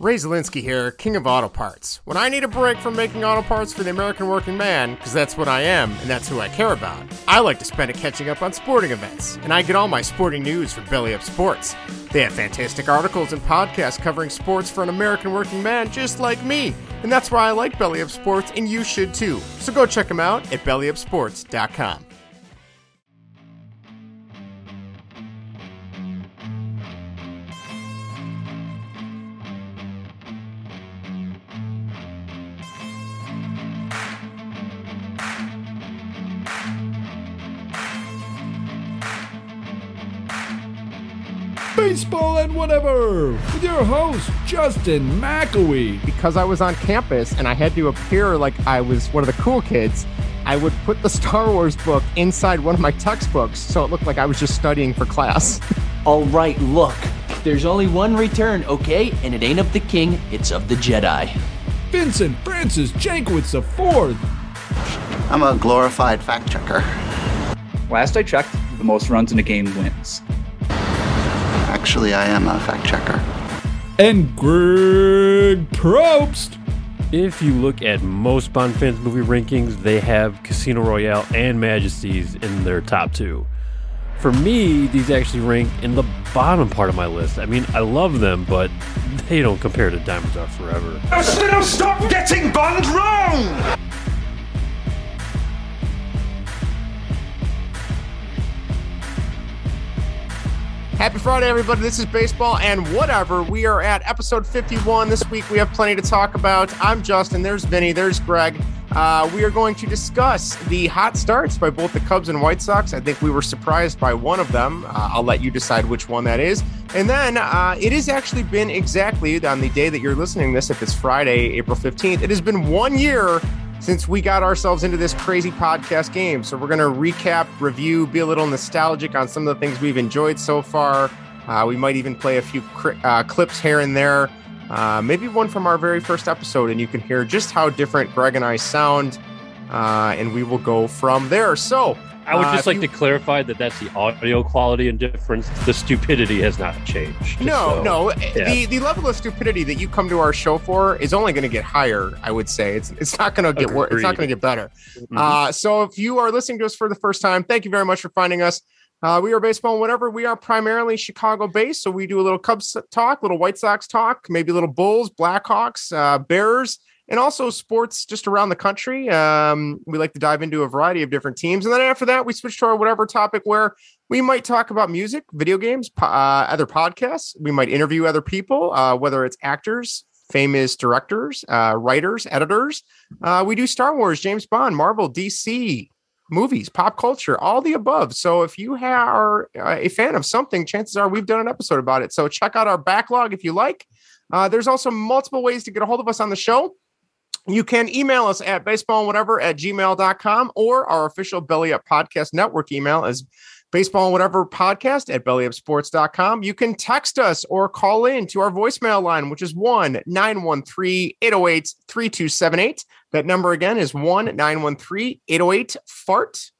Ray Zielinski here, King of Auto Parts. When I need a break from making auto parts for the American working man, because that's what I am and that's who I care about, I like to spend it catching up on sporting events, and I get all my sporting news from Belly Up Sports. They have fantastic articles and podcasts covering sports for an American working man just like me, and that's why I like Belly Up Sports, and you should too. So go check them out at bellyupsports.com. Baseball and Whatever with your host, Justin McElwee. because I was on campus and I had to appear like I was one of the cool kids, I would put the Star Wars book inside one of my textbooks so it looked like I was just studying for class. All right, look. There's only one return, okay? And it ain't of the king, it's of the Jedi. Vincent Francis Jankowitz IV. I'm a glorified fact checker. Last I checked, the most runs in a game wins. Actually, I am a fact checker. And Greg Probst. If you look at most Bond fans movie rankings, they have Casino Royale and Majesty's in their top two. For me, these actually rank in the bottom part of my list. I mean, I love them, but they don't compare to Diamonds Are Forever. Now stop getting Bond wrong! Happy Friday, everybody. This is Baseball and Whatever. We are at episode 51. This week we have plenty to talk about. I'm Justin. There's Vinny. There's Greg. Uh, we are going to discuss the hot starts by both the Cubs and White Sox. I think we were surprised by one of them. Uh, I'll let you decide which one that is. And then uh, it has actually been exactly on the day that you're listening to this, if it's Friday, April 15th, it has been one year since we got ourselves into this crazy podcast game. So we're going to recap, review, be a little nostalgic on some of the things we've enjoyed so far. Uh, we might even play a few cri- uh, clips here and there. Uh, maybe one from our very first episode, and you can hear just how different Greg and I sound. Uh, and we will go from there. So I would uh, just like you- to clarify that that's the audio quality and difference. The stupidity has not changed. No, So, no. yeah. The the level of stupidity that you come to our show for is only going to get higher. I would say it's it's not going to get worse. It's not going to get better. Mhm. Uh, so if you are listening to us for the first time, thank you very much for finding us. Uh, we are baseball and whatever. We are primarily Chicago based, so we do a little Cubs talk, little White Sox talk, maybe little Bulls, Blackhawks, uh, Bears, and also sports just around the country. Um, we like to dive into a variety of different teams, and then after that, we switch to our whatever topic where we might talk about music, video games, po- uh, other podcasts. We might interview other people, uh, whether it's actors, famous directors, uh, writers, editors. Uh, we do Star Wars, James Bond, Marvel, DC, movies, pop culture, all the above. So if you are uh, a fan of something, chances are we've done an episode about it. So check out our backlog if you like. Uh, there's also multiple ways to get a hold of us on the show. You can email us at baseball and whatever at gmail.com or our official Belly Up Podcast Network email is baseball and whatever podcast at bellyupsports.com. You can text us or call in to our voicemail line, which is 1 913 808 3278. That number again is 1 913 808 FART.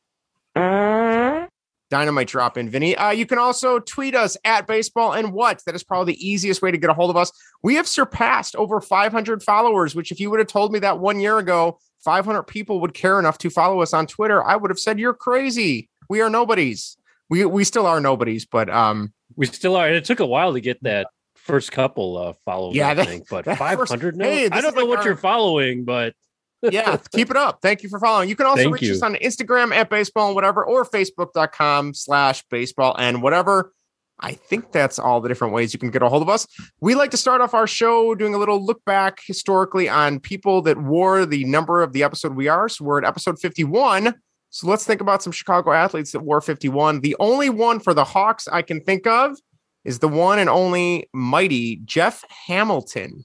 Uh, Dynamite drop in, Vinny. Uh, you can also tweet us at baseball and what. That is probably the easiest way to get a hold of us. We have surpassed over 500 followers, which, if you would have told me that one year ago, 500 people would care enough to follow us on Twitter, I would have said, You're crazy. We are nobodies. We, we still are nobodies, but um, we still are. And it took a while to get that first couple uh, follows. Yeah, I think, but that five first- hundred. No, Hey, I don't know like what our- you're following, but yeah, keep it up. Thank you for following. You can also Thank reach you. us on Instagram at baseball and whatever or facebook.com slash baseball and whatever. I think that's all the different ways you can get a hold of us. We like to start off our show doing a little look back historically on people that wore the number of the episode we are. So we're at episode 51. So let's think about some Chicago athletes that wore 51. The only one for the Hawks I can think of is the one and only mighty Jeff Hamilton.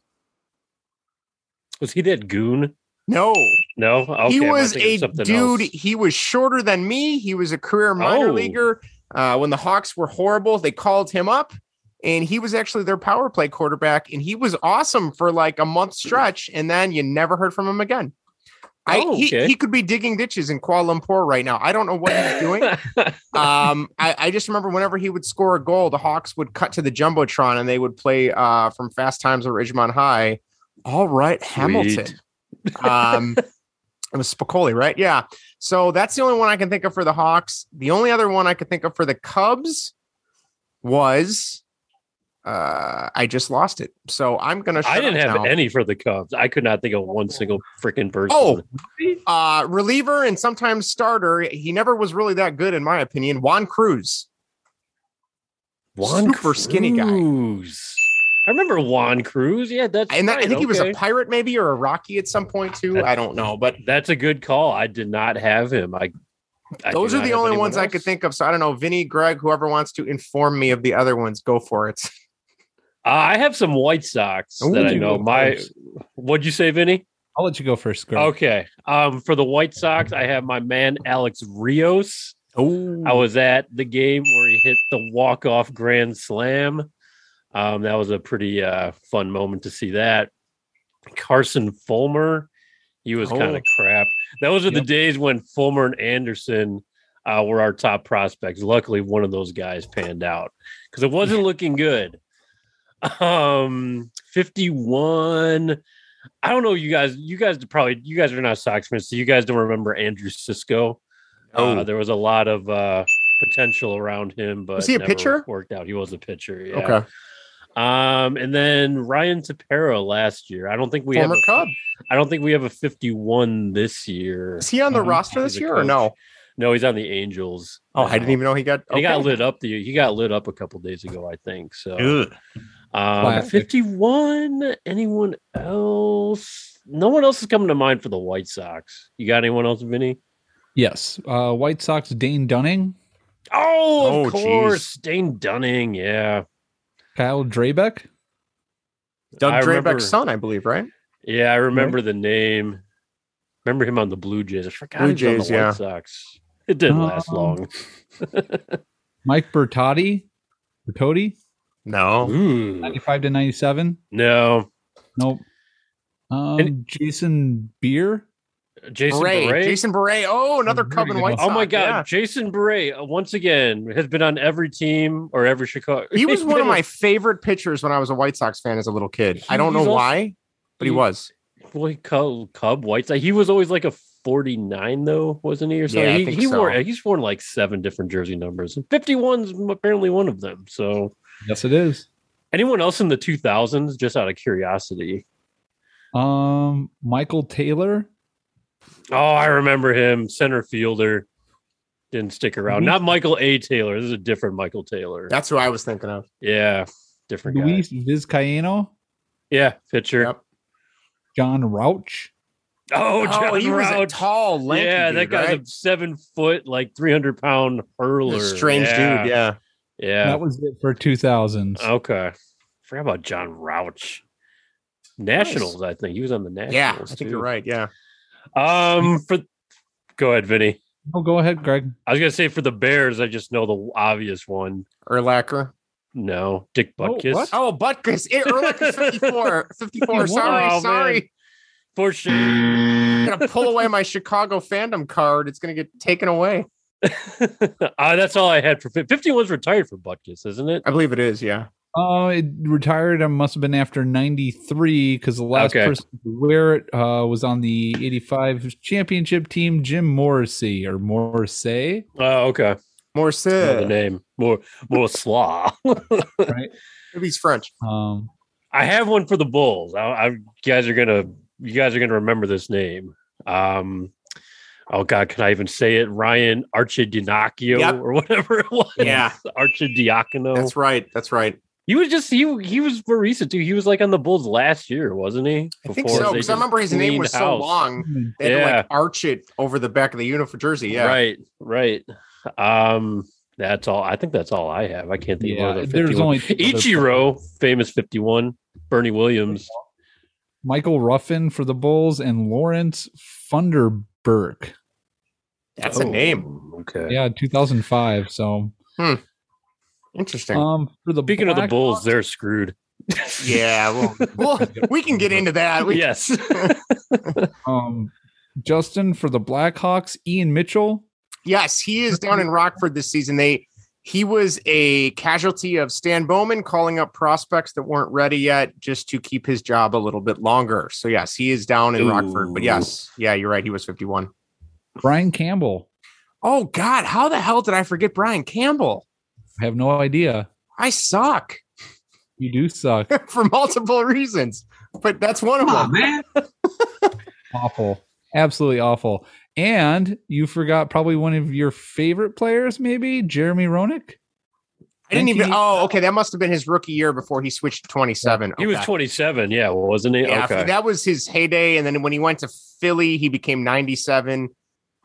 was he that goon? No, No, okay, he was a dude. else. He was shorter than me. He was a career minor Oh. leaguer. Uh, when the Hawks were horrible, they called him up, and he was actually their power play quarterback, and he was awesome for like a month stretch, and then you never heard from him again. I Oh, he, okay. he could be digging ditches in Kuala Lumpur right now. I don't know what he's doing. um, I, I just remember whenever he would score a goal, the Hawks would cut to the jumbotron and they would play uh, from Fast Times at Ridgemont High. All right, Hamilton. Um, it was Spicoli, right? Yeah. So that's the only one I can think of for the Hawks. The only other one I could think of for the Cubs was uh, I just lost it. So I'm gonna. I didn't have now. any for the Cubs. I could not think of one single freaking person. Oh, uh, reliever and sometimes starter. He never was really that good, in my opinion. Juan Cruz. Juan super skinny guy. Cruz. I remember Juan Cruz. Yeah, that's And that, I right, think he was a pirate, maybe, or a Rocky at some point too. I don't know, but That's a good call. I did not have him. I. I those are the only anyone ones I could think of. So I don't know, Vinny, Greg, whoever wants to inform me of the other ones, go for it. Uh, I have some White Sox that I Ooh, know. My, what'd you say, Vinny? I'll let you go first, Greg. Okay. Um, for the White Sox, I have my man Alex Rios. Oh, I was at the game where he hit the walk off grand slam. Um, that was a pretty uh, fun moment to see that. Carson Fulmer, he was kind Oh. of crap. Those are the days when Fulmer and Anderson uh, were our top prospects. Luckily, one of those guys panned out because it wasn't looking good. Um, 51. I don't know, you guys. You guys probably you guys are not Sox fans, so you guys don't remember Andrew Sisco. Oh. Uh, there was a lot of uh, potential around him, but Was he a pitcher? Worked out. He was a pitcher. Yeah. okay. Um, and then Ryan Tepera last year. I don't think we Former have. A, Cub. I don't think we have a 51 this year. Is he on the Mhm. roster this a year or no? No, he's on the Angels. Oh, I didn't even know he got. And He got lit up. The he got lit up a couple days ago, I think. So Ugh. um, Classic. 51. Anyone else? No one else is coming to mind for the White Sox. You got anyone else, Vinny? Yes. Uh, White Sox, Dane Dunning, Oh, Oh, of course, Dane Dunning. Yeah, Kyle Drabek. Doug I Drabek's remember- son, I believe, right? yeah, I remember the name. Remember him on the Blue Jays. I forgot Blue he on Jays, the yeah. White Sox. It didn't last Um, long. Mike Bertotti. Bertotti, No. Ooh, 95 to 97. no, Nope. Um, And- Jason Bere. Jason Bere. Bere. Jason Bere. Oh, another Very Cub and White one. Oh my God, yeah. Jason Bere uh, once again has been on every team or every Chicago. He was one of my favorite pitchers when I was a White Sox fan as a little kid. I don't know also- why, but he he- was. Well, Cub, Cub White Sox. He was always like a 49 though, wasn't he? Or something? Yeah, I he, he so. wore he's worn like seven different jersey numbers. And 51's apparently one of them. So Yes, it is. anyone else in the 2000s, just out of curiosity. Um, Michael Taylor. Oh, I remember him, center fielder. Didn't stick around. Luis- Not Michael A. Taylor. This is a different Michael Taylor. That's who I was thinking of. yeah, different guy. Luis Vizcaino. Yeah, pitcher. Yep. Jon Rauch. Oh, oh, John he was a Rauch. tall, lanky yeah, dude, that guy's right? a seven foot, like 300 pound hurler. strange dude. Yeah. Yeah. That was it for 2000s. Okay. Forgot about Jon Rauch. Nationals, I think. He was on the Nationals. Yeah. I think too. you're right. Yeah. Um for go ahead, Vinny. Oh, go ahead, Greg. I was gonna say for the Bears, I just know the obvious one. Urlacher. No, Dick Oh, Butkus. what? Oh, Butkus. It, Urlacher's 54. 54. Sorry. Oh, man. sorry. For sure. I'm going to pull away my Chicago fandom card. It's going to get taken away. uh, that's all I had for 51's retired for Butkus, isn't it? I believe it is. Yeah. Uh, it retired. It must have been after '93 because the last Okay. person to wear it uh, was on the '85 championship team, Jim Morrissey or Morrissey. Oh, okay. More Know the name. More more slaw. Right. Maybe he's French. Um, I have one for the Bulls. I, I you guys are gonna you guys are gonna remember this name. Um oh god, can I even say it? Ryan Arcidiacono Yep. or whatever it was. Yeah. Arcidiacono. That's right. That's right. He was just he he was more recent too. He was like on the Bulls last year, wasn't he? I think so. Because I remember his name cleaned was so long. They had to Yeah. like arch it over the back of the uniform jersey. Yeah. Right, right. Um that's all. I think that's all I have. I can't think yeah, of other there's only two Ichiro, famous 51, Bernie Williams. Michael Ruffin for the Bulls and Lawrence Funderburke. That's a Oh, name. Okay. Yeah, 2005. So, Interesting. um, for the Speaking of the Black- Bulls, they're screwed. yeah. Well, well, we can get into that. We, yes. um, Justin for the Blackhawks, Ian Mitchell. Yes, he is down in Rockford this season. They he was a casualty of Stan Bowman calling up prospects that weren't ready yet just to keep his job a little bit longer. So yes, he is down in Rockford. But yes, yeah, you're right. He was 51. Brian Campbell. Oh God, how the hell did I forget Brian Campbell? I have no idea. I suck You do suck. for multiple reasons, but that's one of them. man. awful. Absolutely awful. And you forgot probably one of your favorite players, maybe Jeremy Roenick. I didn't even. Oh, okay. That must have been his rookie year before he switched to 27. He was 27, yeah, wasn't he? Yeah, okay. that was his heyday. And then when he went to Philly, he became 97.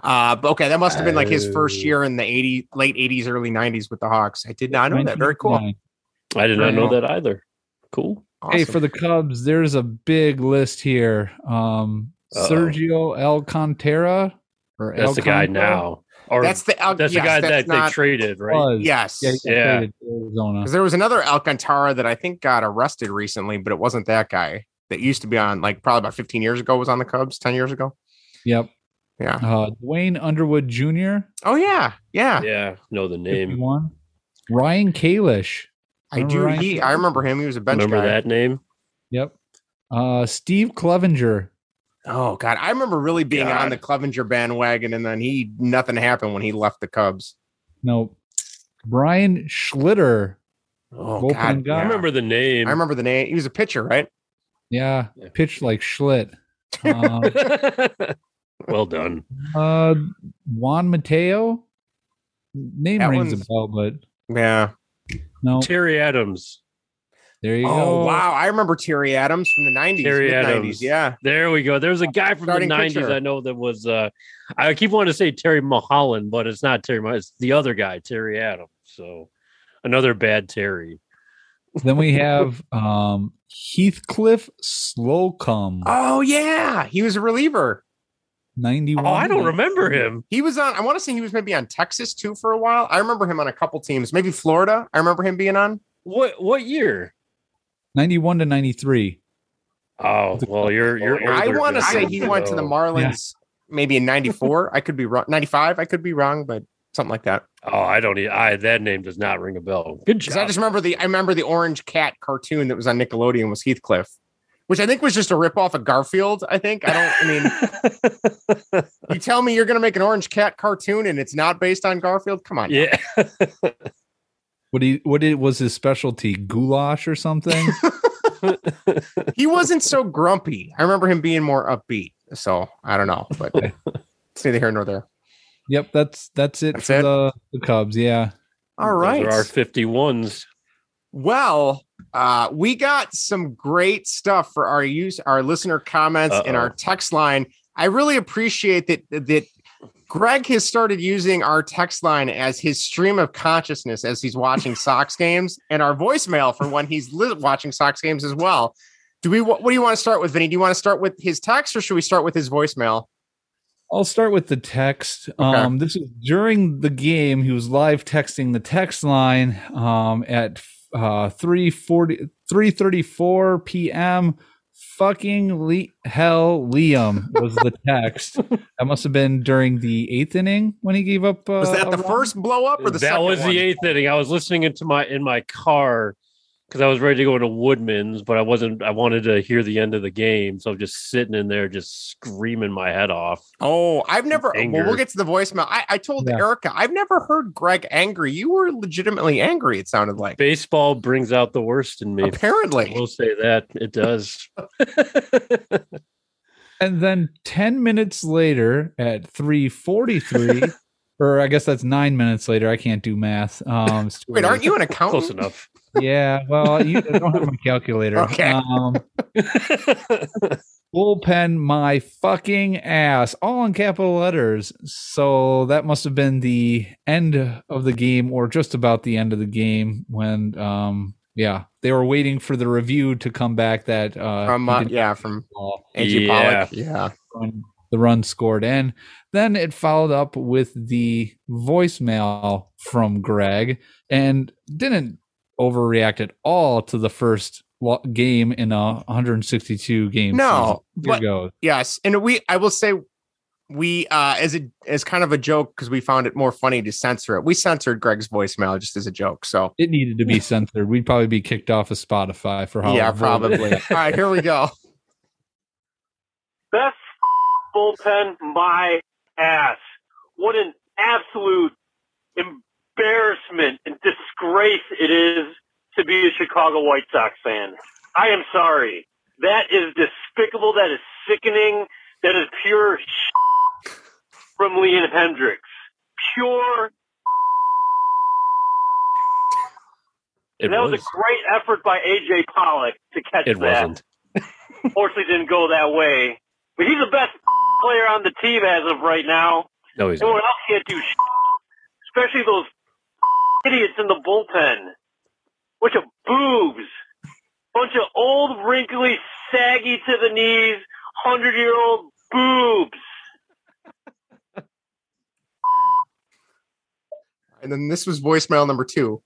Uh, but okay, that must have been like his first Oh. year in the 80 late 80s, early 90s with the Hawks. I did not know that. Very cool. I did not know that either. Cool. Hey, for the Cubs, there's a big list here. Um, Uh-oh. Sergio Alcantara. Or That's the guy now. Or that's the Al- that's yes, the guy that's that not- they traded, right? Was. Yes. Yeah, Yeah. Arizona. Because there was another Alcantara that I think got arrested recently, but it wasn't that guy that used to be on like probably about 15 years ago was on the Cubs, 10 years ago. Yep. Yeah. Uh, Duane Underwood Jr. Oh yeah. Yeah. Yeah, know the name. 51. Ryan Kalish. I do. Remember He, Ryan? I remember him. He was a bench Remember guy. that name? Yep. Uh, Steve Clevenger. Oh God, I remember really being on the Clevenger bandwagon, and then he nothing happened when he left the Cubs. Nope. Brian Schlitter. Oh Opening God, guy. I remember the name. I remember the name. He was a pitcher, right? Yeah, Yeah. pitched like Schlitt. Um, well done. uh, Juan Mateo. Name That rings a bell, but Yeah. no. Terry Adams. There you Oh go. wow, I remember Terry Adams from the '90s. Terry mid-90s, Adams. Yeah. There we go. There's a guy from the 90s pitcher. I know that was uh I keep wanting to say Terry Mulholland, but it's not Terry. Mul- It's the other guy, Terry Adams. So another bad Terry. Then we have um, Heathcliff Slocum. Oh yeah, he was a reliever. 91. Oh, I don't remember him. He was on. I want to say he was maybe on Texas too for a while. I remember him on a couple teams, maybe Florida. I remember him being on. What what year? 91 to 93. Oh, well, you're you're. I want to say he went to the so- Marlins maybe in '94. I could be wrong. '95. I could be wrong, but something like that. Oh, I don't. I that name does not ring a bell. Good job. I just remember the I remember the orange cat cartoon that was on Nickelodeon was Heathcliff, which I think was just a ripoff of Garfield. I think I don't. I mean, you tell me you're going to make an orange cat cartoon and it's not based on Garfield? Come on. yeah. What he what it was his specialty? Goulash or something? He wasn't so grumpy. I remember him being more upbeat. So I don't know, but it's neither here nor there. yep, that's that's it That's for it? the the Cubs. Yeah. All right. There are 51s. Well, uh, we got some great stuff for our use, our listener comments Uh-oh. our text line. I really appreciate that that Greg has started using our text line as his stream of consciousness as he's watching Sox games, and our voicemail for when he's li- watching Sox games as well. Do we? What, what do you want to start with, Vinny? Do you want to start with his text, or should we start with his voicemail? I'll start with the text. Um, this is during the game. He was live texting the text line um, at uh, 340, 334 p.m. Fucking Le- hell, Liam was the text. that must have been during the eighth inning when he gave up. Uh, Was that the run. first blow up or the that second was one? the eighth inning. I was listening into my in my car because I was ready to go to Woodman's, but I wasn't. I wanted to hear the end of the game, so I'm just sitting in there, just screaming my head off. Oh, I've never. Well, we'll get to the voicemail. I, I told Yeah. Erica, I've never heard Greg angry. You were legitimately angry. It sounded like. Baseball brings out the worst in me. Apparently, we'll say that it does. And then 10 minutes later at 343, or I guess that's nine minutes later. I can't do math. Um, wait, aren't you an accountant? Close enough. Yeah, well, you I don't have my calculator. Okay. Um, bullpen my fucking ass, all in capital letters. So that must have been the end of the game, or just about the end of the game when, um, yeah, they were waiting for the review to come back. That uh, From uh, yeah, from call Angie Yeah. Pollock. Yeah. run, the run scored and then it followed up with the voicemail from greg and didn't overreact at all to the first game in a 162 game No. Here but- goes Yes, and we. I will say, we uh as a as kind of a joke because we found it more funny to censor it. We censored Greg's voicemail just as a joke. So it needed to be censored. We'd probably be kicked off of Spotify for how. Yeah, probably. All right, here we go. Best bullpen, my ass. What an absolute embarrassment and disgrace it is to be a Chicago White Sox fan. I am sorry. That is despicable. That is sickening. That is pure from Liam Hendriks. Pure. It that was. was. a great effort by AJ Pollock to catch It that. wasn't. Fortunately, didn't go that way. But he's the best player on the team as of right now. No, he's Anyone not. else can't do shit. Especially those idiots in the bullpen. Bunch of boobs. Bunch of old, wrinkly, saggy to the knees, hundred year old boobs. And then this was voicemail number two.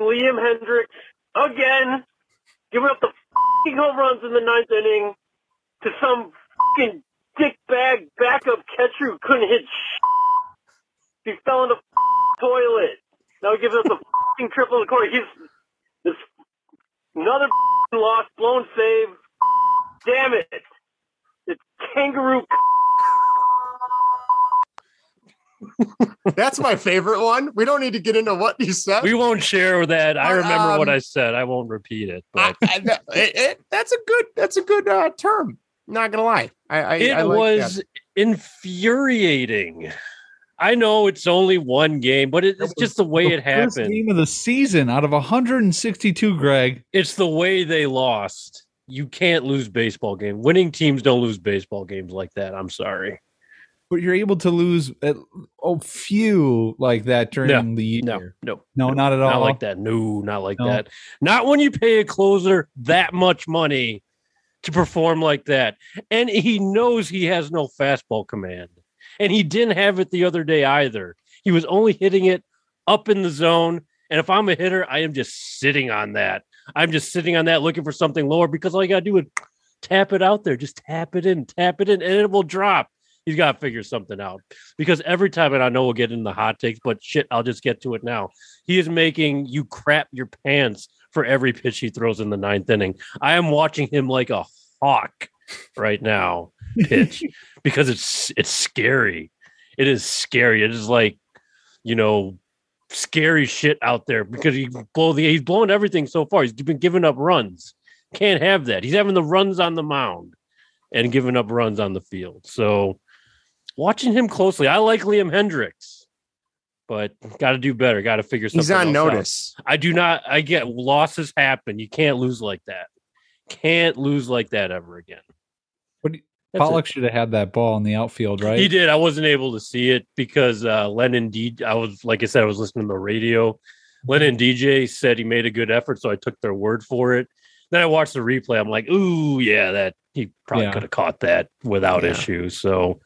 Liam Hendriks, again, giving up the fucking home runs in the ninth inning to some fucking dickbag backup catcher who couldn't hit shit. He fell in the toilet. Now he gives us a fucking triple in the corner. He's this another lost, blown save. Damn it! It's kangaroo. That's my favorite one. We don't need to get into what you said. We won't share that. I But, remember what um, I said. I won't repeat it. But I, that- it- it- that's a good. That's a good uh, term. Not gonna lie. I, I it I like was that. infuriating. I know it's only one game, but it, it's just the way The it happened. game of the season out of 162. Greg, It's the way they lost. You can't lose baseball game. Winning teams don't lose baseball games like that. I'm sorry. but you're able to lose a, a few like that during No, the year. No, no, no, not at all. not like that. No, not like No. that. Not when you pay a closer that much money to perform like that. And he knows he has no fastball command. And he didn't have it the other day either. He was only hitting it up in the zone. And if I'm a hitter, I am just sitting on that. I'm just sitting on that looking for something lower because all you got to do is tap it out there. Just tap it in, tap it in, and it will drop. He's got to figure something out because every time, and I know we'll get in the hot takes, but shit, I'll just get to it now. He is making you crap your pants for every pitch he throws in the ninth inning. I am watching him like a hawk right now pitch because it's it's scary. It is scary. It is like you know scary shit out there because he blow the he's blowing everything so far. He's been giving up runs. Can't have that. He's having the runs on the mound and giving up runs on the field. So watching him closely, I like Liam Hendriks, but got to do better. Got to figure something. He's on else out. notice. I do not. I get losses happen. You can't lose like that. Can't lose like that ever again. But That's Pollock it. should have had that ball in the outfield, right? He did. I wasn't able to see it because uh, Lennon D. I was like I said, I was listening to the radio. Len and DJ said he made a good effort, so I took their word for it. Then I watched the replay. I'm like, ooh, yeah, that he probably Yeah. could have caught that without Yeah. issue. So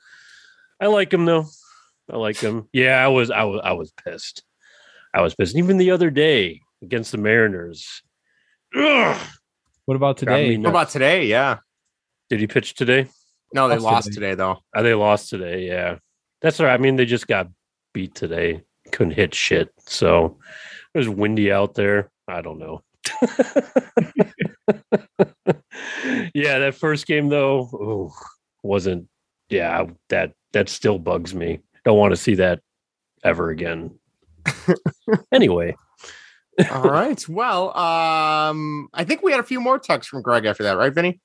I like him though. I like him. Yeah, I was. I was. I was pissed. I was pissed. Even the other day against the Mariners. Ugh. What about today? What about today? Yeah. Did he pitch today? No, they Lost lost today. today though. Oh, they lost today. Yeah, that's all right. I mean, they just got beat today. Couldn't hit shit. So it was windy out there. I don't know. yeah, that first game though ooh, wasn't. Yeah, that that still bugs me. Don't want to see that ever again. anyway, All right. Well, um, I think we had a few more texts from Greg after that, right, Vinny?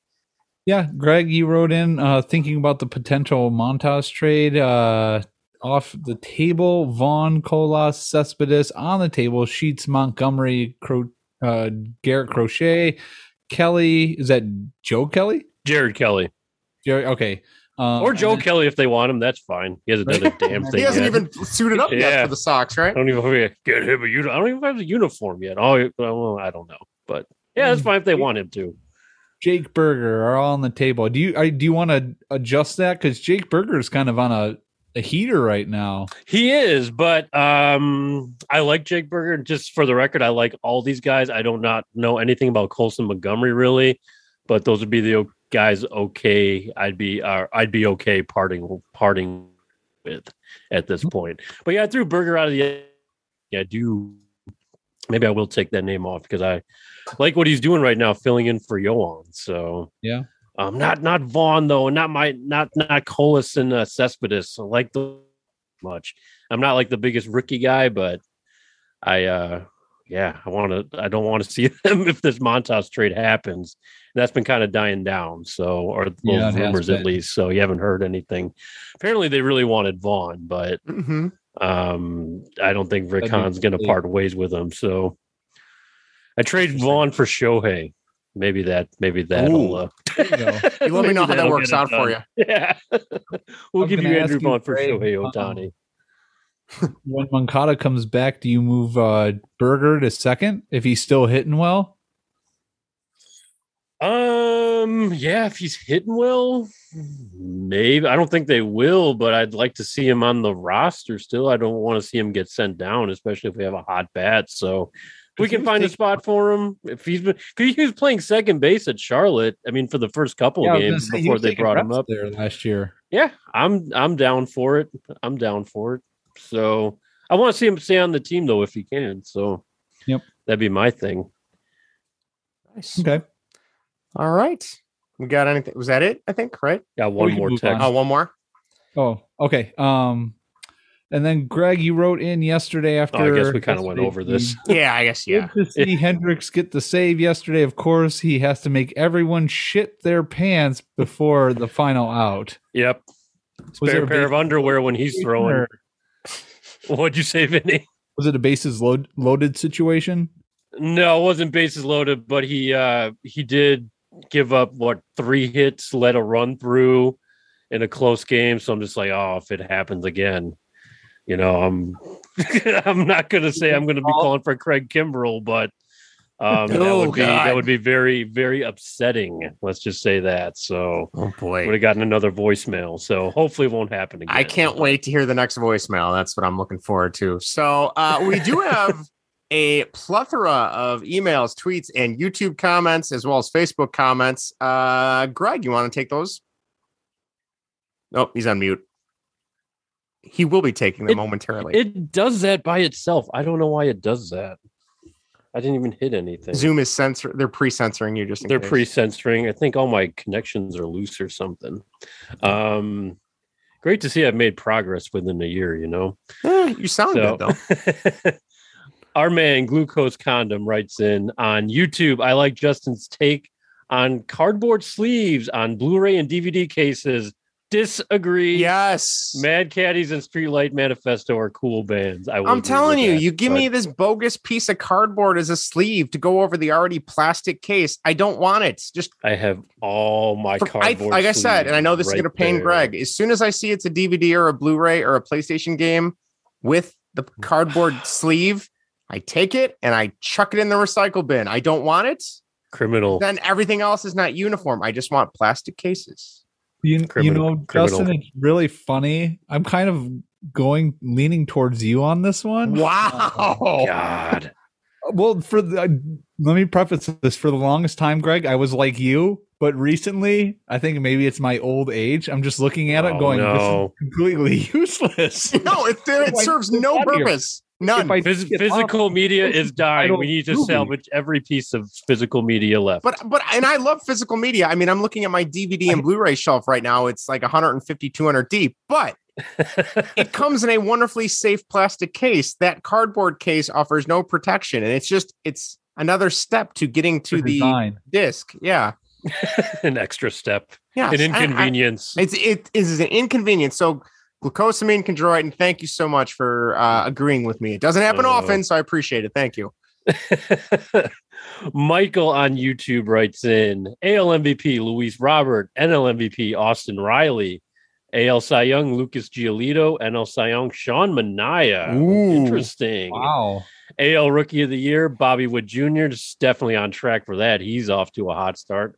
Yeah, Greg, you wrote in uh, thinking about the potential Montas trade. Uh, off the table, Vaughn, Colas, Cespedes on the table, Sheets, Montgomery, Cro- uh, Garrett Crochet, Kelly. Is that Joe Kelly? Jared Kelley Jerry, okay. Um, or Joe then- Kelly if they want him, that's fine. He hasn't done a damn thing. He hasn't yet. even suited up yet for the Sox, right? I don't even get him a uni- I don't even have a uniform yet. Oh, well, I don't know, but yeah, that's fine if they want him to. Jake Burger are all on the table. Do you I, do you want to adjust that because Jake Burger is kind of on a, a heater right now? He is, but um, I like Jake Burger. Just for the record, I like all these guys. I do not know anything about Colson Montgomery really, but those would be the guys okay. I'd be uh, I'd be okay parting parting with at this point. But yeah, I threw Burger out of the. Yeah, I do. Maybe I will take that name off because I like what he's doing right now, filling in for Yohan. So yeah, um, not not Vaughn though, and not my not not Colas and uh, Cespedes. I like the much. I'm not like the biggest rookie guy, but I uh yeah, I want to. I don't want to see them if this Montas trade happens. That's been kind of dying down. So, or Yeah, those it rumors at least. So you haven't heard anything. Apparently, they really wanted Vaughn, but hmm um, I don't think Rick That'd be Hahn's going to part ways with him. So I trade Vaughn for Shohei. Maybe that. Maybe that'll. Uh, you. You let me know how that works get it out for you. Yeah, we'll was give you Andrew ask you, Vaughn for Greg, Shohei um, Ohtani. when Moncada comes back, do you move uh Burger to second if he's still hitting well? Um, yeah, if he's hitting well, maybe I don't think they will, but I'd like to see him on the roster still. I don't want to see him get sent down, especially if we have a hot bat. So if we can was find a spot for him. If he's been, if he was playing second base at Charlotte, I mean, for the first couple Yeah, of games say, before they brought him up, there last year. yeah, I'm I'm down for it. I'm down for it. So I want to see him stay on the team though if he can. So Yep. that'd be my thing. Nice. Okay. All right. We got anything? Was that it? I think right. Got We one more move text. Oh, one more. Oh, okay. Um, and then Greg, you wrote in yesterday after. Oh, I guess we kind of went over this. Yeah, I guess. Yeah. Good to see Hendriks get the save yesterday. Of course, he has to make everyone shit their pants before the final out. Yep. Was there Spare a pair of underwear when he's throwing. Or What'd you say, Vinny? Was it a bases load, loaded situation? No, it wasn't bases loaded, but he uh he did give up what three hits, let a run through in a close game. So I'm just like, oh, if it happens again, you know, I'm I'm not gonna say I'm gonna be calling for Craig Kimbrel, but um that Oh, would be that would be very, very upsetting. Let's just say that. So Oh boy, would have gotten another voicemail. So hopefully it won't happen again. I can't wait to hear the next voicemail. That's what I'm looking forward to. So uh, we do have a plethora of emails, tweets, and YouTube comments, as well as Facebook comments. Uh, Greg, you want to take those? Nope, he's on mute. He will be taking them It- momentarily. It does that by itself. I don't know why it does that. I didn't even hit anything. Zoom is censor. They're pre-censoring you just. They're case. pre-censoring. I think all my connections are loose or something. Um, great to see I've made progress within a year. You know. Eh, you sound So- good though. Our man Glucose Condom writes in on YouTube. I like Justin's take on cardboard sleeves on Blu-ray and DVD cases. Disagree. Yes. Mad Caddies and Streetlight Manifesto are cool bands. I I'm telling you, that, you give but- me this bogus piece of cardboard as a sleeve to go over the already plastic case. I don't want it. Just I have all my for- I, cardboard. like I said, and I know this is going to pain right Greg. As soon as I see it's a DVD or a Blu-ray or a PlayStation game with the cardboard sleeve, I take it and I chuck it in the recycle bin. I don't want it. Criminal. Then everything else is not uniform. I just want plastic cases. You, you Criminal- know, criminal. Justin, it's really funny. I'm kind of going leaning towards you on this one. Wow. God. Well, for the, uh, let me preface this. For the longest time, Greg, I was like you, but recently, I think maybe it's my old age. I'm just looking at it, Oh, going, no. "This is completely useless." No, it, it Why serves no out here? purpose. None. If I Phys- take it off, physical media is is dying. We need to movie. salvage every piece of physical media left. But but and I love physical media. I mean, I'm looking at my DVD and Blu-ray shelf right now. It's like 150, 200 deep, but it comes in a wonderfully safe plastic case. That cardboard case offers no protection, and it's just it's another step to getting to for the design. disc. Yeah, an extra step, yeah, an inconvenience. It's it is an inconvenience. So glucosamine chondroitin. Thank you so much for uh, agreeing with me. It doesn't happen Uh, often, so I appreciate it. Thank you. Michael on YouTube writes in AL MVP Luis Robert, NL MVP Austin Riley, AL Cy Young Lucas Giolito, NL Cy Young Sean Manaea. Ooh. Interesting. Wow. AL Rookie of the Year, Bobby Witt Jr. is definitely on track for that. He's off to a hot start.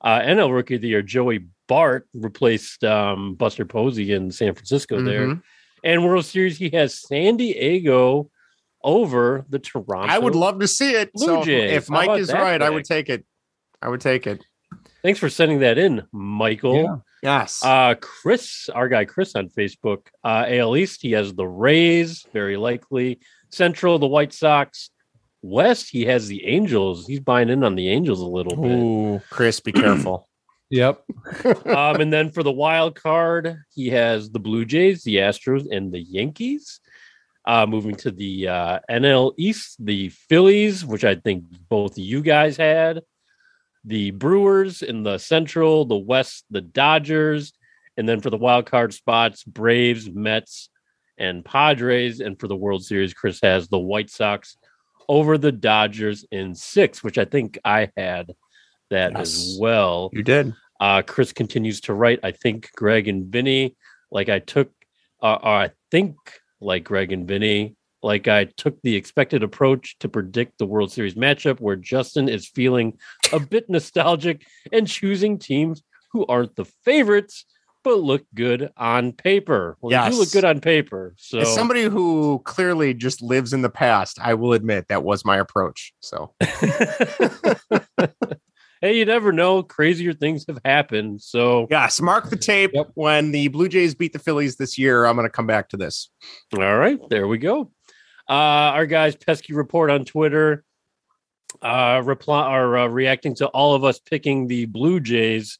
Uh, NL Rookie of the Year, Joey Bart replaced um, Buster Posey in San Francisco there. Mhm. And World Series, he has San Diego over the Toronto. I would love to see it. Blue so if- Jays. if Mike is that, right, I would take it. I would take it. Thanks for sending that in, Michael. Yeah. Yes. Uh, Chris, our guy Chris on Facebook, uh, AL East, he has the Rays, very likely. Central, the White Sox. West, he has the Angels. He's buying in on the Angels a little bit. Ooh, Chris, be careful. Yep. um, and then for the wild card, he has the Blue Jays, the Astros, and the Yankees. Uh, moving to the uh, NL East, the Phillies, which I think both you guys had, the Brewers in the Central, the West, the Dodgers, and then for the wild card spots, Braves, Mets, and Padres. And for the World Series, Chris has the White Sox over the Dodgers in six, which I think I had that Yes. as well. You did. Uh, Chris continues to write. I think Greg and Vinny, like I took, uh, or I think like Greg and Vinny, like I took the expected approach to predict the World Series matchup where Justin is feeling a bit nostalgic and choosing teams who aren't the favorites but look good on paper. Well, they do look good on paper. So As somebody who clearly just lives in the past, I will admit that was my approach. So hey, you never know. Crazier things have happened. So yes, mark the tape. Yep. When the Blue Jays beat the Phillies this year, I'm going to come back to this. All right, there we go. Uh, our guys, Pesky Report on Twitter, uh, reply are uh, reacting to all of us picking the Blue Jays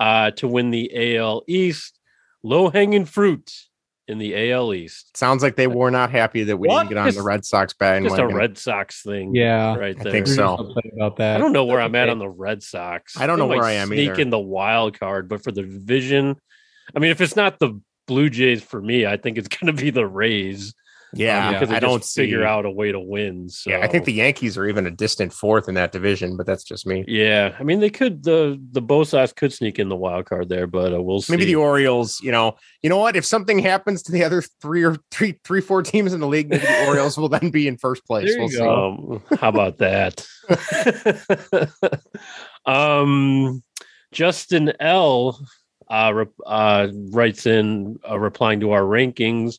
uh, to win the AL East. Low hanging fruit in the AL East. Sounds like they were not happy that we What? didn't get on Just- the Red Sox Just a. Red Sox thing. Yeah. right I there. think We're so. about that. I don't know where I'm at on the Red Sox. I don't know They where I am Sneak either. in the wild card, but for the division, I mean, if it's not the Blue Jays for me, I think it's going to be the Rays. Yeah, because they I don't just figure see- out a way to win. So Yeah, I think the Yankees are even a distant fourth in that division, but that's just me. Yeah, I mean they could the the Bo Sox could sneak in the wild card there, but uh, we'll see. Maybe the Orioles, you know, you know what? If something happens to the other three or three, three, four teams in the league, maybe the Orioles will then be in first place. There we'll see. go. um, how about that? um, Justin L. Uh, uh, writes in uh, replying to our rankings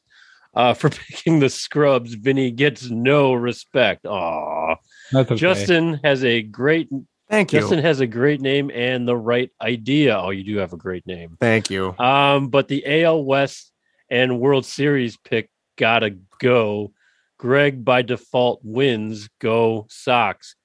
uh, for picking the scrubs. Vinny gets no respect. Aw, okay. Justin has a great Thank you. Justin has a great name and the right idea. Oh, you do have a great name. Thank you. Um, but the AL West and World Series pick gotta go. Greg by default wins. Go Sox.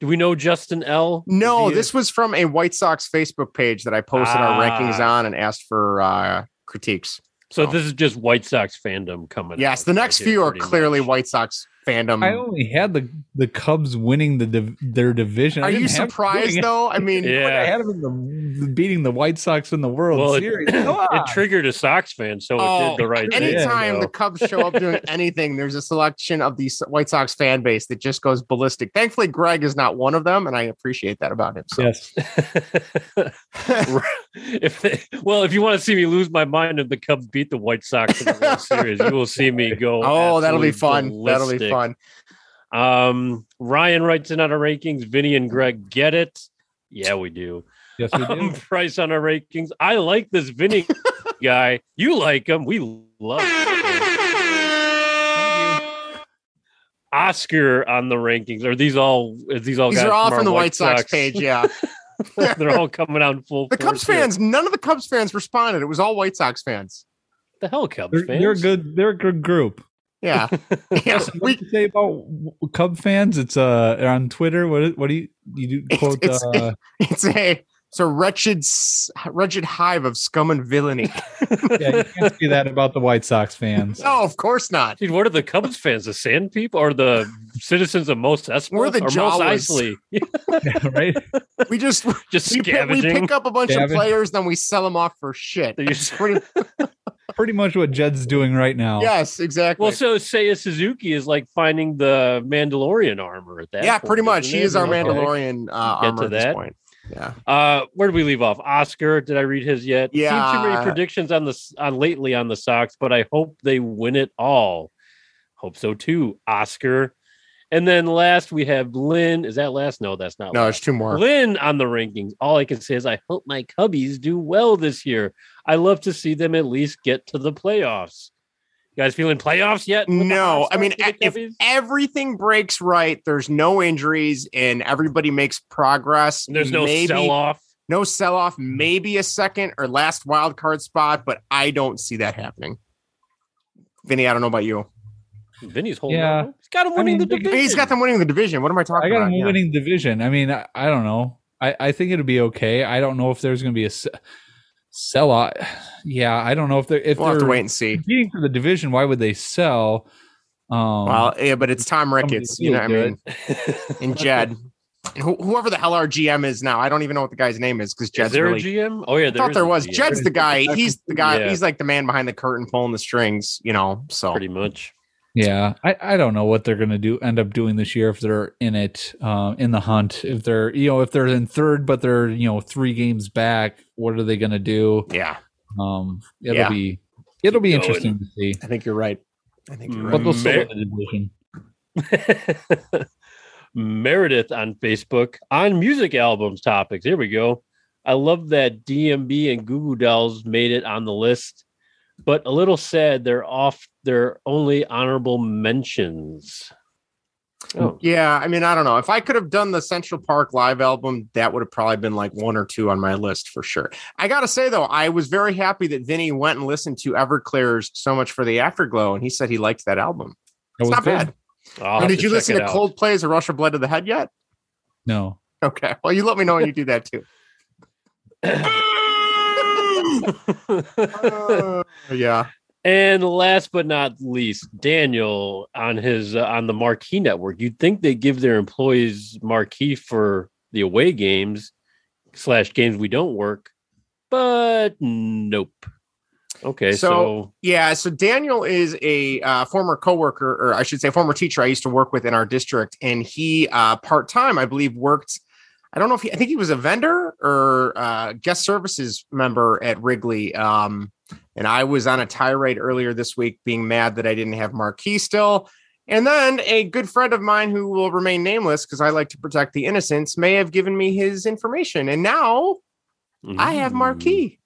Do we know Justin L? No, Is he- this was from a White Sox Facebook page that I posted our rankings Ah. on and asked for uh, critiques. So. oh. This is just White Sox fandom coming. Yes, the next few are clearly much. White Sox fandom. I only had the the Cubs winning the div- their division. I Are you didn't have them surprised doing though? I mean. Yeah. I had them in the, beating the White Sox in the World Well, it, Series. it Come on. triggered a Sox fan, so it Oh, did the right thing. anytime the Cubs show up doing anything, there's a selection of the White Sox fan base that just goes ballistic. Thankfully, Greg is not one of them, and I appreciate that about him. So. yes. if they, well, if you want to see me lose my mind if the Cubs beat the White Sox in the World Series, you will see me go. oh, that'll be absolutely fun. That'll be ballistic. Fun. Um, Ryan writes in on our rankings. Vinny and Greg get it. Yeah, we do. Yes, we Um, do. Price on our rankings. I like this Vinny guy. You like him. We love him. Oscar on the rankings. Are these all? Are these all? These guys are all our from the White Sox, page. Yeah, They're all coming out in full. the force Cubs here. fans. None of the Cubs fans responded. It was all White Sox fans. The hell, Cubs They're, fans. they're a good. They're a good group. Yeah, yeah. What We do you say about Cub fans? It's uh on Twitter. What is- what do you you do It's- quote? it's- uh, it's a it's a wretched wretched hive of scum and villainy. yeah, you can't say that about the White Sox fans. no, of course not. Dude, what are the Cubs fans? The Sand People or the citizens of Mos Espa? We're the or Most Jawas. Isley? right? We just Just we pick, we pick up a bunch of players, then we sell them off for shit. Just- pretty- Pretty much what Jed's doing right now. yes, exactly. Well, so Seiya Suzuki is like finding the Mandalorian armor at that. yeah, point, pretty much. isn't He it? is our Okay. Mandalorian uh, Get armor to at this that. point. Yeah. Uh, where did we leave off? Oscar. Did I read his yet? Seen too many predictions on the on lately on the Sox, but I hope they win it all. Hope so too, Oscar. And then last we have Lynn. Is that last? No, that's not. No, last. there's two more. Lynn on the rankings. All I can say is I hope my Cubbies do well this year. I love to see them at least get to the playoffs. You guys feeling playoffs yet? No, I mean, start for the if Cubbies? everything breaks right, there's no injuries and everybody makes progress. there's no maybe, sell off. no sell off, maybe a second or last wild card spot, but I don't see that happening. Vinny, I don't know about you. Vinny's holding Yeah. on. He's got him I winning mean, the division. He's got them winning the division. What am I talking I got about? him Yeah. winning division. I mean, I, I don't know. I, I think it'll be okay. I don't know if there's going to be a se- sell out. Yeah, I don't know if they're if We'll have they're to wait and see. competing for the division. Why would they sell? Um, Well, yeah, but it's Tom Ricketts, you know. what I mean, and Jed, and who, whoever the hell our GM is now. I don't even know what the guy's name is because Is Jed's there really. a GM? Oh yeah, I thought is there was. GM. Jed's the guy. He's the guy. Yeah. He's like the man behind the curtain pulling the strings. You know. So pretty much. Yeah, I, I don't know what they're going to do. End up doing this year if they're in it, um, in the hunt. If they're you know if they're in third, but they're you know three games back. What are they going to do? yeah, Um, it'll Yeah. be it'll be Going. interesting to see. I think you're right. I think you're right. But they'll still win the division. Meredith on Facebook on music albums topics. Here we go. I love that DMB and Goo Goo Dolls made it on the list, but a little sad they're off their only honorable mentions. Oh, Yeah, I mean, I don't know. If I could have done the Central Park live album, that would have probably been like one or two on my list for sure. I got to say, though, I was very happy that Vinny went and listened to Everclear's So Much for the Afterglow, and he said he liked that album. It It's was not good. bad. I'll And did you listen to out. Coldplay's A Rush of Blood to the Head yet? No, Okay. Well, you let me know when you do that too. Uh, yeah. And last but not least, Daniel on his uh, on the Marquee Network. You'd think they give their employees marquee for the away games slash games we don't work, but nope. Okay, So- so, Yeah, so Daniel is a uh, former coworker, or I should say, former teacher I used to work with in our district, and he uh, part time, I believe, worked. I don't know if he, I think he was a vendor or uh, guest services member at Wrigley. Um, and I was on a tirade earlier this week, being mad that I didn't have Marquee still. And then a good friend of mine who will remain nameless because I like to protect the innocents may have given me his information, and now I have Mm. Marquee.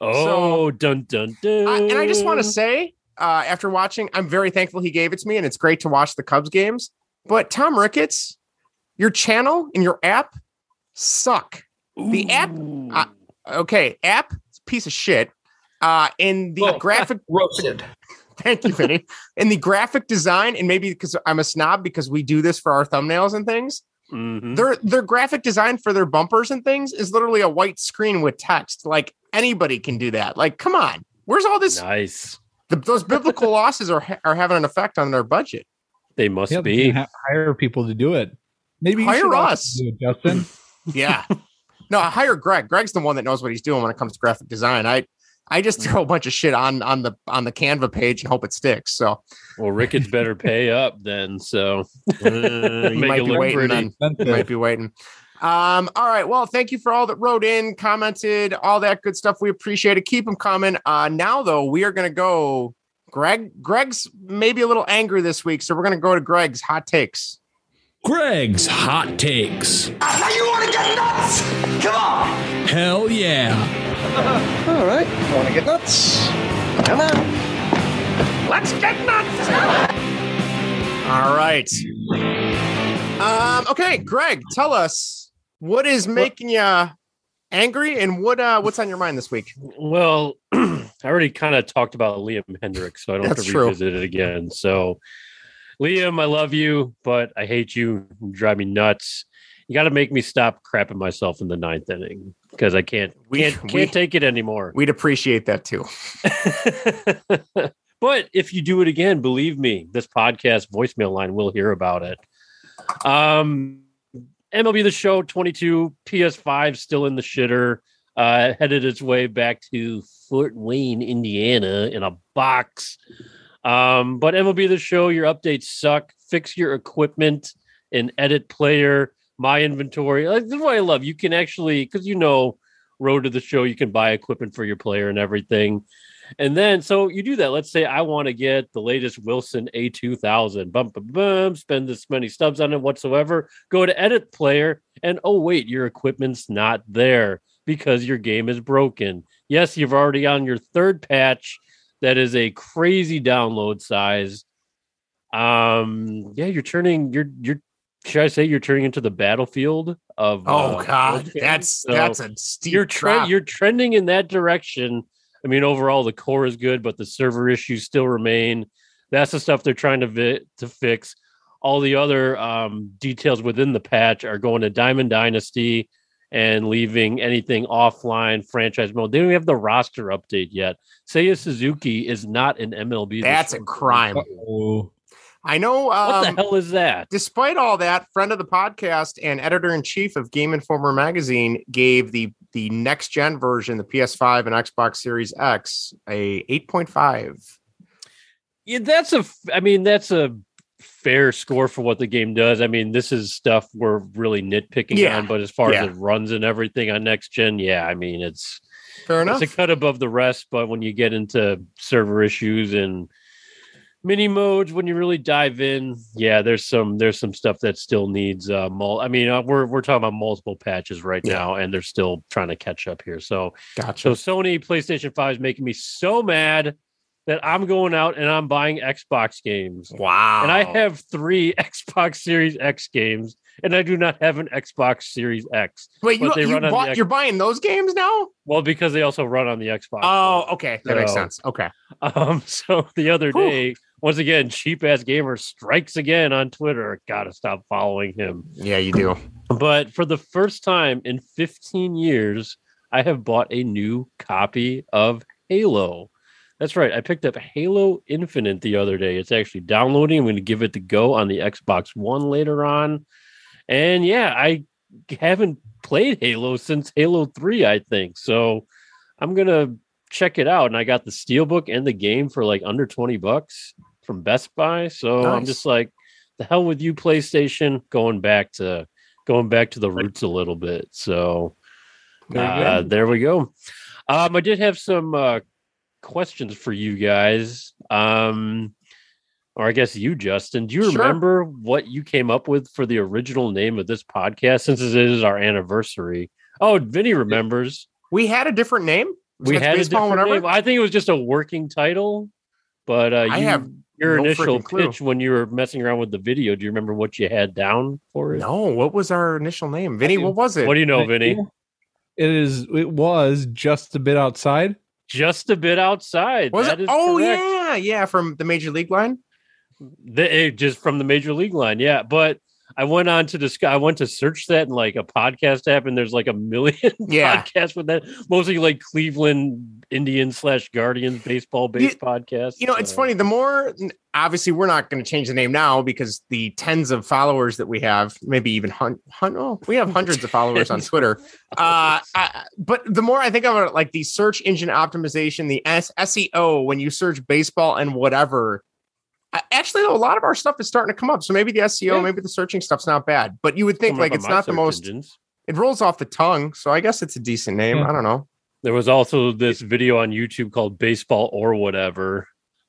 Oh, dun dun dun! I, and I just want to say, uh, after watching, I'm very thankful he gave it to me, and it's great to watch the Cubs games. But Tom Ricketts, your channel and your app suck. The app, uh, okay, app piece of shit. Uh, and the Oh, graphic, roasted. thank you, Vinny. and the graphic design, and maybe because I'm a snob because we do this for our thumbnails and things. Mhm. Their their graphic design for their bumpers and things is literally a white screen with text. Like anybody can do that. Like, come on, where's all this? nice. the, those biblical losses are ha- are having an effect on their budget. They must yeah, they be. can ha- hire people to do it. Maybe Hire should us. do it, Justin. Yeah. no, I hire Greg. Greg's the one that knows what he's doing when it comes to graphic design. I I just throw a bunch of shit on on the on the Canva page and hope it sticks. So Well, Ricketts better pay up then. So uh, you might be waiting. pretty. Then. You might be waiting. Um, all right. Well, thank you for all that wrote in, commented, all that good stuff. We appreciate it. Keep them coming. Uh, now though, we are gonna go. Greg, Greg's maybe a little angry this week, so we're gonna go to Greg's hot takes. Greg's Hot Takes. Now you want to get nuts? Come on. Hell yeah. All right. Want to get nuts? Come on. Let's get nuts. All right. Um, okay, Greg, tell us what is making you angry and what uh what's on your mind this week? Well, I already kind of talked about Liam Hendriks, so I don't have to true. revisit it again. So, Liam, I love you, but I hate you. You drive me nuts. You got to make me stop crapping myself in the ninth inning because I can't We- can't, can't we- take it anymore. We'd appreciate that too. but if you do it again, believe me, this podcast voicemail line will hear about it. Um, MLB The Show 22 PS5 still in the shitter. Uh, headed its way back to Fort Wayne, Indiana, in a box. Um, but MLB The Show, your updates suck. Fix your equipment and edit player. My inventory. Like, this is what I love. You can actually, because you know, road to the show, you can buy equipment for your player and everything. And then, so you do that. Let's say I want to get the latest Wilson A2000, bum, bum, bum, spend this many stubs on it whatsoever. Go to edit player, and oh, wait, your equipment's not there because your game is broken. Yes, you've already on your third patch that is a crazy download size. Um, yeah, you're turning, you're, you're, should I say you're turning into the battlefield of? Oh uh, God, okay? that's So that's a steep you're drop. tre- you're trending in that direction. I mean, overall the core is good, but the server issues still remain. That's the stuff they're trying to vi- to fix. All the other um, details within the patch are going to Diamond Dynasty and leaving anything offline franchise mode. They don't even have the roster update yet. Seiya Suzuki is not an MLB. That's a year. crime. I know. Um, What the hell is that? Despite all that, friend of the podcast and editor in chief of Game Informer magazine gave the the next gen version, the PS5 and Xbox Series X, a 8.5. Yeah, that's a. I mean, that's a fair score for what the game does. I mean, this is stuff we're really nitpicking Yeah. on, but as far Yeah. as it runs and everything on next gen, yeah, I mean, it's Fair enough. it's a cut above the rest. But when you get into server issues and mini modes, when you really dive in, yeah, there's some there's some stuff that still needs. Uh, mul- I mean, uh, we're we're talking about multiple patches right Yeah. now, and they're still trying to catch up here. So Gotcha. so Sony PlayStation 5 is making me so mad that I'm going out and I'm buying Xbox games. Wow. And I have three Xbox Series X games, and I do not have an Xbox Series X. Wait, you, you run on the bought, X- you're buying those games now? Well, because they also run on the Xbox. Oh, okay. That makes sense. Okay. Um, so the other Whew. day, once again, cheap ass gamer strikes again on Twitter. Gotta stop following him. Yeah, you do. But for the first time in 15 years, I have bought a new copy of Halo. That's right. I picked up Halo Infinite the other day. It's actually downloading. I'm going to give it the go on the Xbox One later on. And yeah, I haven't played Halo since Halo 3, I think. So I'm going to check it out. And I got the Steelbook and the game for like under 20 bucks from Best Buy. So I'm just like, the hell with you, PlayStation, going back to going back to the roots a little bit. So Very uh, there we go. Um, I did have some uh, questions for you guys. Um, or I guess you, Justin. Do you Sure. remember what you came up with for the original name of this podcast since it is our anniversary? Oh, Vinny remembers. We had a different name. We had a different name. I think it was just a working title, but uh, I have your no initial freaking clue. pitch when you were messing around with the video. Do you remember what you had down for it? No, what was our initial name? Vinny, what was it? What do you know, Vinny? It is. It was just a bit outside. Just a bit outside. was That it? is Oh, correct. yeah. Yeah. From the Major League line. The, eh, just from the major league line, yeah. But I went on to discuss. I went to search that in like a podcast app, and there's like a million Yeah. podcasts with that. Mostly like Cleveland Indians slash Guardians baseball based podcasts. You know, it's funny. The more, obviously, we're not going to change the name now because the tens of followers that we have, maybe even hun- hun- oh, we have hundreds of followers on Twitter. Uh, I, but the more I think about it, like the search engine optimization, the S- SEO, when you search baseball and whatever, actually, though, a lot of our stuff is starting to come up. So maybe the SEO, Yeah. maybe the searching stuff's not bad. But you would think coming like it's not the most. engines. It rolls off the tongue, so I guess it's a decent name. Yeah. I don't know. There was also this video on YouTube called Baseball or Whatever.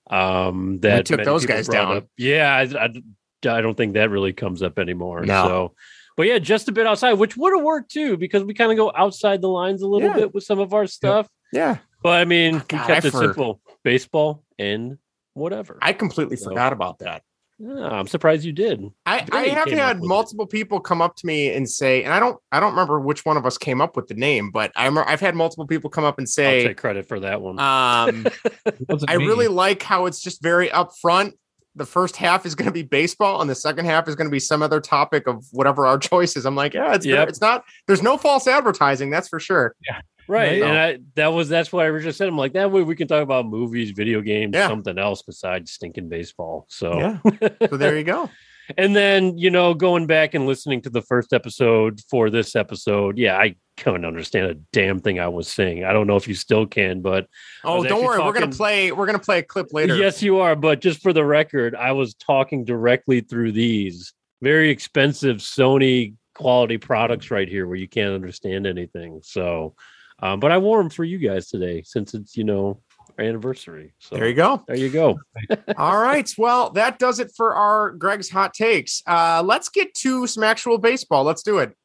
Um, that took those guys down. up. Yeah, I, I, I don't think that really comes up anymore. No. So, but yeah, just a bit outside, which would have worked too, because we kind of go outside the lines a little Yeah. bit with some of our stuff. Yeah, But I mean, we God, kept I it for- simple: baseball and whatever. I completely So- forgot about that. Yeah, I'm surprised you did. I, I have had with it. multiple people come up to me and say, and I don't I don't remember which one of us came up with the name, but I'm I've had multiple people come up and say, I'll take credit for that one. um, I me. really like how it's just very upfront. The first half is going to be baseball, and the second half is going to be some other topic of whatever our choice is. I'm like, yeah, it's Yep. it's not. There's no false advertising, that's for sure. Right, right. and I, that was that's what I originally said. I'm like, that way we can talk about movies, video games, Yeah. something else besides stinking baseball. So, Yeah. So there you go. and then you know, going back and listening to the first episode for this episode, yeah, I couldn't understand a damn thing I was saying. I don't know if you still can, but Oh, don't worry, we're gonna play. We're gonna play a clip later. Yes, you are. But just for the record, I was talking directly through these very expensive Sony quality products right here where you can't understand anything. So, um, but I wore them for you guys today since it's, you know, our anniversary. So There you go. There you go. All right. Well, that does it for our Greg's hot takes. Uh, let's get to some actual baseball. Let's do it.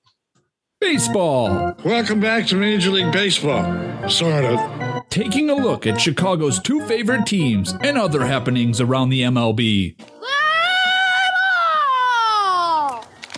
Baseball. Welcome back to Major League Baseball. Sort of. Taking a look at Chicago's two favorite teams and other happenings around the MLB.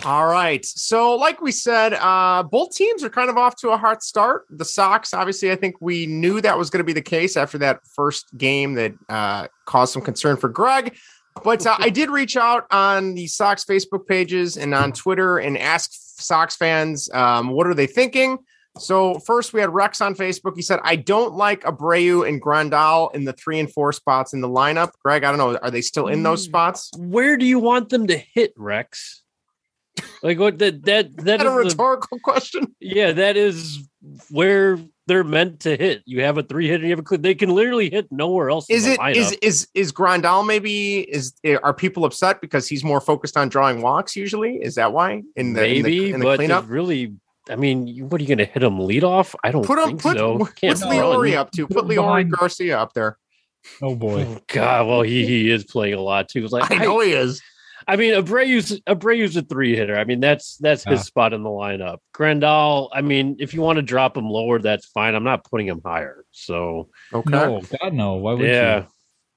All right. So, like we said, uh, both teams are kind of off to a hot start. The Sox, obviously, I think we knew that was going to be the case after that first game that uh, caused some concern for Greg. But uh, I did reach out on the Sox Facebook pages and on Twitter and ask Sox fans um, what are they thinking. So first we had Rex on Facebook. He said, "I don't like Abreu and Grandal in the three and four spots in the lineup." Greg, I don't know, are they still in those spots? Where do you want them to hit, Rex? Like what that that that Is that a is the- rhetorical question? yeah, that is where they're meant to hit. You have a three hitter, you have a cl- they can literally hit nowhere else. in Is the it lineup. is is is Grandal maybe is eh, are people upset because he's more focused on drawing walks usually? Is that why in the maybe, in the, in the but cleanup? really, I mean, what are you going to hit him lead off? I don't Put him think put so. what's Can't Leury run. up to? Put Put Leury Garcia up there. Oh boy. Oh, God, well, he he is playing a lot too. It's Like I know he is. I mean, Abreu's Abreu's a three hitter. I mean, that's that's his Yeah. spot in the lineup. Grandal, I mean, if you want to drop him lower, that's fine. I'm not putting him higher. So Okay. No, God no. Why would yeah, you?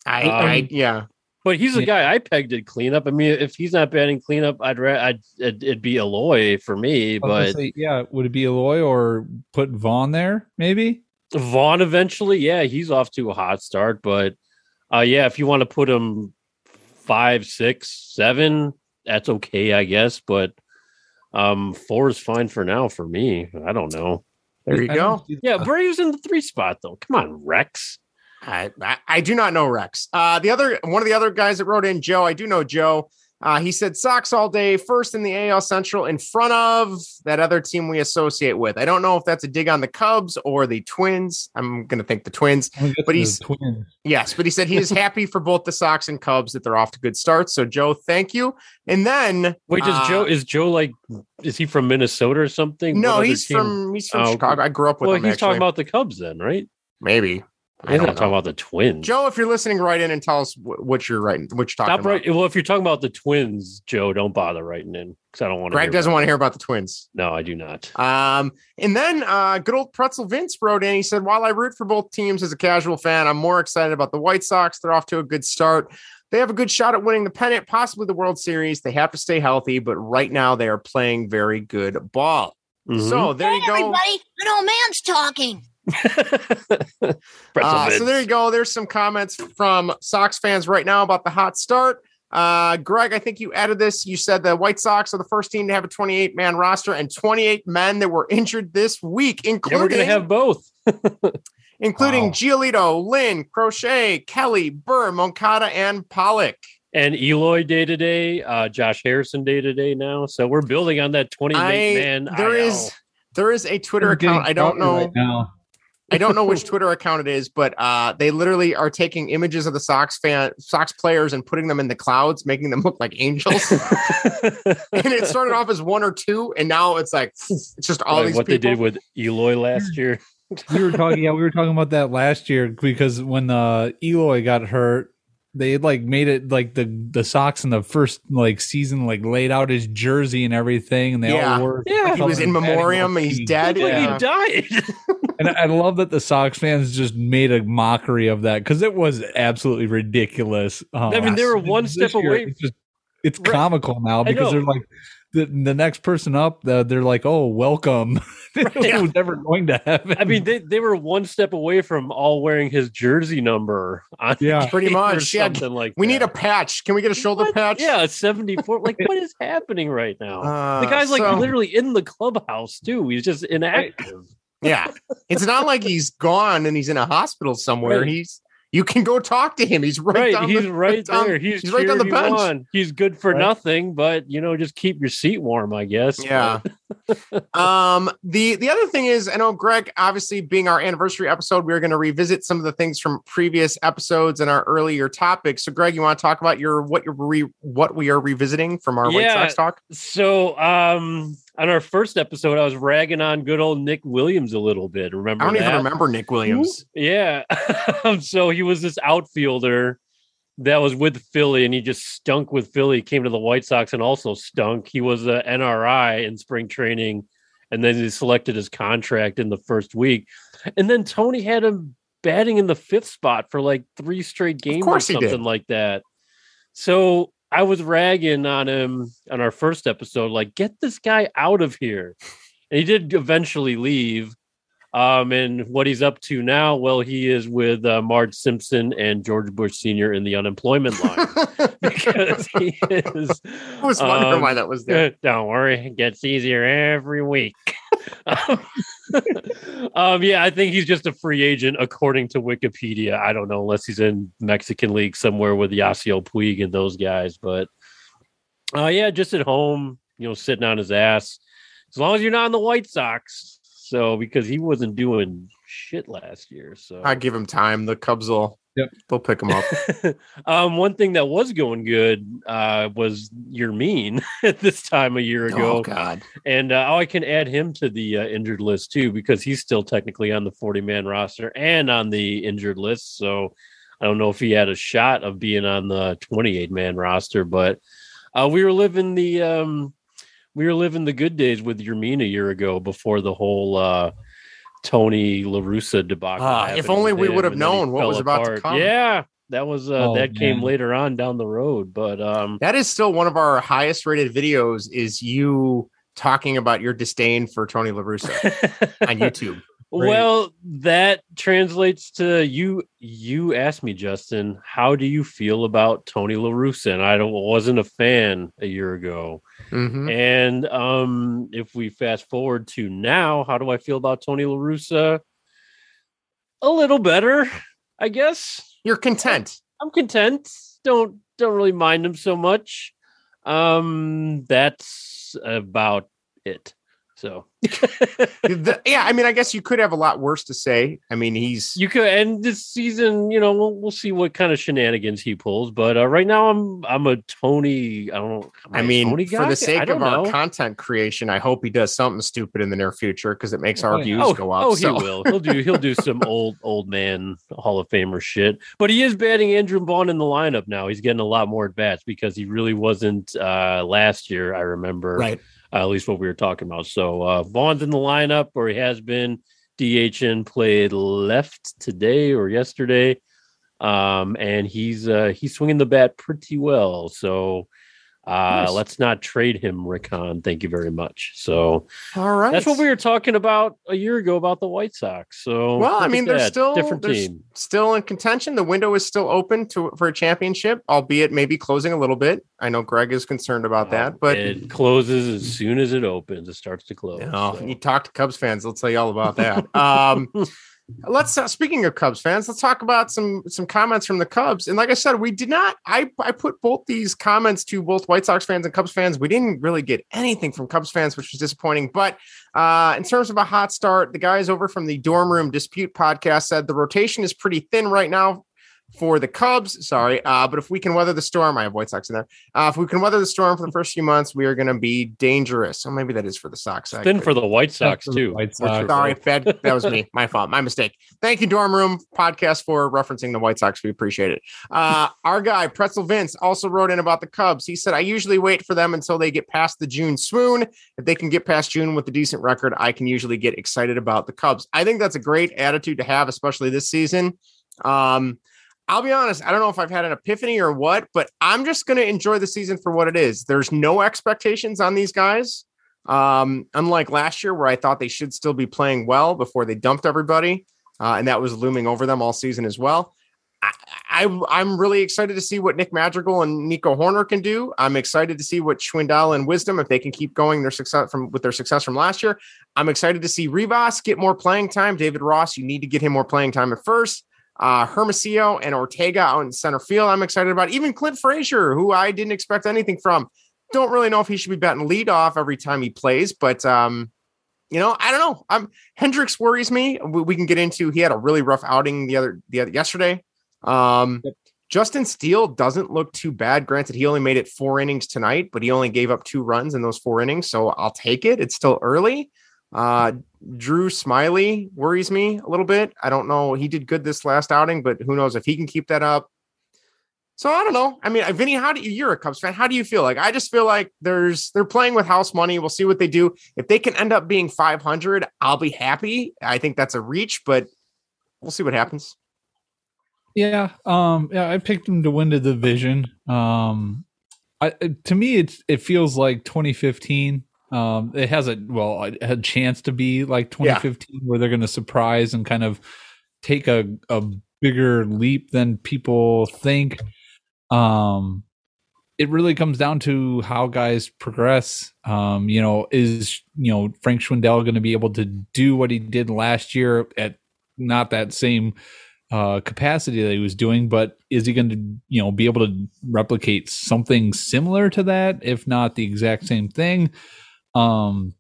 I, Um, I yeah. but he's a guy I pegged at cleanup. I mean, if he's not batting cleanup, I'd ra- I'd it'd, it'd be Eloy for me. I was gonna But say, yeah, would it be Eloy or put Vaughn there? Maybe. Vaughn eventually, yeah, he's off to a hot start. But uh, yeah, if you want to put him five, six, seven, that's okay, I guess. But um, four is fine for now for me. I don't know. There you I go. don't see- Yeah, Bray's in the three spot though. Come on, Rex. I, I I do not know Rex. Uh, the other one of the other guys that wrote in Joe. I do know Joe. Uh, he said Sox all day, first in the AL Central, in front of that other team we associate with. I don't know if that's a dig on the Cubs or the Twins. I'm going to think the Twins. But he's- twins. Yes, but he said he is happy for both the Sox and Cubs that they're off to good starts. So Joe, thank you. And then Wait, does uh, Joe is Joe like is he from Minnesota or something? No, he's team? from he's from Oh, Chicago. I grew up with Well, him. he's actually. talking about the Cubs then, right? maybe. I He's don't not talking about the Twins. Joe, if you're listening, write in and tell us what you're writing. What you're talking Stop about. right. Well, if you're talking about the Twins, Joe, don't bother writing in because I don't want to. Greg doesn't want to hear about the Twins. No, I do not. Um, and then uh, good old Pretzel Vince wrote in. He said, While I root for both teams as a casual fan, I'm more excited about the White Sox. They're off to a good start. They have a good shot at winning the pennant, possibly the World Series. They have to stay healthy, but right now they are playing very good ball. Mhm. So there you go. Everybody, an old man's talking. Pretzel Uh, so there you go. There's some comments from Sox fans right now about the hot start. Uh, Greg, I think you added this. You said the White Sox are the first team to have a 28 man roster and 28 men that were injured this week, Yeah, including we're gonna have both. including Wow. Giolito, Lynn, Crochet, Kelly, Burr, Moncada, and Pollock. And Eloy day to day, uh, Josh Harrison day to day now. So we're building on that 28 I man. there IL. is there is a Twitter I'm account. I don't know. right now. I don't know which Twitter account it is, but uh, they literally are taking images of the Sox fan Sox players and putting them in the clouds, making them look like angels. and it started off as one or two, and now it's like it's just all Like these what people. they did with Eloy last year. we were talking yeah we were talking about that last year because when uh eloy got hurt they had like made it like the the Sox in the first like season like laid out his jersey and everything and they Yeah. all were Yeah. he was in memoriam and he's dead. Looked Yeah. he died. and I love that the Sox fans just made a mockery of that because it was absolutely ridiculous. Um, I mean, they were one step year, away. It's, just, it's Right. comical now because they're like the, the next person up. The, they're like, "Oh, welcome." it was never going to happen. I mean, they, they were one step away from all wearing his jersey number. On Yeah. Pretty game or much, yeah. something like We that. need a patch. Can we get a shoulder What? patch? Yeah, 74. like, what is happening right now? Uh, the guy's like so- literally in the clubhouse too. He's just inactive. Yeah. It's not like he's gone and he's in a hospital somewhere. Right. He's you can go talk to him. He's right, Right, down he's the, right down- there. He's, he's right down the bench. on. He's good for Right. nothing, but you know, just keep your seat warm, I guess. Yeah. um the the other thing is i know greg obviously being our anniversary episode we're going to revisit some of the things from previous episodes and our earlier topics so greg you want to talk about your what you're re, what we are revisiting from our white Yeah. sox talk So, um, on our first episode, I was ragging on good old Nick Williams a little bit. Remember? i don't even remember nick williams Yeah. so he was this outfielder that was with Philly and he just stunk with Philly, came to the White Sox and also stunk. He was a NRI in spring training and then he selected his contract in the first week. And then Tony had him batting in the fifth spot for like three straight games or course he did. something like that. So I was ragging on him on our first episode, like, get this guy out of here. And he did eventually leave. Um, and what he's up to now, well, he is with uh, Marge Simpson and George Bush Sr. in the unemployment line because he is. I was wondering um, why that was there. Don't worry, it gets easier every week. um, yeah, I think he's just a free agent according to Wikipedia. I don't know unless he's in Mexican League somewhere with Yasiel Puig and those guys. But uh, yeah, just at home, you know, sitting on his ass. As long as you're not in the White Sox, so because he wasn't doing shit last year, so I give him time. The Cubs will Yep. They'll pick him up. um, one thing that was going good uh, was mean at this time a year ago. Oh God! And uh, oh, I can add him to the uh, injured list too because he's still technically on the forty-man roster and on the injured list. So I don't know if he had a shot of being on the twenty-eight-man roster, but uh, we were living the um, we were living the good days with Yermin a year ago before the whole uh, Tony La Russa debacle. Uh, if only we would have known what was apart. about to come. Yeah, that was uh, oh, that man. came later on down the road, but um, that is still one of our highest rated videos. Is you talking about your disdain for Tony La Russa on YouTube? Right. Well, that translates to you. You asked me, Justin, how do you feel about Tony La Russa? And I don't, wasn't a fan a year ago. Mm-hmm. And um, if we fast forward to now, how do I feel about Tony La Russa? A little better, I guess. You're content. I'm content. Don't don't really mind him so much. Um, that's about it. So the, yeah, I mean, I guess you could have a lot worse to say. I mean, he's you could, and this season, you know, we'll, we'll see what kind of shenanigans he pulls. But uh, right now, I'm I'm a Tony. I don't. I mean, for the sake of know. our content creation, I hope he does something stupid in the near future because it makes our oh, views oh, go up. Oh, so. he will. He'll do. He'll do some old old man Hall of Famer shit. But he is batting Andrew Vaughn in the lineup now. He's getting a lot more at bats because he really wasn't uh, last year. I remember. Right at least what we were talking about. So uh, Vaughn's in the lineup, or he has been. DHN played left today or yesterday, um, and he's uh, he's swinging the bat pretty well. So uh, nice. Let's not trade him, Rick Hahn. Thank you very much. So, all right, that's what we were talking about a year ago about the White Sox. So, well, I mean, they're still different team, still in contention. The window is still open to for a championship, albeit maybe closing a little bit. I know Greg is concerned about that, but it closes as soon as it opens. It starts to close. You, know, so. you talk to Cubs fans; they'll tell you all about that. um, let's uh, speaking of Cubs fans, let's talk about some some comments from the Cubs. And like I said, we did not. I I put both these comments to both White Sox fans and Cubs fans. We didn't really get anything from Cubs fans, which was disappointing. But uh, in terms of a hot start, the guys over from the Dorm Room Dispute podcast said the rotation is pretty thin right now for the Cubs. Sorry, uh, but if we can weather the storm, I have White Sox in there. Uh, if we can weather the storm for the first few months, we are going to be dangerous. So maybe that is for the Sox. Then for the White Sox too. White Sox. Sorry, bad, that was me. My fault. My mistake. Thank you, Dorm Room Podcast, for referencing the White Sox. We appreciate it. Uh, our guy Pretzel Vince also wrote in about the Cubs. He said, "I usually wait for them until they get past the June swoon. If they can get past June with a decent record, I can usually get excited about the Cubs. I think that's a great attitude to have, especially this season." Um, I'll be honest, I don't know if I've had an epiphany or what, but I'm just going to enjoy the season for what it is. There's no expectations on these guys. Um, unlike last year, where I thought they should still be playing well before they dumped everybody, uh, and that was looming over them all season as well. I, I, am really excited to see what Nick Madrigal and Nico Hoerner can do. I'm excited to see what Schwindel and Wisdom if they can keep going their success from with their success from last year. I'm excited to see Rivas get more playing time. David Ross, you need to get him more playing time at first uh, Hermosillo and Ortega out in center field. I'm excited about even Clint Frazier, who I didn't expect anything from. Don't really know if he should be batting lead off every time he plays, but um, you know, I don't know. I'm Hendricks worries me. We, we, can get into. He had a really rough outing the other the other yesterday. Um. Justin Steele doesn't look too bad. Granted, he only made it four innings tonight, but he only gave up two runs in those four innings, so I'll take it. It's still early. Uh, Drew Smyly worries me a little bit. I don't know. He did good this last outing, but who knows if he can keep that up. So I don't know. I mean, Vinny, how do you, you're a Cubs fan? How do you feel? Like I just feel like there's they're playing with house money. We'll see what they do. If they can end up being 500, I'll be happy. I think that's a reach, but we'll see what happens. Yeah, um, yeah, I picked them to win the division. Um, I, to me, it's it feels like 2015. Um, it has a well a chance to be like 2015, yeah. where they're going to surprise and kind of take a a bigger leap than people think. Um, it really comes down to how guys progress. Um, you know, is you know Frank Schwindel going to be able to do what he did last year at not that same uh, capacity that he was doing, but is he going to you know be able to replicate something similar to that, if not the exact same thing? Um,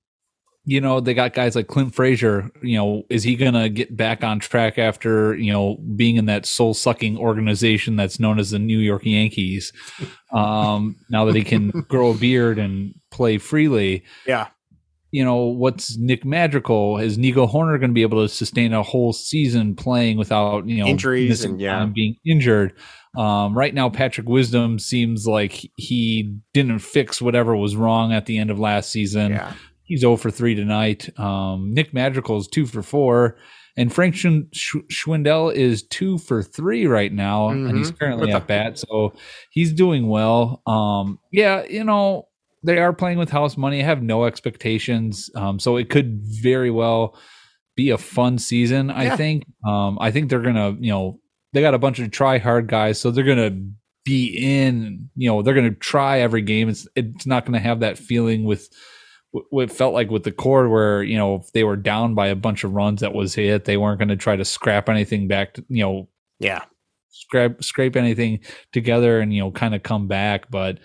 you know, they got guys like Clint Frazier. You know, is he going to get back on track after, you know, being in that soul sucking organization that's known as the New York Yankees? Um, now that he can grow a beard and play freely. Yeah. You know, what's Nick Madrigal? Is Nico Hoerner going to be able to sustain a whole season playing without, you know, injuries and yeah, being injured? Um, right now, Patrick Wisdom seems like he didn't fix whatever was wrong at the end of last season. Yeah he's 0 for 3 tonight. Um, Nick Madrigal is 2 for 4. And Frank Schwindel is 2 for 3 right now. Mm-hmm. And he's currently at bat. So he's doing well. Um, yeah, you know, they are playing with house money. I have no expectations. Um, so it could very well be a fun season, I think. Um, I think they're going to, you know, they got a bunch of try hard guys. So they're going to be in, you know, they're going to try every game. It's, it's not going to have that feeling with, what felt like with the core where you know if they were down by a bunch of runs that was hit they weren't going to try to scrap anything back to, you know yeah scrape scrape anything together and you know kind of come back but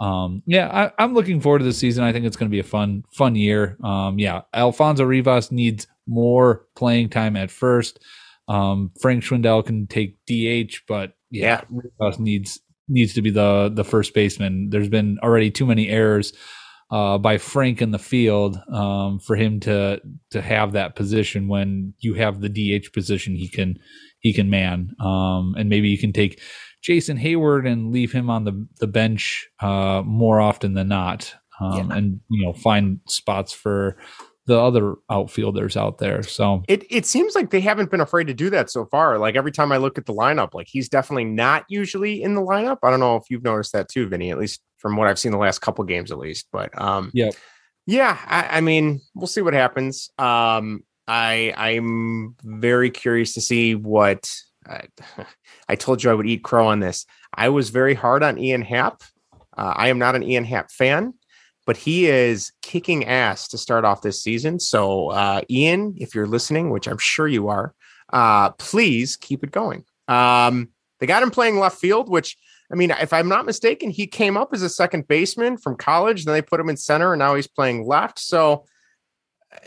um yeah I, am looking forward to the season i think it's going to be a fun fun year um yeah alfonso rivas needs more playing time at first um frank schwindel can take dh but yeah, yeah. needs needs to be the the first baseman there's been already too many errors uh, by Frank in the field um, for him to to have that position when you have the DH position he can he can man um, and maybe you can take Jason Heyward and leave him on the the bench uh, more often than not um, yeah. and you know find spots for the other outfielders out there. So it, it seems like they haven't been afraid to do that so far. Like every time I look at the lineup, like he's definitely not usually in the lineup. I don't know if you've noticed that too, Vinny, at least from what I've seen the last couple games at least. But um yeah. Yeah, I, I mean, we'll see what happens. Um I I'm very curious to see what I, I told you I would eat crow on this. I was very hard on Ian Happ. Uh, I am not an Ian Happ fan but he is kicking ass to start off this season. So, uh, Ian, if you're listening, which I'm sure you are, uh, please keep it going. Um, they got him playing left field, which I mean, if I'm not mistaken, he came up as a second baseman from college. Then they put him in center, and now he's playing left. So,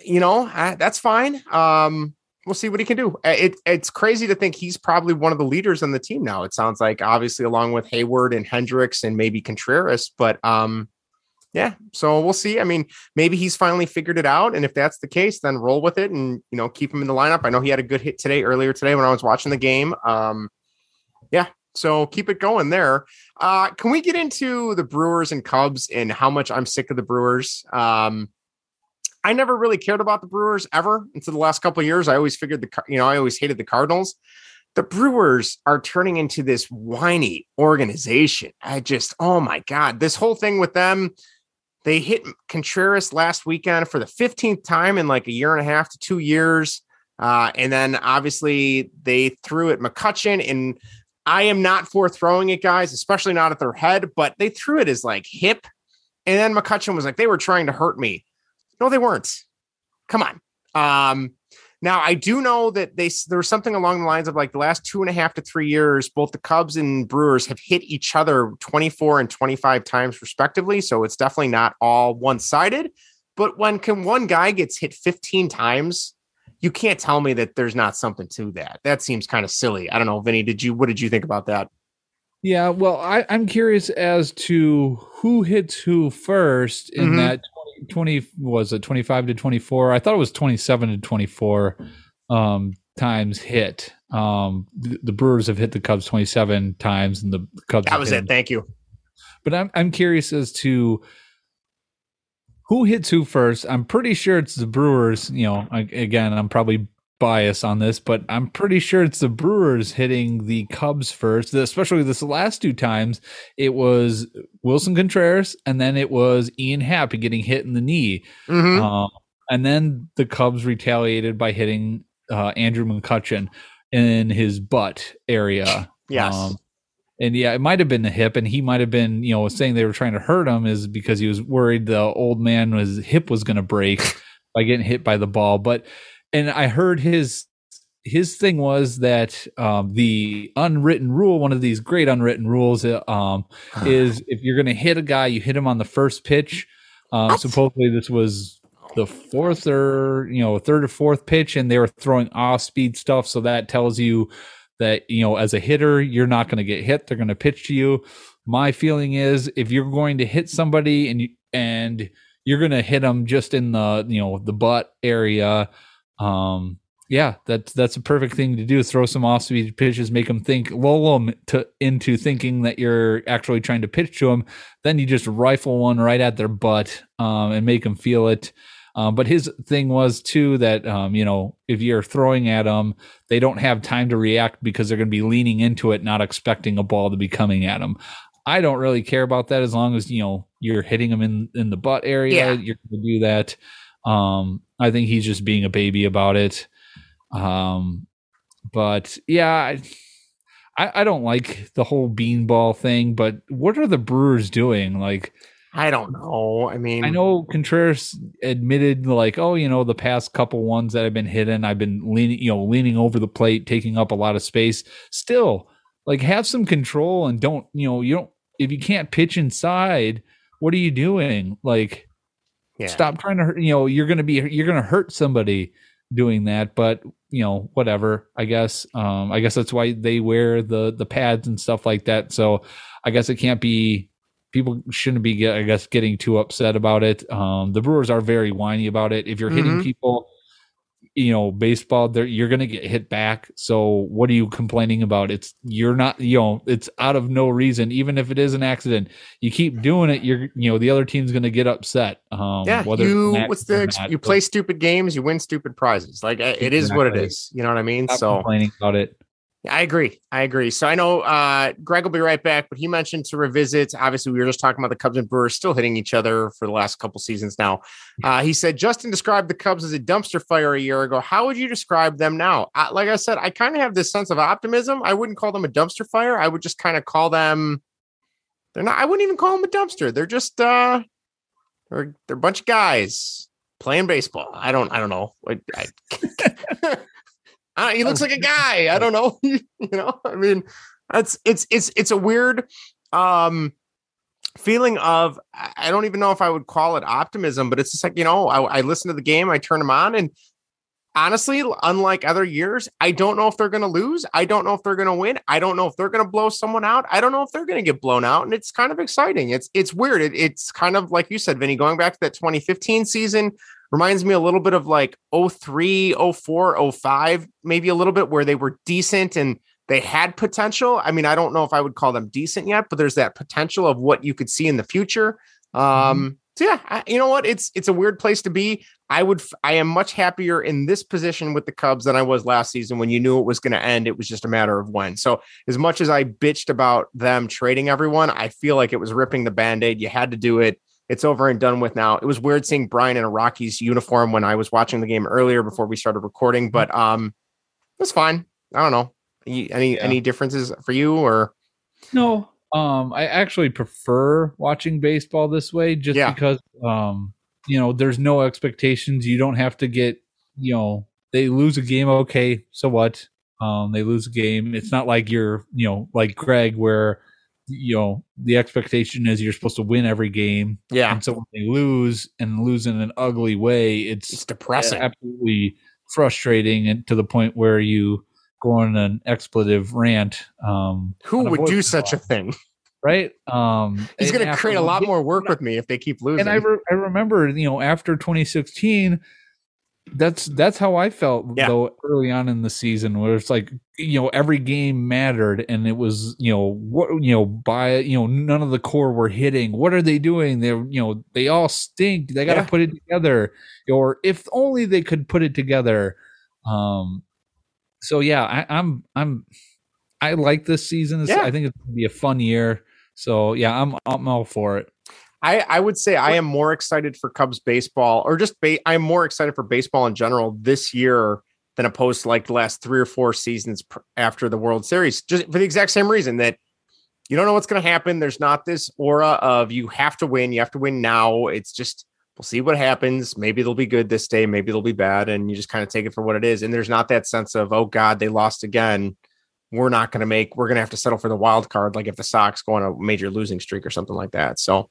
you know, that's fine. Um, we'll see what he can do. It, it's crazy to think he's probably one of the leaders on the team now. It sounds like, obviously, along with Heyward and Hendricks and maybe Contreras. But um, yeah, so we'll see. I mean, maybe he's finally figured it out, and if that's the case, then roll with it and you know keep him in the lineup. I know he had a good hit today earlier today when I was watching the game. Um, yeah, so keep it going there. Uh, can we get into the Brewers and Cubs and how much I'm sick of the Brewers? Um, I never really cared about the Brewers ever until the last couple of years. I always figured the you know I always hated the Cardinals. The Brewers are turning into this whiny organization. I just oh my god, this whole thing with them they hit Contreras last weekend for the 15th time in like a year and a half to two years. Uh, and then obviously they threw at McCutchen. And I am not for throwing it, guys, especially not at their head, but they threw it as like hip. And then McCutchen was like, they were trying to hurt me. No, they weren't. Come on. Um, now, I do know that they there was something along the lines of like the last two and a half to three years, both the Cubs and Brewers have hit each other 24 and 25 times respectively. So it's definitely not all one sided. But when can one guy gets hit 15 times, you can't tell me that there's not something to that. That seems kind of silly. I don't know, Vinny. Did you what did you think about that? Yeah, well, I, I'm curious as to who hits who first in mm-hmm. that 20 was it 25 to 24 i thought it was 27 to 24 um, times hit. Um, the, the, brewers have hit the cubs 27 times and the cubs that was it. Thank you. But i'm i'm curious as to who hits who first. I'm pretty sure it's the brewers you know again i'm probably bias on this, but I'm pretty sure it's the Brewers hitting the Cubs first, especially this last two times. It was Willson Contreras, and then it was Ian Happ getting hit in the knee. Mhm. Um, and then the Cubs retaliated by hitting uh, Andrew McCutchen in his butt area. Yes. Um, and yeah, it might have been the hip, and he might have been, you know, saying they were trying to hurt him is because he was worried the old man was hip was going to break by getting hit by the ball. But and I heard his his thing was that um, the unwritten rule, one of these great unwritten rules, uh, um, is if you're going to hit a guy, you hit him on the first pitch. Um, supposedly, this was the fourth or you know third or fourth pitch, and they were throwing off speed stuff, so that tells you that you know as a hitter you're not going to get hit. They're going to pitch to you. My feeling is if you're going to hit somebody and you and you're going to hit them just in the you know the butt area um yeah that's that's a perfect thing to do throw some off speed pitches make them think lull them to into thinking that you're actually trying to pitch to them then you just rifle one right at their butt um and make them feel it um, but his thing was too that um, you know if you're throwing at them, they don't have time to react because they're going to be leaning into it, not expecting a ball to be coming at them. I don't really care about that as long as you know you're hitting them in in the butt area. Yeah. You're going to do that. Um, I think he's just being a baby about it. Um, but yeah, I, I don't like the whole beanball thing. But what are the Brewers doing? Like. I don't know. I mean, I know Contreras admitted like, oh, you know, the past couple ones that I've been hitting, I've been leaning, you know, leaning over the plate, taking up a lot of space. Still, like, have some control and don't, you know, you don't. If you can't pitch inside, what are you doing? Like, Yeah. stop trying to hurt. You know, you're gonna be, you're gonna hurt somebody doing that. But you know, whatever. I guess. Um, I guess that's why they wear the the pads and stuff like that. So, I guess it can't be people shouldn't be i guess getting too upset about it um the brewers are very whiny about it if you're hitting Mhm. people you know baseball they're, you're gonna get hit back so what are you complaining about it's you're not you know it's out of no reason even if it is an accident you keep doing it you're you know the other team's gonna get upset um yeah, whether you what's the not, you play stupid games, you win stupid prizes. Like uh, it is what it Exactly. is. You know what I mean? stop so complaining about it I agree. I agree. So I know uh, Greg will be right back, but he mentioned to revisit. Obviously, we were just talking about the Cubs and Brewers still hitting each other for the last couple seasons now. Uh, he said Justin described the Cubs as a dumpster fire a year ago. How would you describe them now? Like I said, I kind of have this sense of optimism. I wouldn't call them a dumpster fire. I would just kind of call them. They're not. I wouldn't even call them a dumpster. They're just. uh They're they're a bunch of guys playing baseball. I don't. I don't know. I, I, uh, he looks like a guy. I don't know. you know, I mean, that's it's it's it's a weird um feeling of I don't even know if I would call it optimism, but it's just like you know, I, I listen to the game, I turn them on, and honestly, unlike other years, I don't know if they're going to lose. I don't know if they're going to win. I don't know if they're going to blow someone out. I don't know if they're going to get blown out, and it's kind of exciting. It's it's weird. It, it's kind of like you said, Vinny, going back to that 2015 season reminds me a little bit of like 03, 04, 05, maybe a little bit where they were decent and they had potential. I mean, I don't know if I would call them decent yet, but there's that potential of what you could see in the future. Um, so yeah, I, you know what? It's it's a weird place to be. I would I am much happier in this position with the Cubs than I was last season when you knew it was going to end. It was just a matter of when. So as much as I bitched about them trading everyone, I feel like it was ripping the band-aid. You had to do it. It's over and done with now. It was weird seeing Bryant in a Rockies uniform when I was watching the game earlier before we started recording, but um it's fine. I don't know. You- Any any differences for you or No, um, I actually prefer watching baseball this way just Yeah. because, um, you know, there's no expectations. You don't have to get, you know, they lose a game. Okay, so what? Um, they lose a game. It's not like you're, you know, like Greg, where, you know, the expectation is you're supposed to win every game. Yeah. And so when they lose and lose in an ugly way, it's, it's depressing. absolutely frustrating and to the point where you go on an expletive rant. Um, who would do such a thing? right? Um, He's going to create a lot more work with me if they keep losing. And I, re- I remember, you know, after 2016, that's that's how I felt Yeah. though early on in the season, where it's like you know every game mattered, and it was you know what you know by you know none of the core were hitting. What are they doing? They're you know they all stink. They got to Yeah. put it together, or if only they could put it together. Um, so yeah, I, I'm I'm I like this season. Yeah. I think it's gonna be a fun year. So yeah, I'm I'm all for it. I, I would say I am more excited for Cubs baseball, or just ba- I'm more excited for baseball in general this year than opposed to like the last three or four seasons pr- after the World Series, just for the exact same reason that you don't know what's going to happen. There's not this aura of you have to win, you have to win now. It's just we'll see what happens. Maybe they'll be good this day, maybe they'll be bad, and you just kind of take it for what it is. And there's not that sense of oh god, they lost again. We're not going to make. We're going to have to settle for the wild card, like if the Sox go on a major losing streak or something like that. So,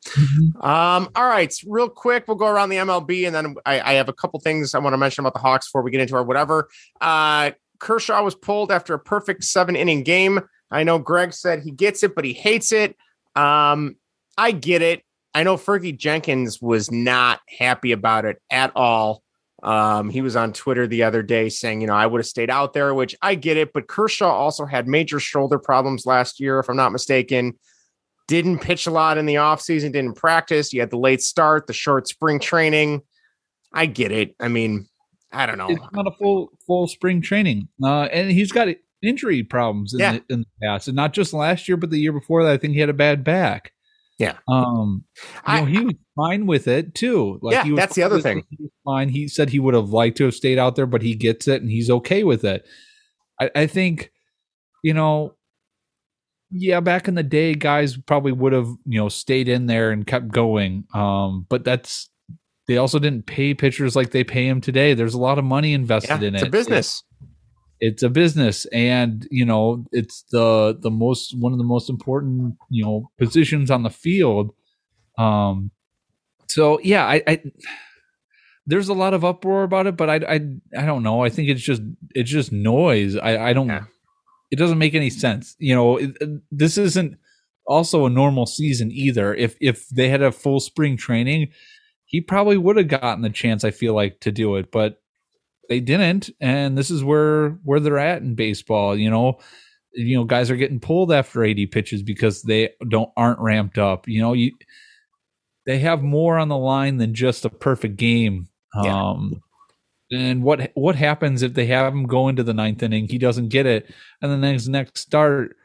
um, all right, real quick, we'll go around the MLB, and then I, I have a couple things I want to mention about the Hawks before we get into our whatever. Uh, Kershaw was pulled after a perfect seven inning game. I know Greg said he gets it, but he hates it. Um, I get it. I know Fergie Jenkins was not happy about it at all. Um, he was on Twitter the other day saying, you know, I would have stayed out there, which I get it. But Kershaw also had major shoulder problems last year, if I'm not mistaken. Didn't pitch a lot in the offseason, didn't practice. You had the late start, the short spring training. I get it. I mean, I don't know. It's not a full full spring training, uh, and he's got injury problems in, Yeah. the, in the past, and not just last year, but the year before that. I think he had a bad back. Yeah. Um, you know, I- he was fine with it too. Yeah, he was that's the other thing. He was fine. He said he would have liked to have stayed out there, but he gets it and he's okay with it. I, I think, you know, yeah, back in the day, guys probably would have, you know, stayed in there and kept going. Um, but that's they also didn't pay pitchers like they pay him today. There's a lot of money invested Yeah, in it's it. It's a business. It's a business, and you know, it's the the most one of the most important you know positions on the field. Um, so yeah, I, I there's a lot of uproar about it, but I I I don't know. I think it's just it's just noise. I I don't. It doesn't make any sense. You know, it, this isn't also a normal season either. If if they had a full spring training, he probably would have gotten the chance. I feel like to do it, but they didn't, and this is where where they're at in baseball. You know, you know, guys are getting pulled after 80 pitches because they don't aren't ramped up. You know, you they have more on the line than just a perfect game. Um, and what what happens if they have him go into the ninth inning? He doesn't get it, and then his next start,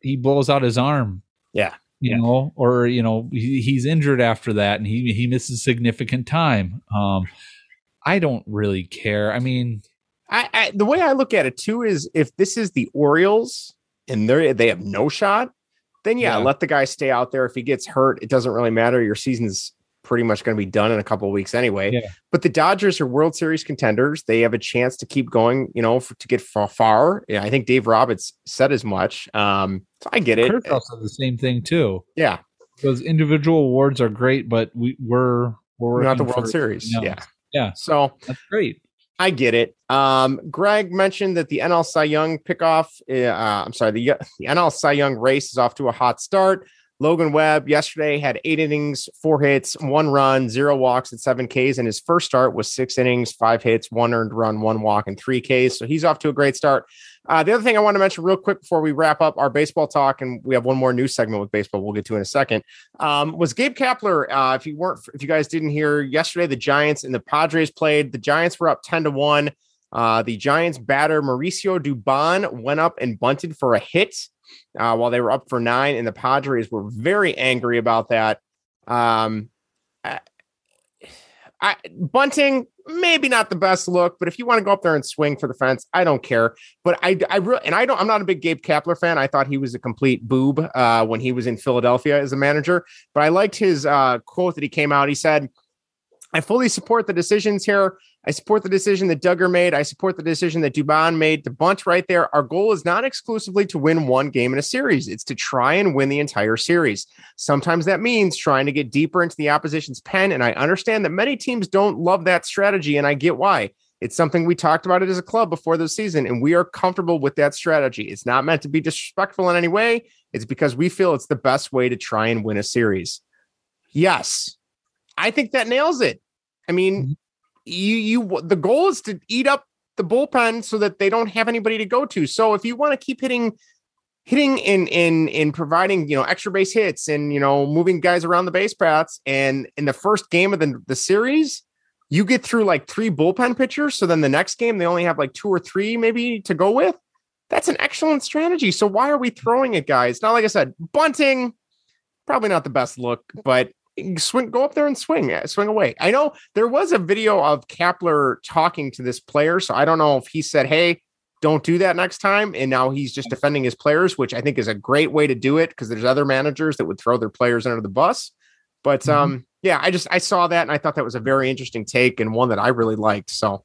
he blows out his arm. Yeah, you know, or you know, he, he's injured after that, and he he misses significant time. Um, I don't really care. I mean, I, I the way I look at it too is if this is the Orioles and they they have no shot, then yeah, Yeah. let the guy stay out there. If he gets hurt, it doesn't really matter. Your season's pretty much going to be done in a couple of weeks anyway. Yeah. But the Dodgers are World Series contenders. They have a chance to keep going, you know, for, to get far. far. Yeah, I think Dave Roberts said as much. Um, so I get it. Kershaw said the same thing too. Yeah, those individual awards are great, but we we're we're We're not the World Series. Yeah. Yeah. So that's great. I get it. Um, Greg mentioned that the NL Cy Young pickoff, uh, I'm sorry, the, the NL Cy Young race is off to a hot start. Logan Webb yesterday had eight innings, four hits, one run, zero walks, and seven Ks. And his first start was six innings, five hits, one earned run, one walk, and three Ks. So he's off to a great start. Uh, the other thing I want to mention real quick before we wrap up our baseball talk, and we have one more news segment with baseball we'll get to in a second, um, was Gabe Kapler. Uh, if you weren't, if you guys didn't hear yesterday, the Giants and the Padres played. The Giants were up 10 to 1. Uh, the Giants batter Mauricio Dubon went up and bunted for a hit uh, while they were up for nine, and the Padres were very angry about that. Um, I, bunting, maybe not the best look, but if you want to go up there and swing for the fence, I don't care. But I, I really, and I don't, I'm not a big Gabe Kapler fan. I thought he was a complete boob uh, when he was in Philadelphia as a manager, but I liked his uh, quote that he came out. He said, I fully support the decisions here. I support the decision that Duggar made. I support the decision that Dubon made. The bunch right there. Our goal is not exclusively to win one game in a series, it's to try and win the entire series. Sometimes that means trying to get deeper into the opposition's pen. And I understand that many teams don't love that strategy, and I get why. It's something we talked about it as a club before the season, and we are comfortable with that strategy. It's not meant to be disrespectful in any way. It's because we feel it's the best way to try and win a series. Yes, I think that nails it. I mean, mm-hmm. You you the goal is to eat up the bullpen so that they don't have anybody to go to. So if you want to keep hitting hitting in in in providing, you know, extra base hits and, you know, moving guys around the base paths and in the first game of the, the series, you get through like three bullpen pitchers. So then the next game, they only have like two or three maybe to go with. That's an excellent strategy. So why are we throwing it, guys? Now, like I said, bunting, probably not the best look, but swing, go up there and swing, uh, swing away. I know there was a video of Kapler talking to this player. So I don't know if he said, Hey, don't do that next time. And now he's just defending his players, which I think is a great way to do it because there's other managers that would throw their players under the bus. But mm-hmm. um, yeah, I just I saw that and I thought that was a very interesting take and one that I really liked. So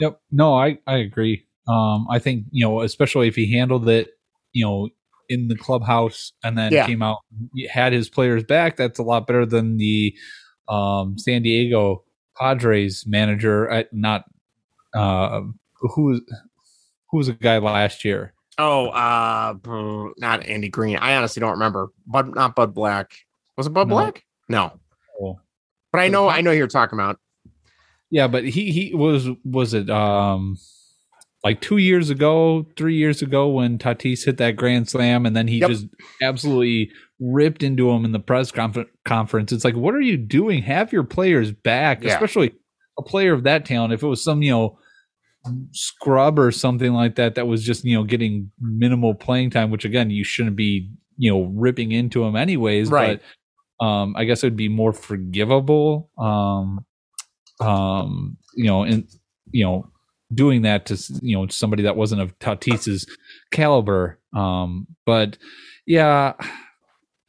Yep. No, I, I agree. Um, I think, you know, especially if he handled it, you know, in the clubhouse and then yeah. came out had his players back, that's a lot better than the um, San Diego Padres manager at not uh who who was a guy last year? Oh, uh, not Andy Green. I honestly don't remember. But not Bud Black. Was it Bud no. Black? No. Oh. But I know, I know you're talking about. Yeah, but he he was was it um like two years ago, three years ago when Tatis hit that grand slam, and then he yep. just absolutely ripped into him in the press conf- conference. It's like, what are you doing? Have your players back, yeah. especially a player of that talent. If it was some you know scrub or something like that that was just you know getting minimal playing time which again you shouldn't be you know ripping into him anyways right. but um i guess it would be more forgivable um um you know and you know doing that to you know somebody that wasn't of Tatis's caliber um but yeah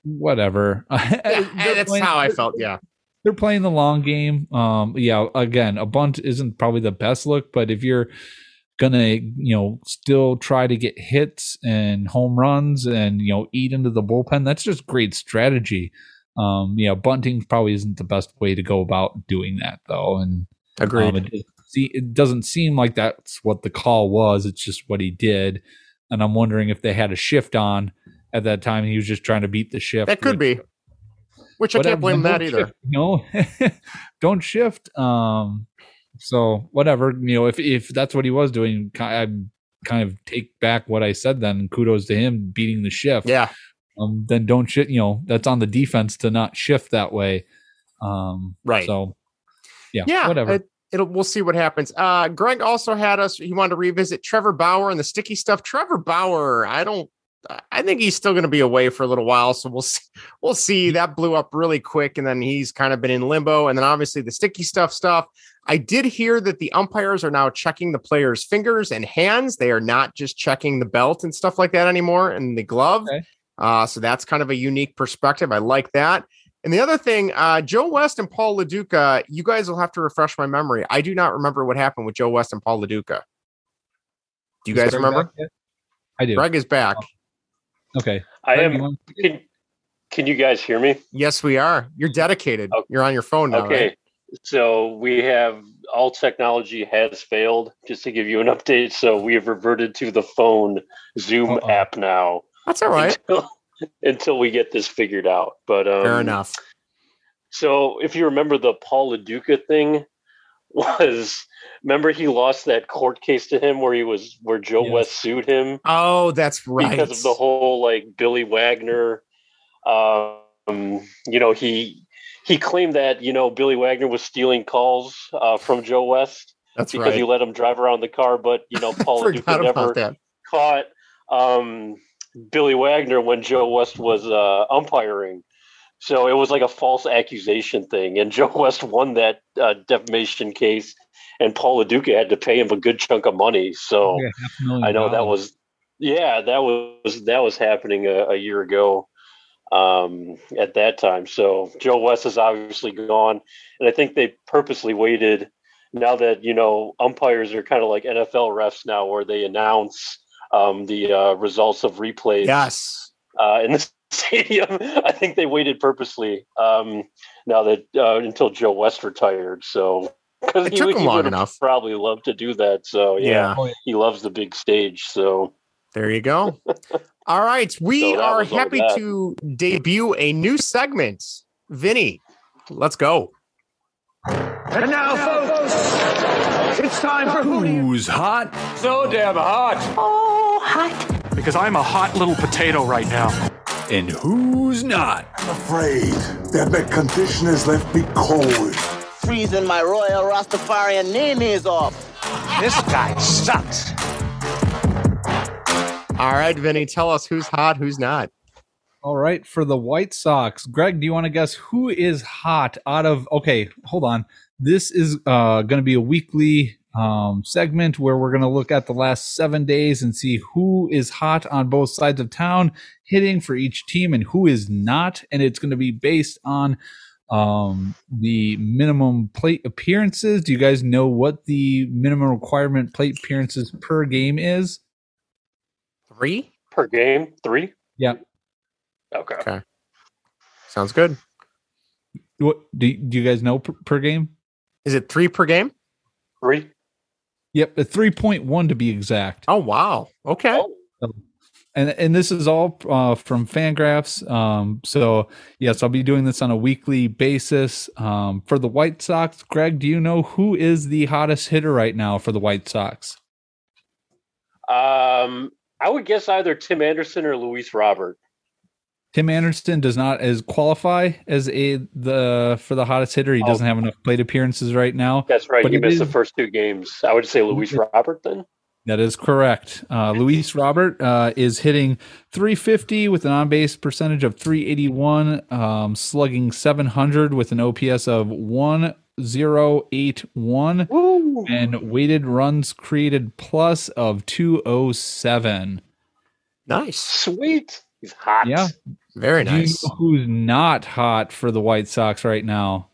whatever yeah, that's how i felt yeah they're playing the long game. Um, yeah, again, a bunt isn't probably the best look, but if you're gonna, you know, still try to get hits and home runs and you know eat into the bullpen, that's just great strategy. Um, yeah, bunting probably isn't the best way to go about doing that, though. And agreed. Um, it, it doesn't seem like that's what the call was. It's just what he did, and I'm wondering if they had a shift on at that time. He was just trying to beat the shift. That could be which I can't blame that either. You know, don't shift. Um, so whatever, you know, if if that's what he was doing, I kind of take back what I said. Then kudos to him beating the shift. Yeah. Um, then don't shift. You know, that's on the defense to not shift that way. Um, right. So yeah, yeah, whatever. It, it'll we'll see what happens. Uh, Greg also had us. He wanted to revisit Trevor Bauer and the sticky stuff. Trevor Bauer, I don't I think he's still going to be away for a little while. So we'll see. We'll see. That blew up really quick, and then he's kind of been in limbo. And then obviously the sticky stuff stuff. I did hear that the umpires are now checking the players' fingers and hands. They are not just checking the belt and stuff like that anymore and the glove. Okay. Uh, so that's kind of a unique perspective. I like that. And the other thing, uh, Joe West and Paul Lo Duca, you guys will have to refresh my memory. I do not remember what happened with Joe West and Paul Lo Duca. Do you guys remember? I do. Greg is back. Okay. I am. Can, can you guys hear me? Yes, we are. You're dedicated. Okay. You're on your phone now. Okay. Right? So we have all technology has failed. Just to give you an update, so we have reverted to the phone Zoom Uh-oh. app now. That's all right. Until, until, we get this figured out. But um, fair enough. So if you remember the Paul Duca thing, was remember he lost that court case to him where he was where Joe yes. West sued him. Oh, that's right. Because of the whole like Billy Wagner. Um, you know he he claimed that you know Billy Wagner was stealing calls uh, from Joe West. That's because right. he let him drive around the car, but you know Paul Duca never caught um, Billy Wagner when Joe West was uh, umpiring. So it was like a false accusation thing, and Joe West won that uh, defamation case, and Paul Lo Duca had to pay him a good chunk of money. So yeah, I know that was, yeah, that was that was happening a, a year ago um, at that time. So Joe West is obviously gone, and I think they purposely waited. Now that you know, umpires are kind of like NFL refs now, where they announce um, the uh, results of replays. Yes. Uh, in the stadium. I think they waited purposely. Um, now that uh, until Joe West retired, so because he, took him long enough. Probably love to do that. So yeah, yeah, he loves the big stage. So there you go. All right, we so are happy to debut a new segment. Vinny, let's go. And now, folks, it's time for Who's Hot? So damn hot. Oh, hot. Because I'm a hot little potato right now and who's not. I'm afraid that the condition has left me cold. freezing my royal Rastafarian name off. This guy sucks. All right, Vinny, tell us who's hot, who's not. All right, for the White Sox, Greg, do you want to guess who is hot out of? Okay, hold on. This is uh, going to be a weekly um, segment where we're going to look at the last seven days and see who is hot on both sides of town, hitting for each team, and who is not. And it's going to be based on um, the minimum plate appearances. Do you guys know what the minimum requirement plate appearances per game is? Three per game. Three. Yeah. Okay. Okay. Sounds good. What do, do you guys know per, per game? Is it three per game? Three. Yep, a three point one to be exact. Oh wow. Okay. Oh. And and this is all uh, from Fangraphs. Um, so yes, I'll be doing this on a weekly basis. Um, for the White Sox, Greg, do you know who is the hottest hitter right now for the White Sox? Um, I would guess either Tim Anderson or Luis Robert. Tim Anderson does not as qualify as a the for the hottest hitter. He Oh. doesn't have enough plate appearances right now. That's right. But he it missed the first two games. I would say Luis Robert then. That is correct. Uh, Luis Robert uh, is hitting 350 with an on base percentage of 381, um, slugging 700 with an OPS of 1081, and weighted runs created plus of 207. Nice. Sweet. He's hot. Yeah. Very Do you nice. know who's not hot for the White Sox right now?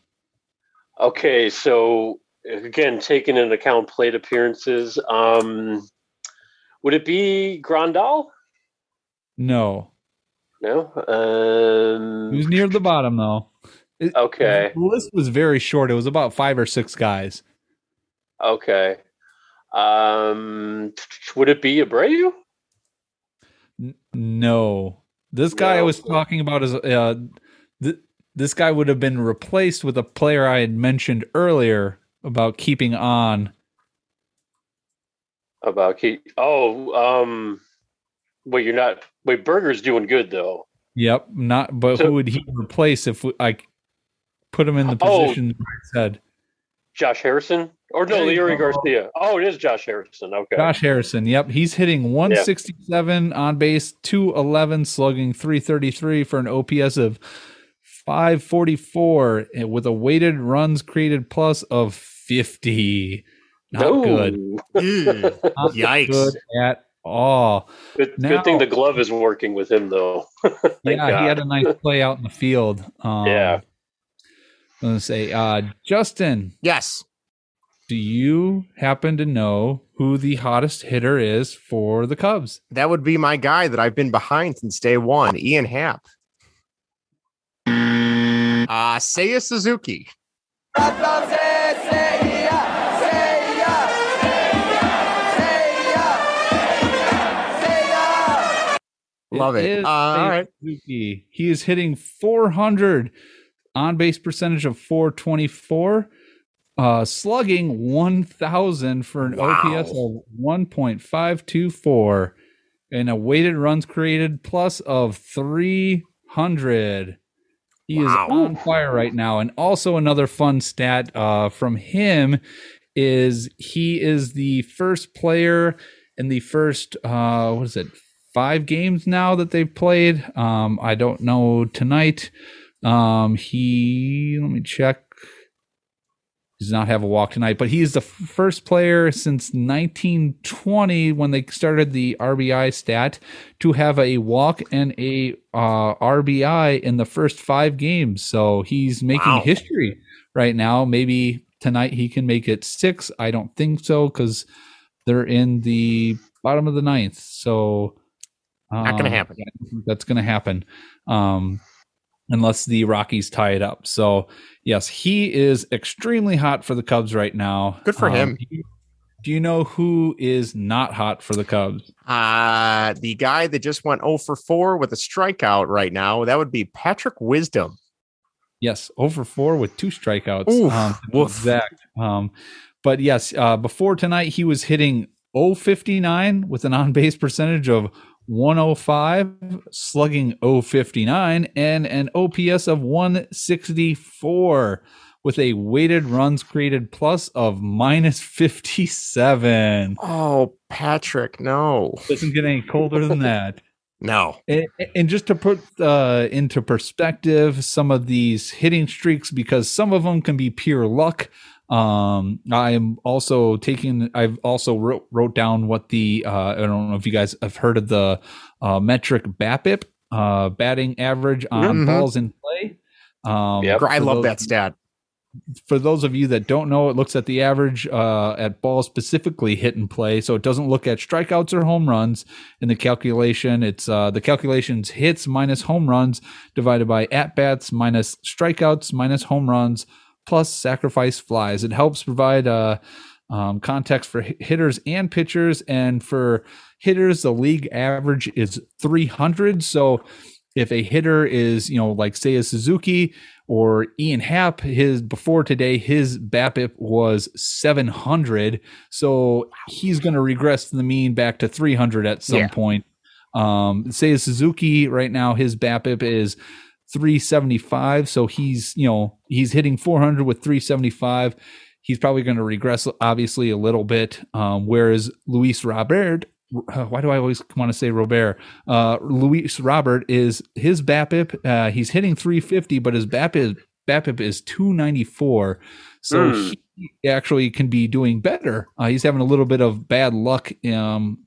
Okay, so again, taking into account plate appearances, um, would it be Grandal? No. No. Um, Who's near the bottom, though? It- Okay. The list was very short. It was about five or six guys. okay. Um, would it be Abreu? N- No. This guy I No. was talking about is uh th- this guy would have been replaced with a player I had mentioned earlier about keeping on. About Keith? Oh, um, wait, you're not. Wait, Burger's doing good though. Yep, not but So- who would he replace if we, I put him in the Oh. position I said? Josh Harrison? Or no, There you Leury. Garcia. Oh, it is Josh Harrison. Okay. Josh Harrison. Yep, he's hitting 167 on base, 211 slugging, 333 for an OPS of 544 with a weighted runs created plus of 50. Not No. good. Not Yikes. good at all. Good, Now- good thing the glove is working with him though. Yeah, God. he had a nice play out in the field. Um, Yeah. I'm gonna say, uh, Justin. Yes. Do you happen to know who the hottest hitter is for the Cubs? That would be my guy that I've been behind since day one, Ian Happ. Uh Seiya Suzuki. Love it. Uh, all right. Suzuki. He is hitting 400 on base percentage of 424, uh, slugging 1,000 for an OPS of 1.524, and a weighted runs created plus of 300. He is on fire right now. And also another fun stat uh, from him is he is the first player in the first uh, what is it five games now that they've played. Um, I don't know tonight. Um, he let me check. He does not have a walk tonight, but he is the f- first player since 1920 when they started the RBI stat to have a walk and a uh, RBI in the first five games. So he's making Wow. history right now. Maybe tonight he can make it six. I don't think so because they're in the bottom of the ninth. So Not gonna happen. yeah, I don't think That's going to happen. Um, unless the Rockies tie it up. So, yes, he is extremely hot for the Cubs right now. Good for Um, him. Do you, know who is not hot for the Cubs? Uh the guy that just went 0 for 4 with a strikeout right now, that would be Patrick Wisdom. Yes, over four with two strikeouts. Oof, um, exact. Um, but yes, uh, before tonight, he was hitting 059 with an on base percentage of 105, slugging 059, and an OPS of 164 with a weighted runs created plus of minus 57. Oh, Patrick, no. Doesn't get any colder than that. No. And, and, just to put uh, into perspective some of these hitting streaks, because some of them can be pure luck. Um, I'm also taking, I've also wrote, wrote down what the, uh, I don't know if you guys have heard of the uh, metric BABIP, uh, batting average on mm-hmm. balls in play. Um, yep. I love those, that stat for those of you that don't know, it looks at the average uh, at balls specifically hit and play. So it doesn't look at strikeouts or home runs in the calculation. It's uh, the calculations hits minus home runs divided by at bats minus strikeouts minus home runs plus sacrifice flies. It helps provide uh, um, context for hitters and pitchers. And for hitters, the league average is 300. So if a hitter is, you know, like say a Suzuki or Ian Happ, his before today, his BABIP was 700. So he's going to regress the mean back to 300 at some yeah. point. Um, say a Suzuki right now, his BABIP is 375. So he's, you know, he's hitting 400 with 375. He's probably going to regress, obviously, a little bit. Um, whereas Luis Robert uh, why do I always want to say Robert? Uh, Luis Robert is his BABIP. Uh, he's hitting 350, but his BABIP BABIP is 294. So mm. he actually can be doing better. Uh, he's having a little bit of bad luck um,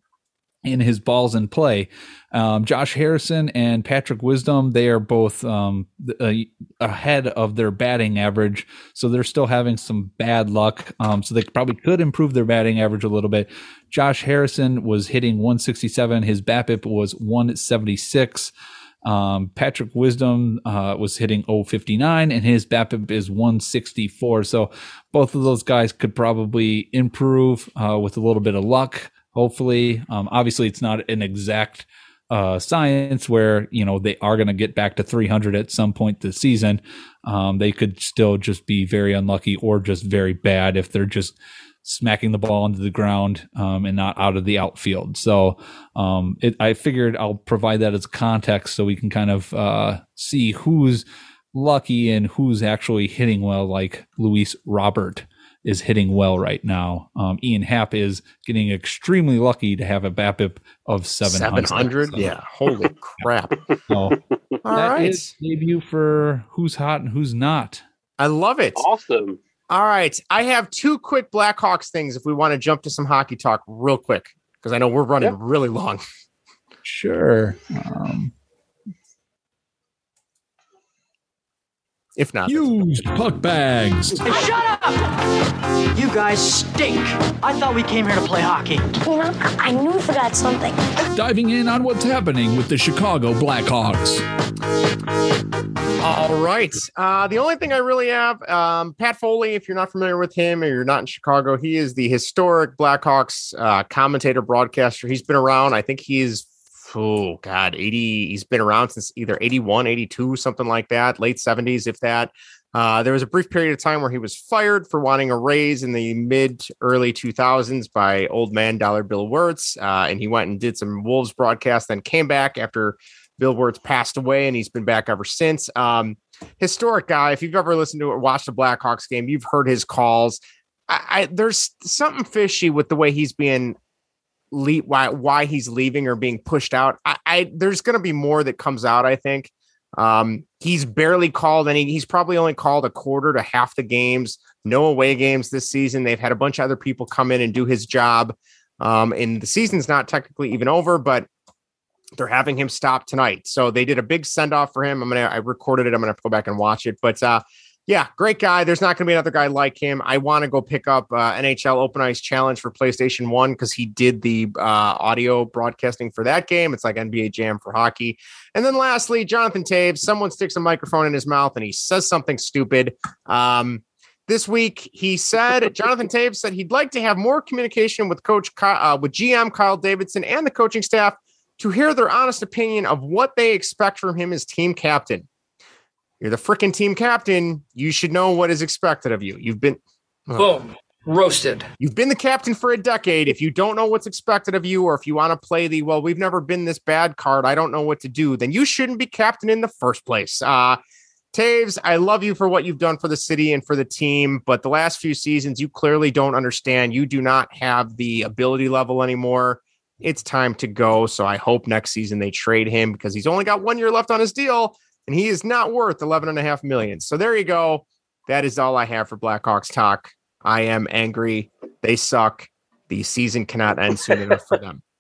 in his balls in play. Um, Josh Harrison and Patrick Wisdom, they are both um, uh, ahead of their batting average. So they're still having some bad luck. Um, so they probably could improve their batting average a little bit. Josh Harrison was hitting 167. His BABIP was 176. Um, Patrick Wisdom uh, was hitting 059 and his BABIP is 164. So both of those guys could probably improve uh, with a little bit of luck hopefully. Um, obviously, it's not an exact uh, science where you know they are going to get back to 300 at some point this season. Um, they could still just be very unlucky or just very bad if they're just smacking the ball into the ground um, and not out of the outfield. So um, it, I figured I'll provide that as context so we can kind of uh, see who's lucky and who's actually hitting well, like Luis Robert is hitting well right now. Um, Ian Happ is getting extremely lucky to have a BABIP of 700. 700? So, yeah. Holy crap. So, All right. debut for who's hot and who's not. I love it. Awesome. All right. I have two quick Blackhawks things if we want to jump to some hockey talk real quick because I know we're running yep. really long. Sure. Um, If not, used puck bags. Hey, shut up! You guys stink. I thought we came here to play hockey. You know, I knew we forgot something. Diving in on what's happening with the Chicago Blackhawks. All right. Uh, the only thing I really have, um, Pat Foley, if you're not familiar with him or you're not in Chicago, he is the historic Blackhawks uh, commentator, broadcaster. He's been around. I think he's oh god 80 he's been around since either 81 82 something like that late 70s if that. Uh, there was a brief period of time where he was fired for wanting a raise in the mid early 2000s by old man dollar bill wirtz uh, and he went and did some wolves broadcast then came back after bill wirtz passed away and he's been back ever since. Um, historic guy if you've ever listened to or watched a blackhawks game you've heard his calls. I, I, there's something fishy with the way he's being le- why why he's leaving or being pushed out. I, I there's going to be more that comes out. I think um, he's barely called any. He's probably only called a quarter to half the games. No away games this season. They've had a bunch of other people come in and do his job. Um, and the season's not technically even over, but they're having him stop tonight. So they did a big send off for him. I'm gonna I recorded it. I'm gonna go back and watch it. But uh, yeah, great guy. There's not going to be another guy like him. I want to go pick up uh, NHL Open Ice Challenge for PlayStation 1 because he did the uh, audio broadcasting for that game. It's like NBA Jam for hockey. And then lastly, Jonathan Toews. Someone sticks a microphone in his mouth and he says something stupid. Um, this week, he said, Jonathan Toews said he'd like to have more communication with Coach, uh, with GM Kyle Davidson and the coaching staff to hear their honest opinion of what they expect from him as team captain. You're the freaking team captain. You should know what is expected of you. You've been boom roasted. You've been the captain for a decade. If you don't know what's expected of you, or if you want to play the well, we've never been this bad card. I don't know what to do. Then you shouldn't be captain in the first place. Uh, Toews, I love you for what you've done for the city and for the team, but the last few seasons, you clearly don't understand. You do not have the ability level anymore. It's time to go. So I hope next season they trade him because he's only got one year left on his deal and he is not worth 11 and a half million. So there you go. That is all I have for Blackhawks talk. I am angry. They suck. The season cannot end soon enough for them.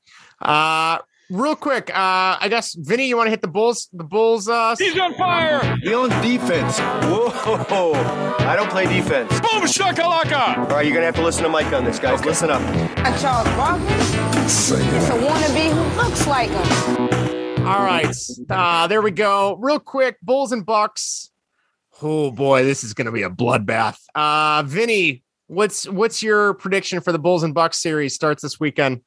Uh, real quick, uh, I guess Vinny, you want to hit the Bulls? The Bulls. Uh, He's on fire. He on defense. Whoa! I don't play defense. Boom shakalaka! All right, you're gonna have to listen to Mike on this, guys. Okay. Listen up. Charles Barkley. It's a wannabe who looks like him. All right, uh, there we go. Real quick, Bulls and Bucks. Oh boy, this is going to be a bloodbath. Uh, Vinny, what's what's your prediction for the Bulls and Bucks series? Starts this weekend.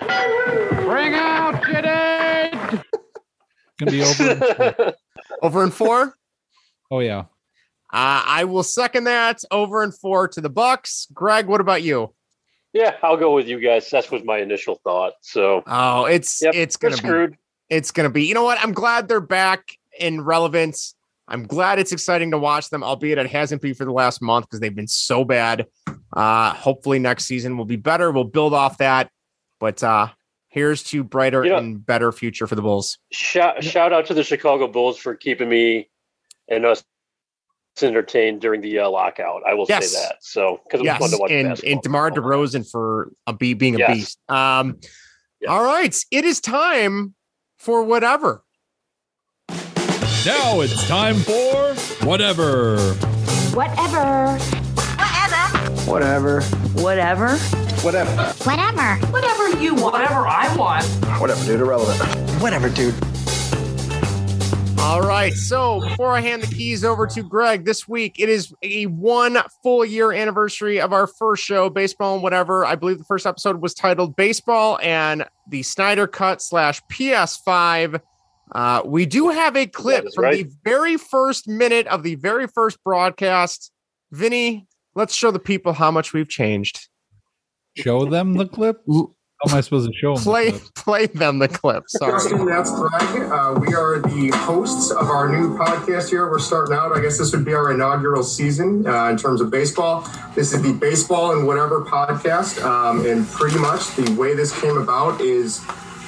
Bring out Jade. Gonna be over. over in four. Oh yeah. Uh, I will second that. Over and four to the Bucks. Greg, what about you? Yeah, I'll go with you guys. That was my initial thought. So, oh, it's yep, it's gonna be screwed. It's gonna be. You know what? I'm glad they're back in relevance. I'm glad it's exciting to watch them, albeit it hasn't been for the last month because they've been so bad. Uh, hopefully next season will be better. We'll build off that. But uh, here's to brighter you know, and better future for the Bulls. Shout, shout out to the Chicago Bulls for keeping me and us entertained during the uh, lockout. I will yes. say that. So because it yes. was fun to watch. And, and DeMar DeRozan for a be, being a yes. beast. Um, yes. All right, it is time for whatever. Now it's time for whatever. Whatever. Whatever. Whatever. Whatever. Whatever. Whatever Whatever you want. Whatever I want. Whatever, dude. Irrelevant. Whatever, dude. All right. So before I hand the keys over to Greg this week, it is a one full year anniversary of our first show, Baseball and Whatever. I believe the first episode was titled Baseball and the Snyder Cut slash PS5. Uh, we do have a clip from right. the very first minute of the very first broadcast. Vinny, let's show the people how much we've changed. Show them the clip? How am I supposed to show them? Play, the play them the clip. Sorry. Justin, that's Greg. Uh, we are the hosts of our new podcast here. We're starting out. I guess this would be our inaugural season uh, in terms of baseball. This is the Baseball and Whatever podcast. Um, and pretty much the way this came about is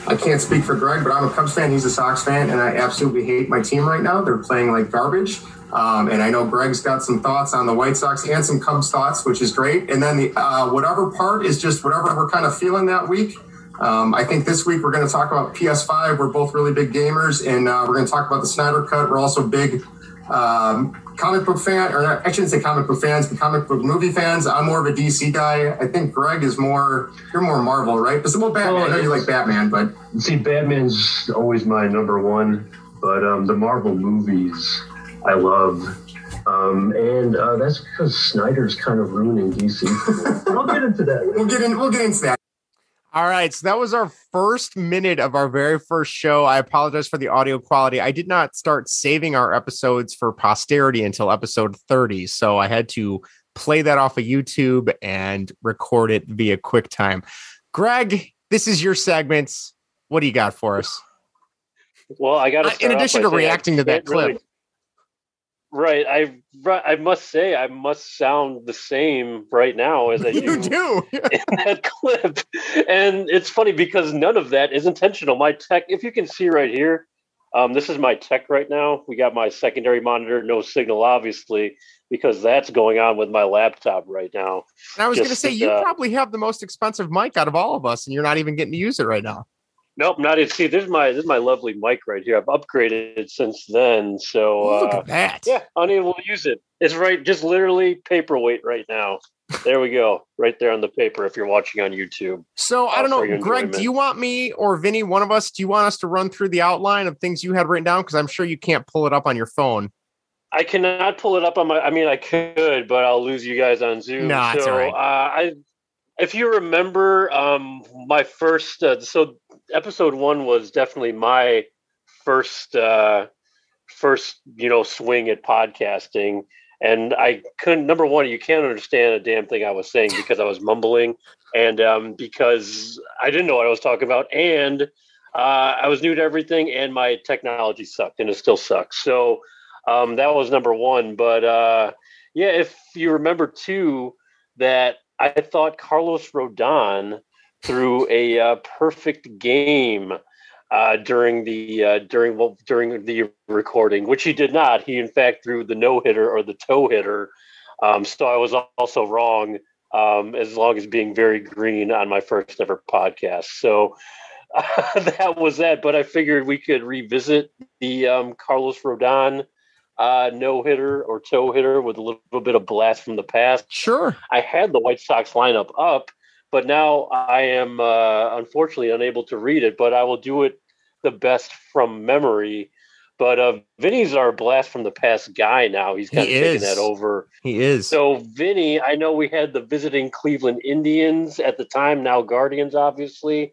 I can't speak for Greg, but I'm a Cubs fan. He's a Sox fan, and I absolutely hate my team right now. They're playing like garbage. Um, and I know Greg's got some thoughts on the White Sox and some Cubs thoughts, which is great. And then the uh, whatever part is just whatever we're kind of feeling that week. Um, I think this week we're going to talk about PS5. We're both really big gamers, and uh, we're going to talk about the Snyder Cut. We're also big um, comic book fan, or I shouldn't say comic book fans, but comic book movie fans. I'm more of a DC guy. I think Greg is more, you're more Marvel, right? But well, Batman. I know you like Batman, but see, Batman's always my number one. But um, the Marvel movies, I love. Um, and uh, that's because Snyder's kind of ruining DC. we'll get into that. We'll get in. We'll get into that. All right, so that was our first minute of our very first show. I apologize for the audio quality. I did not start saving our episodes for posterity until episode 30, so I had to play that off of YouTube and record it via QuickTime. Greg, this is your segment. What do you got for us? Well, I got to. in addition to reacting to that clip, really, Right. I I must say I must sound the same right now as I you do, in that clip. And it's funny because none of that is intentional. My tech, if you can see right here, um, this is my tech right now. We got my secondary monitor, no signal, obviously, because that's going on with my laptop right now. And I was going to say, you uh, probably have the most expensive mic out of all of us, and you're not even getting to use it right now. Nope, not even. See, this is my this is my lovely mic right here. I've upgraded since then, so look uh, at that. Yeah, unable to use it. It's right, just literally paperweight right now. There we go, right there on the paper. If you're watching on YouTube. So I don't know, Greg. Do you want me or Vinny, one of us? Do you want us to run through the outline of things you had written down? Because I'm sure you can't pull it up on your phone. I cannot pull it up on my. I mean, I could, but I'll lose you guys on Zoom. No, so, right. Uh, I, if you remember, um, my first. Uh, so episode one was definitely my first uh first you know swing at podcasting. And i couldn't number one you can't understand a damn thing i was saying because i was mumbling. And um because i didn't know what i was talking about. And uh i was new to everything and my technology sucked and it still sucks. So Um, that was number one. But uh, yeah, if you remember too, that I thought Carlos Rodon threw a uh, perfect game uh, during the uh, during well, during the recording, which he did not. He in fact threw the no hitter or the toe hitter. Um, so I was also wrong um, as long as being very green on my first ever podcast. So that was that. But I figured we could revisit the um, Carlos Rodon uh, no hitter or toe hitter with a little bit of blast from the past. Sure. I had the White Sox lineup up, but now I am uh, unfortunately unable to read it, but I will do it the best from memory. But uh, Vinny's our blast from the past guy now. He's kind He of taking that over. He is. So, Vinny, I know we had the visiting Cleveland Indians at the time, now Guardians, obviously.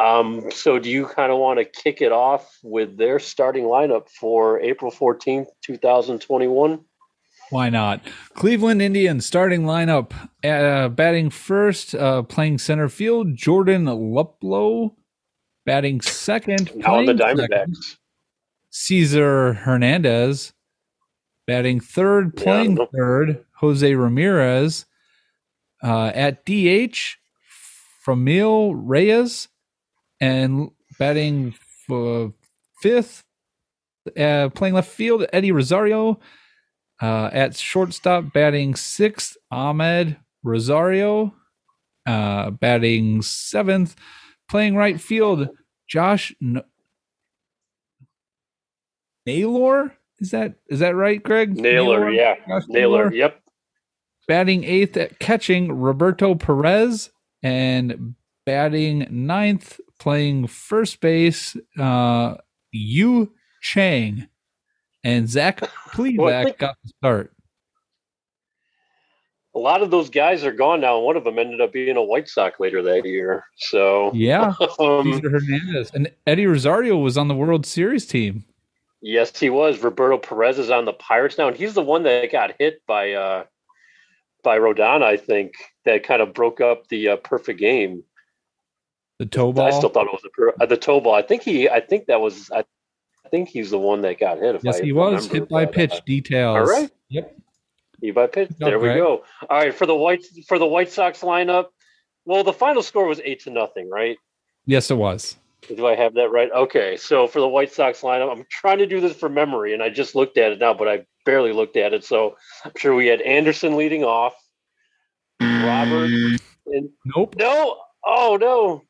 Um, so, do you kind of want to kick it off with their starting lineup for April 14th, 2021? Why not? Cleveland Indians starting lineup, uh, batting first, uh, playing center field, Jordan Luplow. Batting second, Now on the playing Diamondbacks. Cesar Hernandez. Batting third, playing third, Jose Ramirez. Uh, at DH, Franmil Reyes. And batting for fifth, uh, playing left field, Eddie Rosario. Uh, at shortstop, batting sixth, Amed Rosario. Uh, batting seventh, playing right field, Josh N- Naylor. Is that is that right, Greg? Naylor, yeah. Josh Naylor, yep. Batting eighth at catching, Roberto Perez, and batting ninth, playing first base, uh, Yu Chang, and Zach Well, Plesac think- got the start. A lot of those guys are gone now. One of them ended up being a White Sox later that year. So, Yeah, um, Cesar Hernandez and Eddie Rosario was on the World Series team. yes, he was. Roberto Perez is on the Pirates now, and he's the one that got hit by uh, by Rodon, I think, that kind of broke up the uh, perfect game. The toe ball. I still thought it was the, per- uh, the toe ball. I think he. I think that was. I, I think he's the one that got hit. Yes, I he was remember, hit by but, pitch uh, details. all right. Yep. Hit by pitch. There we go. All right for the white for the White Sox lineup. Well, the final score was eight to nothing, right? Yes, it was. Do I have that right? Okay. So for the White Sox lineup, I'm trying to do this from memory, and I just looked at it now, but I barely looked at it. So I'm sure we had Anderson leading off, Robert, and Nope. no, oh no,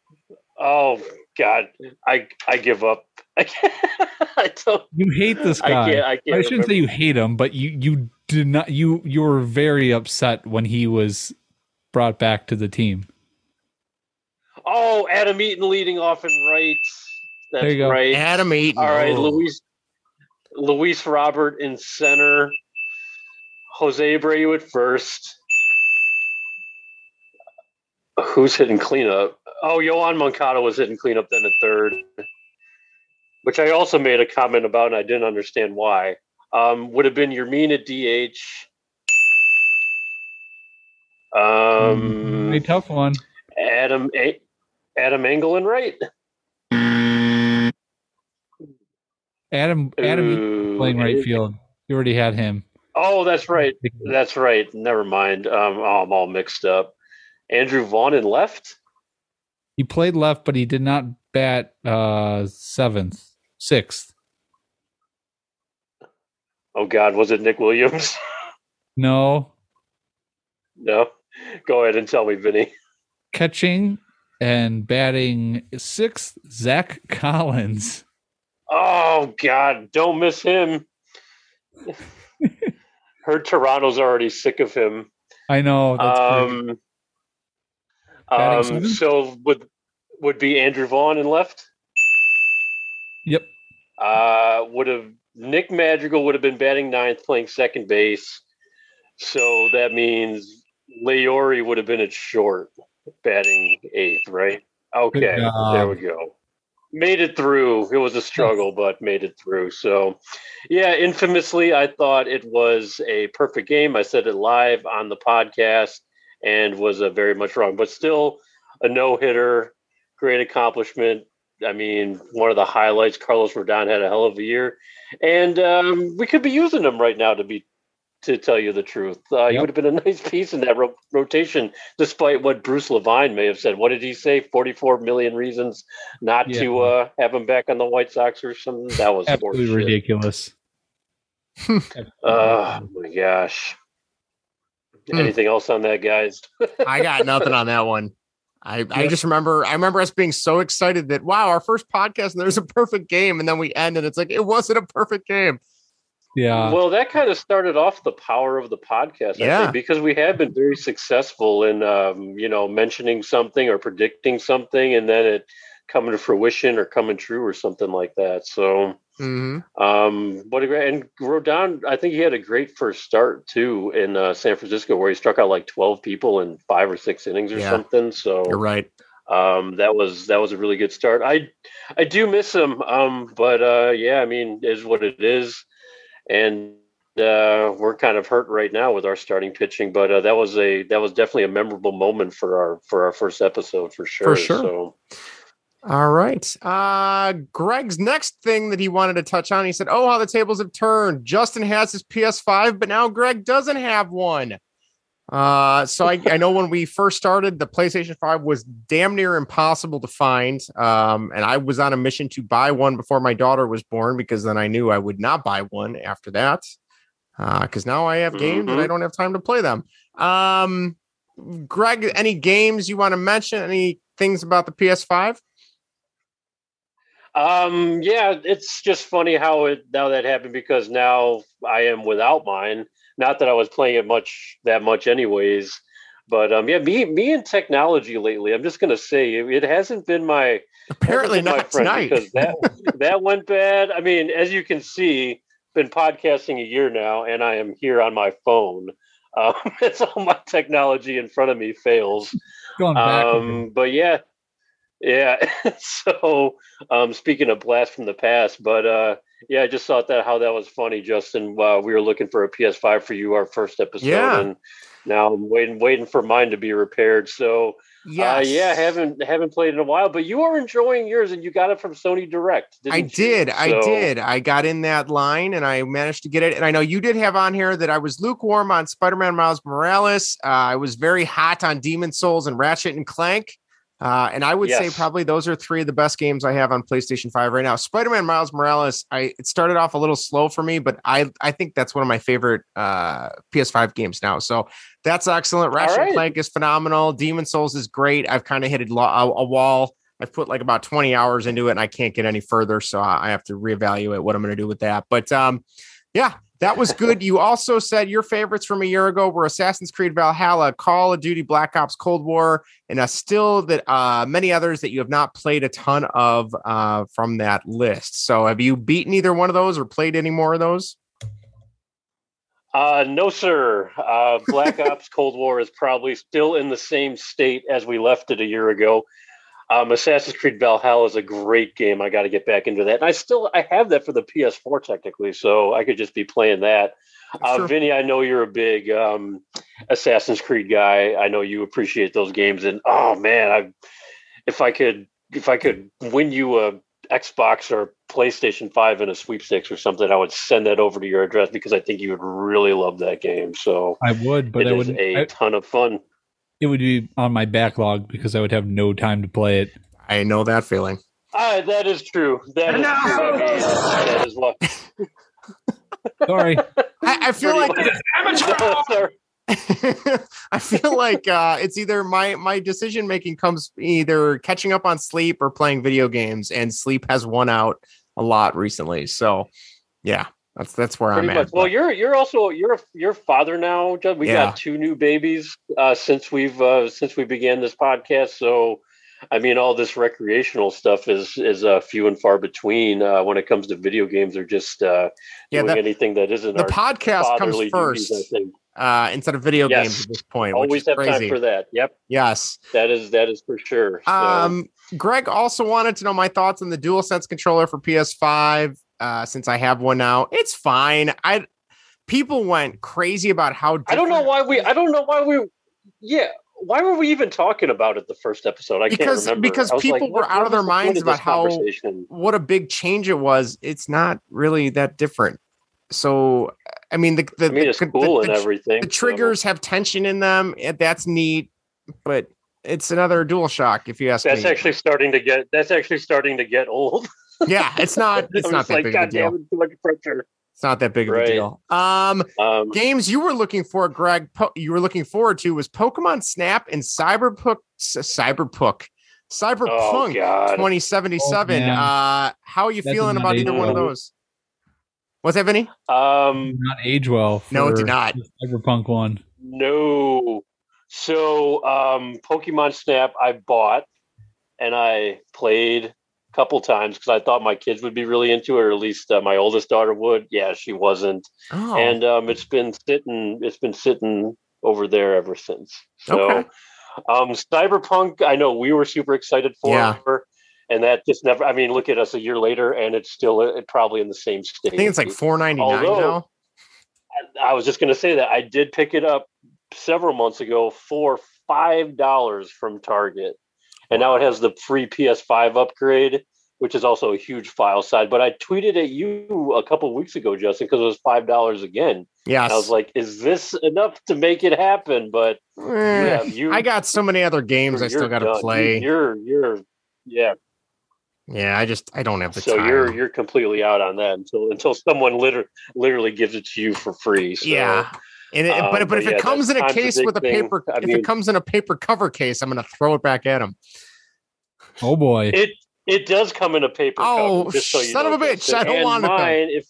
oh God, I I give up. I. I don't. You hate this I guy. can't- I can't shouldn't say you hate him, but you you did not. You you were very upset when he was brought back to the team. Oh, Adam Eaton leading off in right. That's There you go. right. Adam Eaton. All right, Oh. Luis Luis Robert in center. Jose Abreu at first. Who's hitting cleanup? Oh, Yoan Moncada was hitting cleanup then at third, which I also made a comment about, and I didn't understand why. Um, would have been Yermin at DH. Um, A tough one. Adam A- Adam Engel and right. Adam Adam Ooh. playing right field. You already had him. Oh, that's right. That's right. Never mind. Um, oh, I'm all mixed up. Andrew Vaughn in left. He played left, but he did not bat uh seventh, sixth. Oh God, was it Nick Williams? No, no. Go ahead and tell me, Vinny. catching and batting sixth. Zach Collins. Oh God, don't miss him. Heard Toronto's already sick of him. I know. That's. Um, um, so would would be Andrew Vaughn in left. Yep. Uh, would have Nick Madrigal would have been batting ninth, playing second base. So that means Leury would have been at short, batting eighth, right? Okay, there we go. Made it through. It was a struggle, but made it through. So, yeah, infamously, I thought it was a perfect game. I said it live on the podcast and was uh, very much wrong, but still a no hitter. Great accomplishment I mean, one of the highlights. Carlos Rodon had a hell of a year, and um, we could be using him right now to be to tell you the truth. Uh, yep. He would have been a nice piece in that ro- rotation, despite what Bruce Levine may have said. What did he say? 44 million reasons not yeah. to uh, have him back on the White Sox or something? That was absolutely ridiculous. oh my gosh. Hmm. Anything else on that, guys? I got nothing on that one. I, I just remember I remember us being so excited that wow, our first podcast and there's a perfect game, and then we end and it's like it wasn't a perfect game. Yeah. Well, that kind of started off the power of the podcast, I yeah. think, because we have been very successful in, um, you know, mentioning something or predicting something, and then it coming to fruition or coming true or something like that. So, mm-hmm. um, what a great and Rodon, I think he had a great first start too in uh, San Francisco, where he struck out like twelve people in five or six innings or yeah. something. So you're right. Um, that was that was a really good start. I I do miss him, um, but uh, yeah, I mean, is what it is and uh, we're kind of hurt right now with our starting pitching. But uh, that was a that was definitely a memorable moment for our for our first episode for sure. For sure. So. All right. Uh Greg's next thing that he wanted to touch on, he said, Oh, how the tables have turned. Justin has his PS5, but now Greg doesn't have one. Uh, so I, I know when we first started, the PlayStation 5 was damn near impossible to find. Um, and I was on a mission to buy one before my daughter was born because then I knew I would not buy one after that. Uh, because now I have games mm-hmm. and I don't have time to play them. Um, Greg, any games you want to mention? Any things about the PS5? Um, yeah, it's just funny how it now that happened because now I am without mine. Not that I was playing it much that much, anyways. But um, yeah, me me and technology lately. I'm just gonna say it, hasn't been my apparently not my friend tonight because that that went bad. I mean, as you can see, been podcasting a year now, and I am here on my phone. Um, it's all my technology in front of me fails. Going back um, but yeah, yeah. so um, speaking of blast from the past, but uh, yeah, I just thought that how that was funny, Justin. While we were looking for a PS5 for you, our first episode, yeah. and now I'm waiting, waiting for mine to be repaired. So, yeah, uh, yeah, haven't haven't played in a while, but you are enjoying yours, and you got it from Sony Direct. I did, I did. I got in that line, and I managed to get it. And I know you did have on here that I was lukewarm on Spider-Man Miles Morales. Uh, I was very hot on Demon's Souls and Ratchet and Clank. Uh, and I would yes. say probably those are three of the best games I have on PlayStation 5 right now. Spider-Man Miles Morales, I it started off a little slow for me, but I I think that's one of my favorite uh, PS5 games now. So that's excellent. Ratchet right. Clank is phenomenal. Demon's Souls is great. I've kind of hit a, a, wall. I've put like about 20 hours into it and I can't get any further. So I have to reevaluate what I'm going to do with that. But um, yeah, that was good. You also said your favorites from a year ago were Assassin's Creed Valhalla, Call of Duty Black Ops Cold War, and uh, still that uh, many others that you have not played a ton of uh, from that list. So have you beaten either one of those or played any more of those? Uh, no, sir. Uh, Black Ops Cold War is probably still in the same state as we left it a year ago. Um, Assassin's Creed Valhalla is a great game. I got to get back into that, and I still I have that for the PS4 technically, so I could just be playing that. Uh, sure. Vinny, I know you're a big um, Assassin's Creed guy. I know you appreciate those games, and oh man, I if I could if I could win you a Xbox or PlayStation Five in a sweepstakes or something, I would send that over to your address because I think you would really love that game. So I would, but it I would a I, ton of fun it would be on my backlog because I would have no time to play it. I know that feeling. Uh, that is true. That is, true. that is what. Sorry. I, I feel like amateur. I feel like uh, it's either my my decision making comes either catching up on sleep or playing video games, and sleep has won out a lot recently. So, yeah, that's that's where Pretty I'm much. at. Well, you're you're also you're you're father now. We yeah. got two new babies uh, since we've uh, since we began this podcast. So, I mean, all this recreational stuff is is uh, few and far between uh, when it comes to video games or just uh, yeah, doing anything that isn't the podcast comes first. Duties, uh, instead of video yes. games at this point. Always have crazy. time for that. Yep. Yes. That is that is for sure. So. Um, Greg also wanted to know my thoughts on the DualSense controller for PS5 uh, since I have one now. It's fine. I people went crazy about how I don't know why we I don't know why we yeah. why were we even talking about it the first episode? I because can't remember. because people like, were out of their is the point minds about how what a big change it was. It's not really that different. So I mean the the, I mean, the, cool the- and the- everything. the so- triggers have tension in them. That's neat, but it's another dual shock if you ask That's me. actually starting to get. That's actually starting to get old. yeah, it's not it's not that like, big God of a deal. damn too much pressure. It's not that big of a deal. Um, Um, games you were looking for, Greg. Po- you were looking forward to was Pokemon Snap and Cyberpunk. Cyberpunk. Cyberpunk Oh, 2077. Oh, uh, how are you That feeling about age either one of those? What's that, Vinny? um, Not age well. No, it did not. the Cyberpunk one. No. So, um, Pokemon Snap, I bought and I played a couple times because I thought my kids would be really into it, or at least uh, my oldest daughter would. Yeah, she wasn't, Oh, and um, it's been sitting. It's been sitting over there ever since. So, Okay. um, Cyberpunk, I know we were super excited for. Yeah. And that just never. I mean, look at us a year later, and it's still uh, probably in the same state. I think it's like 4.99 Although- now. I was just going to say that I did pick it up several months ago for five dollars from Target, and now it has the free PS5 upgrade, which is also a huge file size. But I tweeted at you a couple weeks ago, Justin, because it was five dollars again. Yeah, I was like, "Is this enough to make it happen?" But yeah, you- I got so many other games I still got to play. You're you're yeah. yeah, I just I don't have the So time. you're you're completely out on that until until someone literally literally gives it to you for free. So, yeah. And it, um, but but but if yeah, it comes in a case with a paper, I if mean- it comes in a paper cover case, I'm gonna throw it back at him. Oh boy. It it does come in a paper Oh, cover. Just so you son of a bitch, Justin. I don't And want it then. mine. If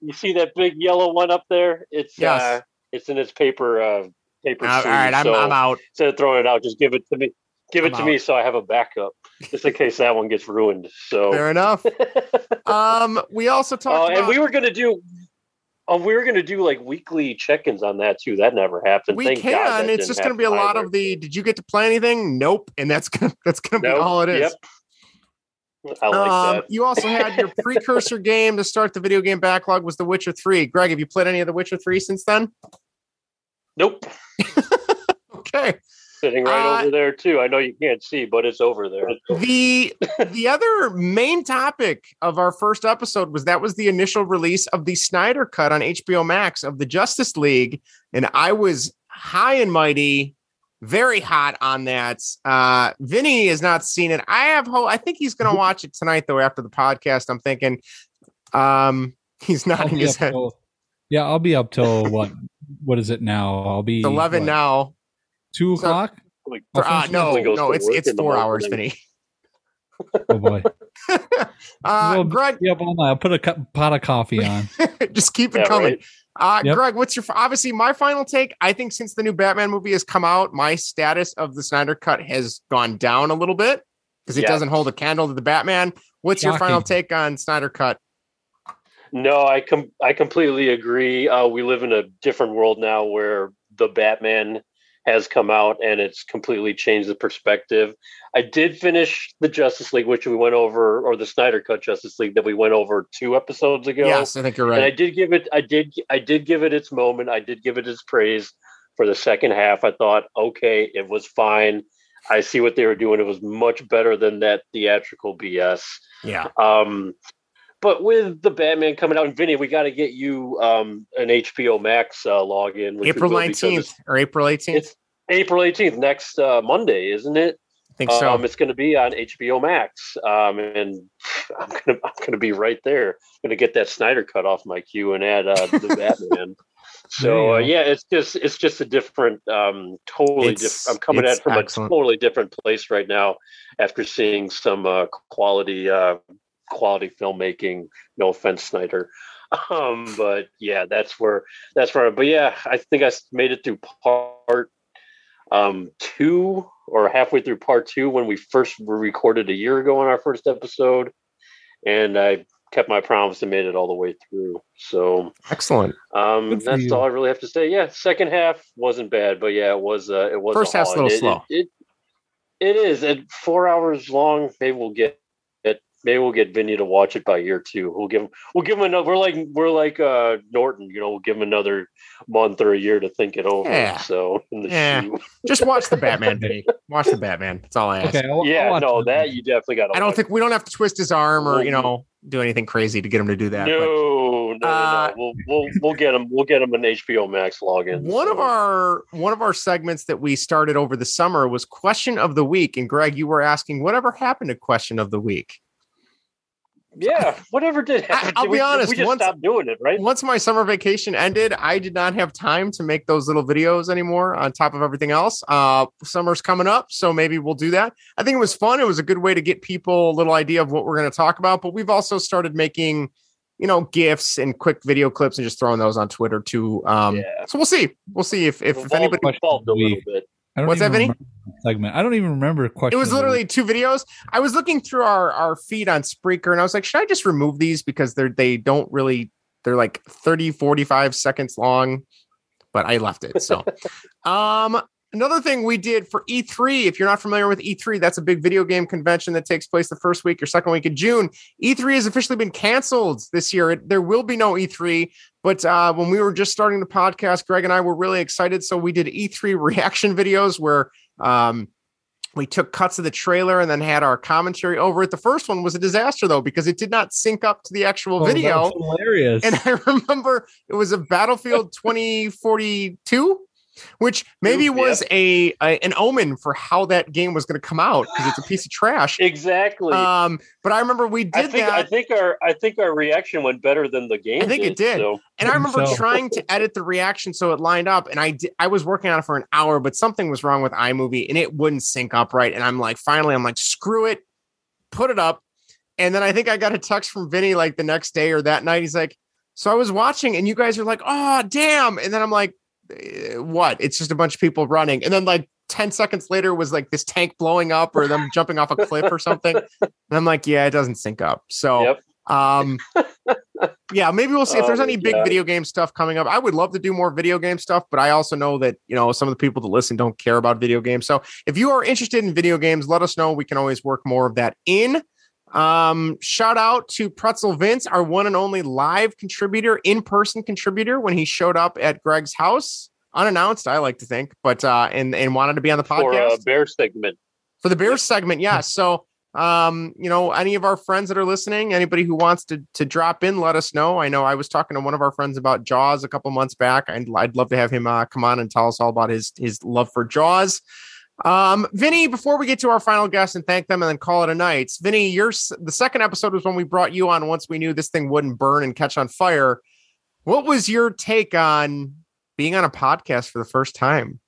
you see that big yellow one up there, it's Yes. uh, it's in its paper uh, paper. All sleeve. right, I'm, So I'm out. Instead of throwing it out, just give it to me. Give it I'm to me so I have a backup, just in case that one gets ruined. So Fair enough. um, we also Oh, talked and about we were gonna do. Oh, we were gonna do like weekly check-ins on that too. That never happened. we Thank God can. that It's just gonna be a lot either. of the. Did you get to play anything? Nope. And that's gonna that's gonna be Nope. all it is. Yep. I like um, that. you also had your precursor game to start the video game backlog was The Witcher Three. Greg, have you played any of The Witcher Three since then? Nope. Okay. Sitting right Uh, over there too. I know you can't see, but it's over there. the the other main topic of our first episode was that was the initial release of the Snyder cut on HBO Max of the Justice League, and I was high and mighty, very hot on that. Uh, Vinny has not seen it. I have hope. I think he's going to watch it tonight though after the podcast. I'm thinking, um, he's I'll nodding his head. till- yeah, I'll be up till what? What is it now? I'll be It's Eleven what, now. Two So- o'clock. Like, I'll Uh, no, no, it's it's four hours, morning. Vinny. Oh boy. Uh, We'll Greg, be up all night. I'll put a cu- pot of coffee on. just keep it Yeah, coming. right. Uh, Yep. Greg, what's your obviously my final take? I think since the new Batman movie has come out, my status of the Snyder Cut has gone down a little bit because it Yeah. doesn't hold a candle to the Batman. What's your final take on Snyder Cut? No, I com- I completely agree. Uh, we live in a different world now where the Batman has come out and it's completely changed the perspective. I did finish the Justice League, which we went over, or the Snyder Cut Justice League that we went over two episodes ago. Yes, I think you're And I did give it, I did, I did give it its moment. I did give it its praise for the second half. I thought, okay, it was fine. I see what they were doing. It was much better than that theatrical BS. Yeah. Um, but with the Batman coming out, and Vinny, we got to get you um, an HBO Max uh, login. which April nineteenth or April eighteenth. It's April eighteenth, next uh, Monday, isn't it? I think so. Um, it's going to be on HBO Max, um, and I'm going to I'm going to be right there. Going to get that Snyder cut off my queue and add uh, the Batman. So uh, There you go. yeah, it's just it's just a different, um, totally different. I'm coming at it from excellent. a totally different place right now after seeing some uh, quality uh, quality filmmaking. No offense, Snyder. Um, but yeah, that's where that's where. But yeah, I think I made it through part um two or halfway through part two when we first were recorded a year ago on our first episode, and I kept my promise and made it all the way through. So Excellent. um, that's you. all I really have to say. Yeah, second half wasn't bad, but yeah, it was. Uh, it was First half's a little it- slow. It, it, it is at four hours long. Maybe we'll get maybe we'll get Vinny to watch it by year two. We'll give him we'll give him another. We're like we're like uh Norton, you know. We'll give him another month or a year to think it over. Yeah. So in the Yeah. shoe. Just watch the Batman, Vinny. Watch the Batman. That's all I ask. Okay, I'll, yeah, I'll no, it. that you definitely got. I don't think we don't have to twist his arm or you know do anything crazy to get him to do that. No, but- no, no, Uh, no. We'll we'll we'll get him. We'll get him an HBO Max login. One of our one of our segments that we started over the summer was question of the week, and Greg, you were asking whatever happened to question of the week. Yeah, whatever did happen. I'll we, be honest, We just once- stopped doing it, right? Once my summer vacation ended, I did not have time to make those little videos anymore. On top of everything else, uh, summer's coming up, so maybe we'll do that. I think it was fun. It was a good way to get people a little idea of what we're going to talk about. But we've also started making, you know, gifs and quick video clips and just throwing those on Twitter too. Um, Yeah. So we'll see. We'll see if if, if anybody. evolved a little bit. I don't What's that, even Vinny? remember the Segment. I don't even remember. A question. It was literally two videos. I was looking through our our feed on Spreaker and I was like, should I just remove these because they're they don't really they're like 30 45 seconds long, but I left it. So um another thing we did for E3, if you're not familiar with E3, that's a big video game convention that takes place the first week or second week of June. E3 has officially been canceled this year. It- There will be no E3, but uh, when we were just starting the podcast, Greg and I were really excited. So we did E3 reaction videos where um, we took cuts of the trailer and then had our commentary over it. The first one was a disaster though because it did not sync up to the actual Oh, video. hilarious. And I remember it was a Battlefield 2042, which maybe Yep. was a, a an omen for how that game was going to come out because it's a piece of trash. Exactly. Um, but I remember we did I think that. I think our I think our reaction went better than the game. I think it did. So. And I remember So- trying to edit the reaction so it lined up, and I di- I was working on it for an hour, but something was wrong with iMovie, and it wouldn't sync up right. And I'm like, finally, I'm like, screw it, put it up. And then I think I got a text from Vinny like the next day or that night. He's like, so I was watching, and you guys are like, oh damn. And then I'm like, "Eh, what? It's just a bunch of people running, and then like. 10 seconds later was like this tank blowing up or them jumping off a cliff or something. And I'm like, yeah, it doesn't sync up. So Yep. um, yeah, maybe we'll see if Oh there's any big God. video game stuff coming up. I would love to do more video game stuff, but I also know that you know some of the people that listen don't care about video games. So if you are interested in video games, let us know. We can always work more of that in. Um, shout out to Pretzel Vince, our one and only live contributor, in person contributor, when he showed up at Greg's house unannounced. I like to think, but uh, and and wanted to be on the podcast For a bear segment. for the Bears segment. Yeah. So, um, you know, any of our friends that are listening, anybody who wants to to drop in, let us know. I know I was talking to one of our friends about Jaws a couple months back, and I'd love to have him uh, come on and tell us all about his his love for Jaws. Um, Vinny, before we get to our final guest and thank them and then call it a night, Vinny, your the second episode was when we brought you on once we knew this thing wouldn't burn and catch on fire. What was your take on being on a podcast for the first time?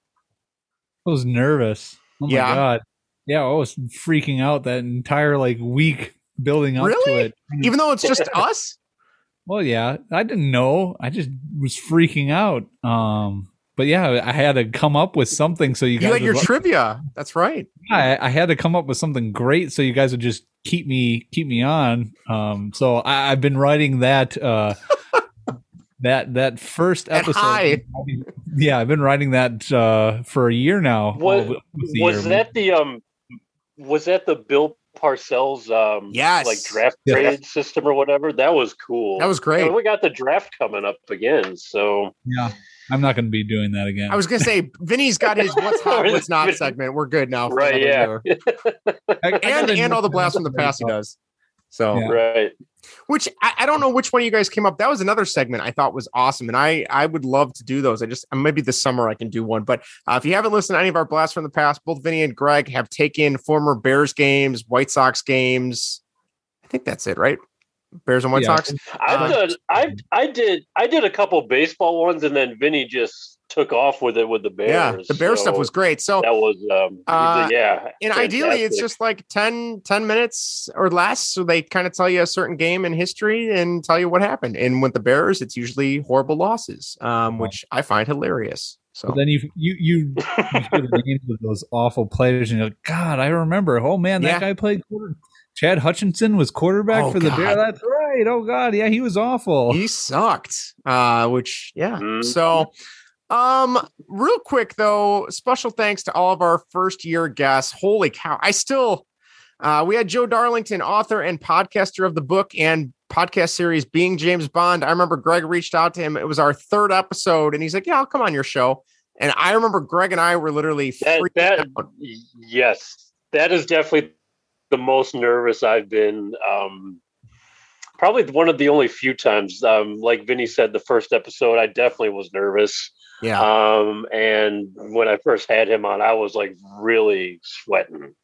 I was nervous. Oh my Yeah. god. Yeah, I was freaking out that entire like week building up to it. Even though it's just us? Well, yeah, I didn't know. I just was freaking out. Um, but yeah, I had to come up with something so you guys. You had your would like- trivia. That's right. I, I had to come up with something great so you guys would just keep me keep me on. Um, so I, I've been writing that uh, that that first That episode. high. Yeah, I've been writing that uh, for a year now. Was, Well, was year? that the um was that the Bill Parcells um Yes. like draft Yeah. trade system or whatever? That was cool. That was great. And we got the draft coming up again, so Yeah, I'm not going to be doing that again. I was gonna say Vinny's got his what's hot, what's not segment. We're good now. for right, yeah. and and all the blasts from the past he does. So Yeah. right. which I, I don't know which one of you guys came up. That was another segment I thought was awesome, and I I would love to do those. I just maybe this summer I can do one. But uh, if you haven't listened to any of our blasts from the past, both Vinny and Greg have taken former Bears games, White Sox games. I think that's it, right? Bears and White Yeah. Sox. I've Uh, done I I did I did a couple baseball ones and then Vinny just took off with it with the Bears. Yeah, the Bear stuff was great. So that was um Uh, yeah. and ideally it's just like 10 10 minutes or less so they kind of tell you a certain game in history and tell you what happened and with the bears it's usually horrible losses um, which i find hilarious so But then you you you, you hear the names of those awful players, and you're like, God, I remember. Oh man, that Yeah. guy played. Quarter- Chad Hutchinson was quarterback Oh, for the God. Bears. That's right. Oh God, yeah, he was awful. he sucked uh which yeah Mhm. so um real quick though special thanks to all of our first year guests holy cow i still Uh, we had Joe Darlington, author and podcaster of the book and podcast series Being James Bond. I remember Greg reached out to him. It was our third episode, and he's like, "Yeah, I'll come on your show." And I remember Greg and I were literally that, that yes, that is definitely the most nervous I've been. Um, probably one of the only few times, um, like Vinny said, the first episode, I definitely was nervous. Yeah. Um, and when I first had him on, I was like really sweating.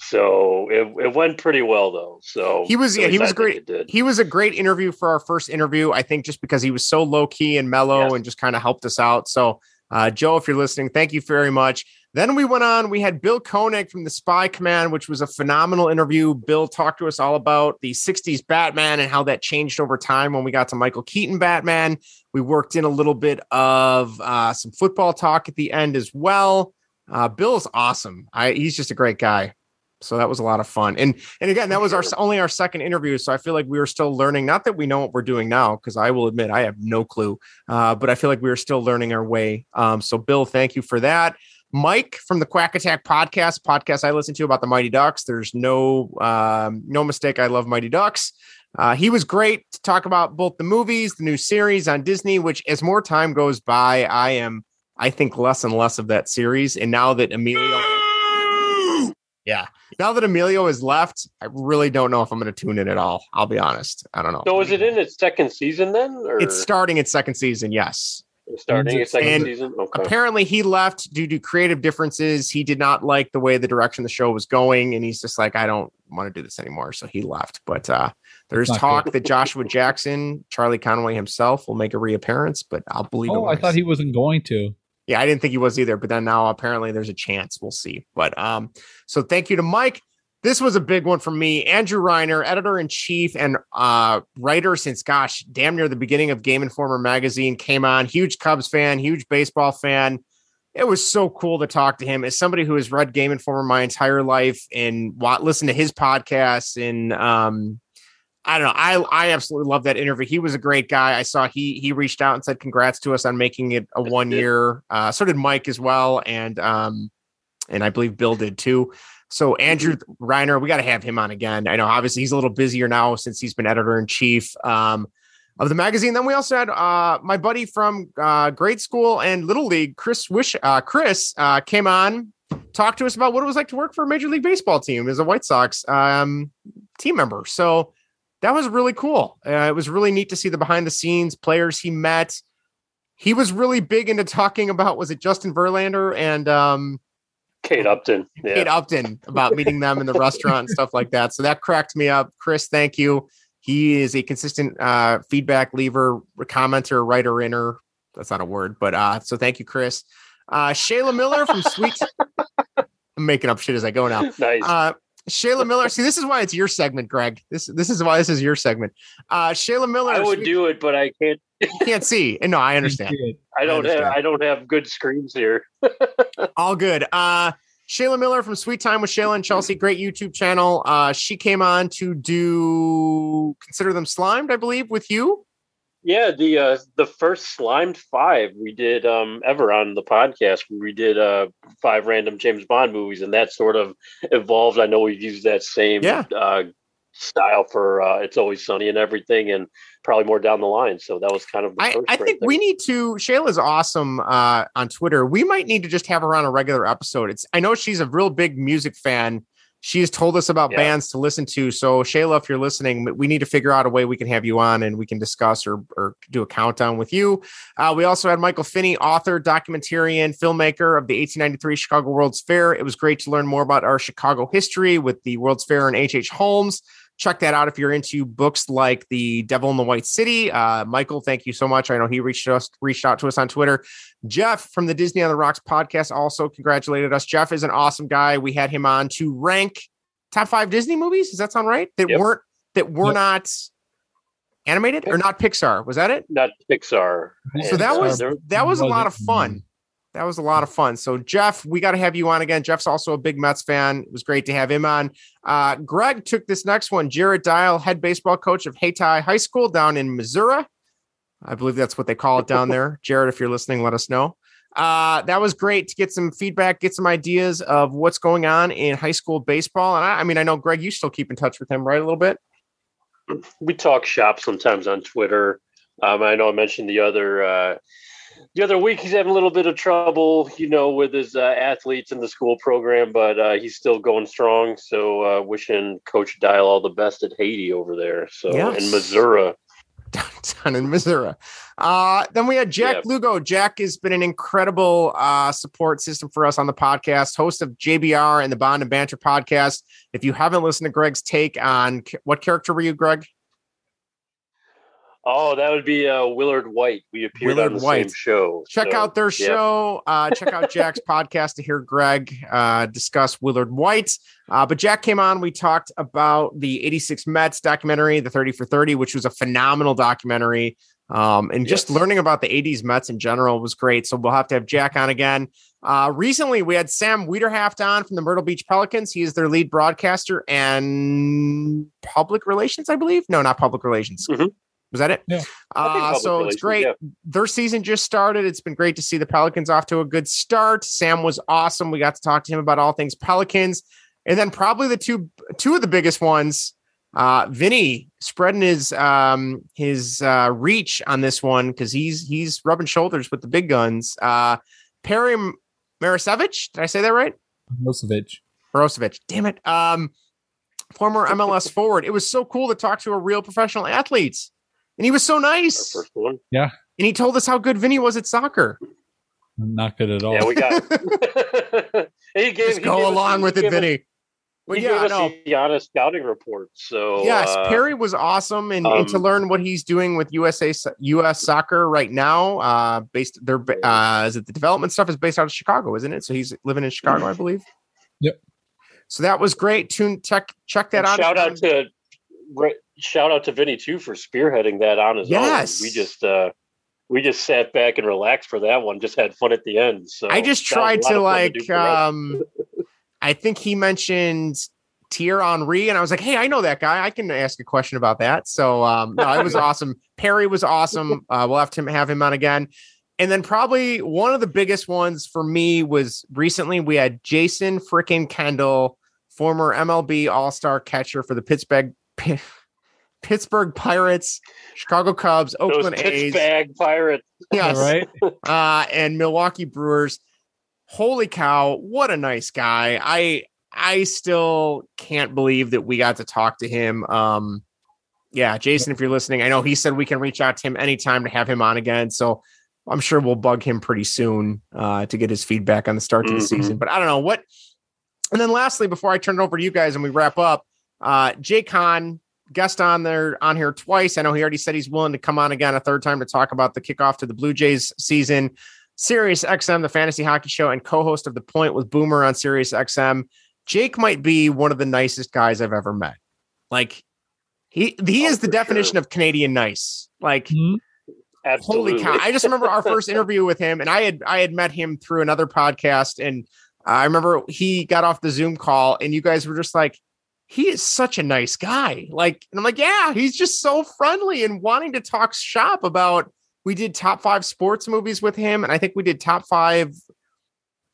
So it, it went pretty well though. So he was yeah he was great. He was a great interview for our first interview. I think just because he was so low key and mellow and just kind of helped us out. So uh, Joe, if you're listening, thank you very much. Then we went on. We had Bill Koenig from the Spy Command, which was a phenomenal interview. Bill talked to us all about the 60s Batman and how that changed over time when we got to Michael Keaton Batman. We worked in a little bit of uh, some football talk at the end as well. Uh, Bill's awesome. I, he's just a great guy. So that was a lot of fun. And and again, that was our only our second interview. So I feel like we were still learning. Not that we know what we're doing now, because I will admit I have no clue. Uh, but I feel like we were still learning our way. Um, so Bill, thank you for that. Mike from the Quack Attack podcast, podcast I listen to about the Mighty Ducks. There's no um, no mistake. I love Mighty Ducks. Uh, he was great to talk about both the movies, the new series on Disney. Which, as more time goes by, I am I think less and less of that series. And now that Emilio, yeah, now that Emilio is left, I really don't know if I'm going to tune in at all. I'll be honest. I don't know. So is it in its second season then? Or? It's starting its second season. Yes starting its second and season. Okay. Apparently, he left due to creative differences. He did not like the way the direction the show was going, and he's just like, I don't want to do this anymore. So he left. But uh, there's talk good. that Joshua Jackson, Charlie Conway himself, will make a reappearance. But I'll believe. It. Oh, I thought he wasn't going to. Yeah, I didn't think he was either. But then now apparently there's a chance. We'll see. But um, so thank you to Mike this was a big one for me. Andrew Reiner, editor in chief and uh, writer since, gosh, damn near the beginning of Game Informer magazine, came on. Huge Cubs fan, huge baseball fan. It was so cool to talk to him as somebody who has read Game Informer my entire life and listened to his podcasts. And um, I don't know, I I absolutely love that interview. He was a great guy. I saw he he reached out and said congrats to us on making it a one year. Uh, so did Mike as well, and um, and I believe Bill did too. So Andrew Reiner, we got to have him on again. I know obviously he's a little busier now since he's been editor in chief um, of the magazine. Then we also had uh, my buddy from uh, grade school and little league, Chris Wish. Uh, Chris uh, came on, talked to us about what it was like to work for a major league baseball team as a White Sox um, team member. So that was really cool. Uh, it was really neat to see the behind the scenes players he met. He was really big into talking about was it Justin Verlander and um, Kate Upton. Yeah. Kate Upton about meeting them in the restaurant and stuff like that. So that cracked me up. Chris, thank you. He is a consistent uh, feedback lever, commenter, writer, inner. That's not a word, but uh, so thank you, Chris. Uh, Shayla Miller from Sweet. I'm making up shit as I go now. Nice. Shayla Miller. See, this is why it's your segment, Greg. This this is why this is your segment. Uh, Shayla Miller. I would do it, but I can't. you can't see. And no, I understand. I don't I understand. have I don't have good screens here. All good. Uh Shayla Miller from Sweet Time with Shayla and Chelsea, great YouTube channel. Uh, she came on to do Consider Them Slimed, I believe, with you. Yeah, the uh, the first Slimed five we did um, ever on the podcast. We did uh, five random James Bond movies, and that sort of evolved. I know we've used that same yeah. uh, style for uh, It's Always Sunny and everything, and probably more down the line. So that was kind of. I, I think we need to. Shayla's awesome uh, on Twitter. We might need to just have her on a regular episode. It's. I know she's a real big music fan. She's told us about yeah. bands to listen to. So Shayla, if you're listening, we need to figure out a way we can have you on and we can discuss or, or do a countdown with you. Uh, we also had Michael Finney, author, documentarian, filmmaker of the 1893 Chicago World's Fair. It was great to learn more about our Chicago history with the World's Fair and H.H. H. Holmes check that out if you're into books like The Devil in the White City. Uh, Michael, thank you so much. I know he reached us reached out to us on Twitter. Jeff from the Disney on the Rocks podcast also congratulated us. Jeff is an awesome guy. We had him on to rank top five Disney movies. Does that sound right? That yep. weren't that were yep. not animated or not Pixar. Was that it? Not Pixar. So that was that was a lot of fun that was a lot of fun. So, Jeff, we got to have you on again. Jeff's also a big Mets fan. It was great to have him on. Uh, Greg took this next one. Jared Dial, head baseball coach of Hayti High School down in Missouri. I believe that's what they call it down there. Jared, if you're listening, let us know. uh, that was great to get some feedback, get some ideas of what's going on in high school baseball. And I, I mean, I know Greg, you still keep in touch with him, right? A little bit. We talk shop sometimes on Twitter. Um, I know I mentioned the other uh, the other week he's having a little bit of trouble, you know, with his uh, athletes in the school program, but uh, he's still going strong. So uh, wishing Coach Dial all the best at Hayti over there. So yes. in Missouri. Down in Missouri. Uh, then we had Jack. Lugo. Jack has been an incredible uh, support system for us on the podcast, host of JBR and the Bond and Banter podcast. If you haven't listened to Greg's take on what character were you, Greg? Oh, that would be uh, Willard White. We appeared Willard on the White. same show. Check so, out their show. Uh, check out Jack's podcast to hear Greg uh, discuss Willard White. Uh, but Jack came on. We talked about the 86 Mets documentary, the 30 for 30, which was a phenomenal documentary. Um, and just yes. learning about the 80s Mets in general was great. So we'll have to have Jack on again. Uh, recently, we had Sam Wiederhaft on from the Myrtle Beach Pelicans. He is their lead broadcaster and public relations, I believe. No, not public relations. Mm-hmm. Was that it? Yeah. Uh, so it's great. Yeah. Their season just started. It's been great to see the Pelicans off to a good start. Sam was awesome. We got to talk to him about all things Pelicans, and then probably the two two of the biggest ones. Uh, Vinny spreading his um his uh, reach on this one because he's he's rubbing shoulders with the big guns. Uh, Perry Marasevich, did I say that right? Marosevich. Marosevich. Damn it. Um, former MLS forward. It was so cool to talk to a real professional athletes and he was so nice. Our first one. Yeah. And he told us how good Vinny was at soccer. Not good at all. Yeah, we got. he gave. Just he go gave along us, with it, Vinny. Well, yeah, gave us the honest scouting report. So yes, uh, Perry was awesome, and, um, and, to um, learn what he's doing with USA U.S. Soccer right now. Uh, based there, uh, is it the development stuff is based out of Chicago, isn't it? So he's living in Chicago, I believe. Yep. So that was great. Tune check check that out. Shout out to shout out to Vinny too for spearheading that on his yes. own. We just uh we just sat back and relaxed for that one. Just had fun at the end. So I just tried to like to um I think he mentioned Thierry Henry, and I was like, hey, I know that guy. I can ask a question about that. So um no, it was awesome. Perry was awesome. Uh, we'll have to have him on again. And then probably one of the biggest ones for me was recently we had Jason freaking Kendall, former MLB All Star catcher for the Pittsburgh Pittsburgh Pirates, Chicago Cubs, Oakland Those A's, bag Pirates, yes, right, uh, and Milwaukee Brewers. Holy cow! What a nice guy. I I still can't believe that we got to talk to him. Um, yeah, Jason, if you're listening, I know he said we can reach out to him anytime to have him on again. So I'm sure we'll bug him pretty soon uh, to get his feedback on the start mm-hmm. of the season. But I don't know what. And then lastly, before I turn it over to you guys and we wrap up, uh, Jay Kahn guest on there on here twice. I know he already said he's willing to come on again a third time to talk about the kickoff to the Blue Jays season. Sirius XM, the fantasy hockey show, and co-host of the Point with Boomer on Sirius XM. Jake might be one of the nicest guys I've ever met. Like he he oh, is the definition sure. of Canadian nice. Like mm-hmm. holy cow! I just remember our first interview with him, and I had I had met him through another podcast, and I remember he got off the Zoom call, and you guys were just like, he is such a nice guy. Like, and I'm like, yeah, he's just so friendly and wanting to talk shop about. We did top five sports movies with him, and I think we did top five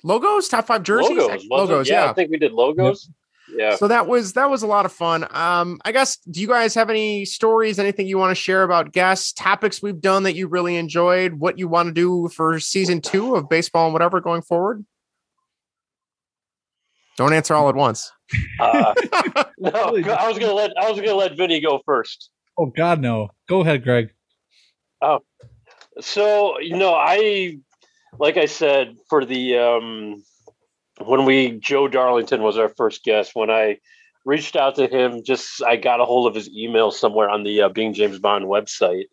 logos, top five jerseys, logos. logos yeah, yeah, I think we did logos. Yeah. So that was that was a lot of fun. Um, I guess do you guys have any stories, anything you want to share about guests, topics we've done that you really enjoyed, what you want to do for season two of baseball and whatever going forward? Don't answer all at once. Uh, no, I was gonna let I was gonna let Vinny go first. Oh God, no! Go ahead, Greg. Oh, so you know, I like I said for the um when we Joe Darlington was our first guest. When I reached out to him, just I got a hold of his email somewhere on the uh, Being James Bond website.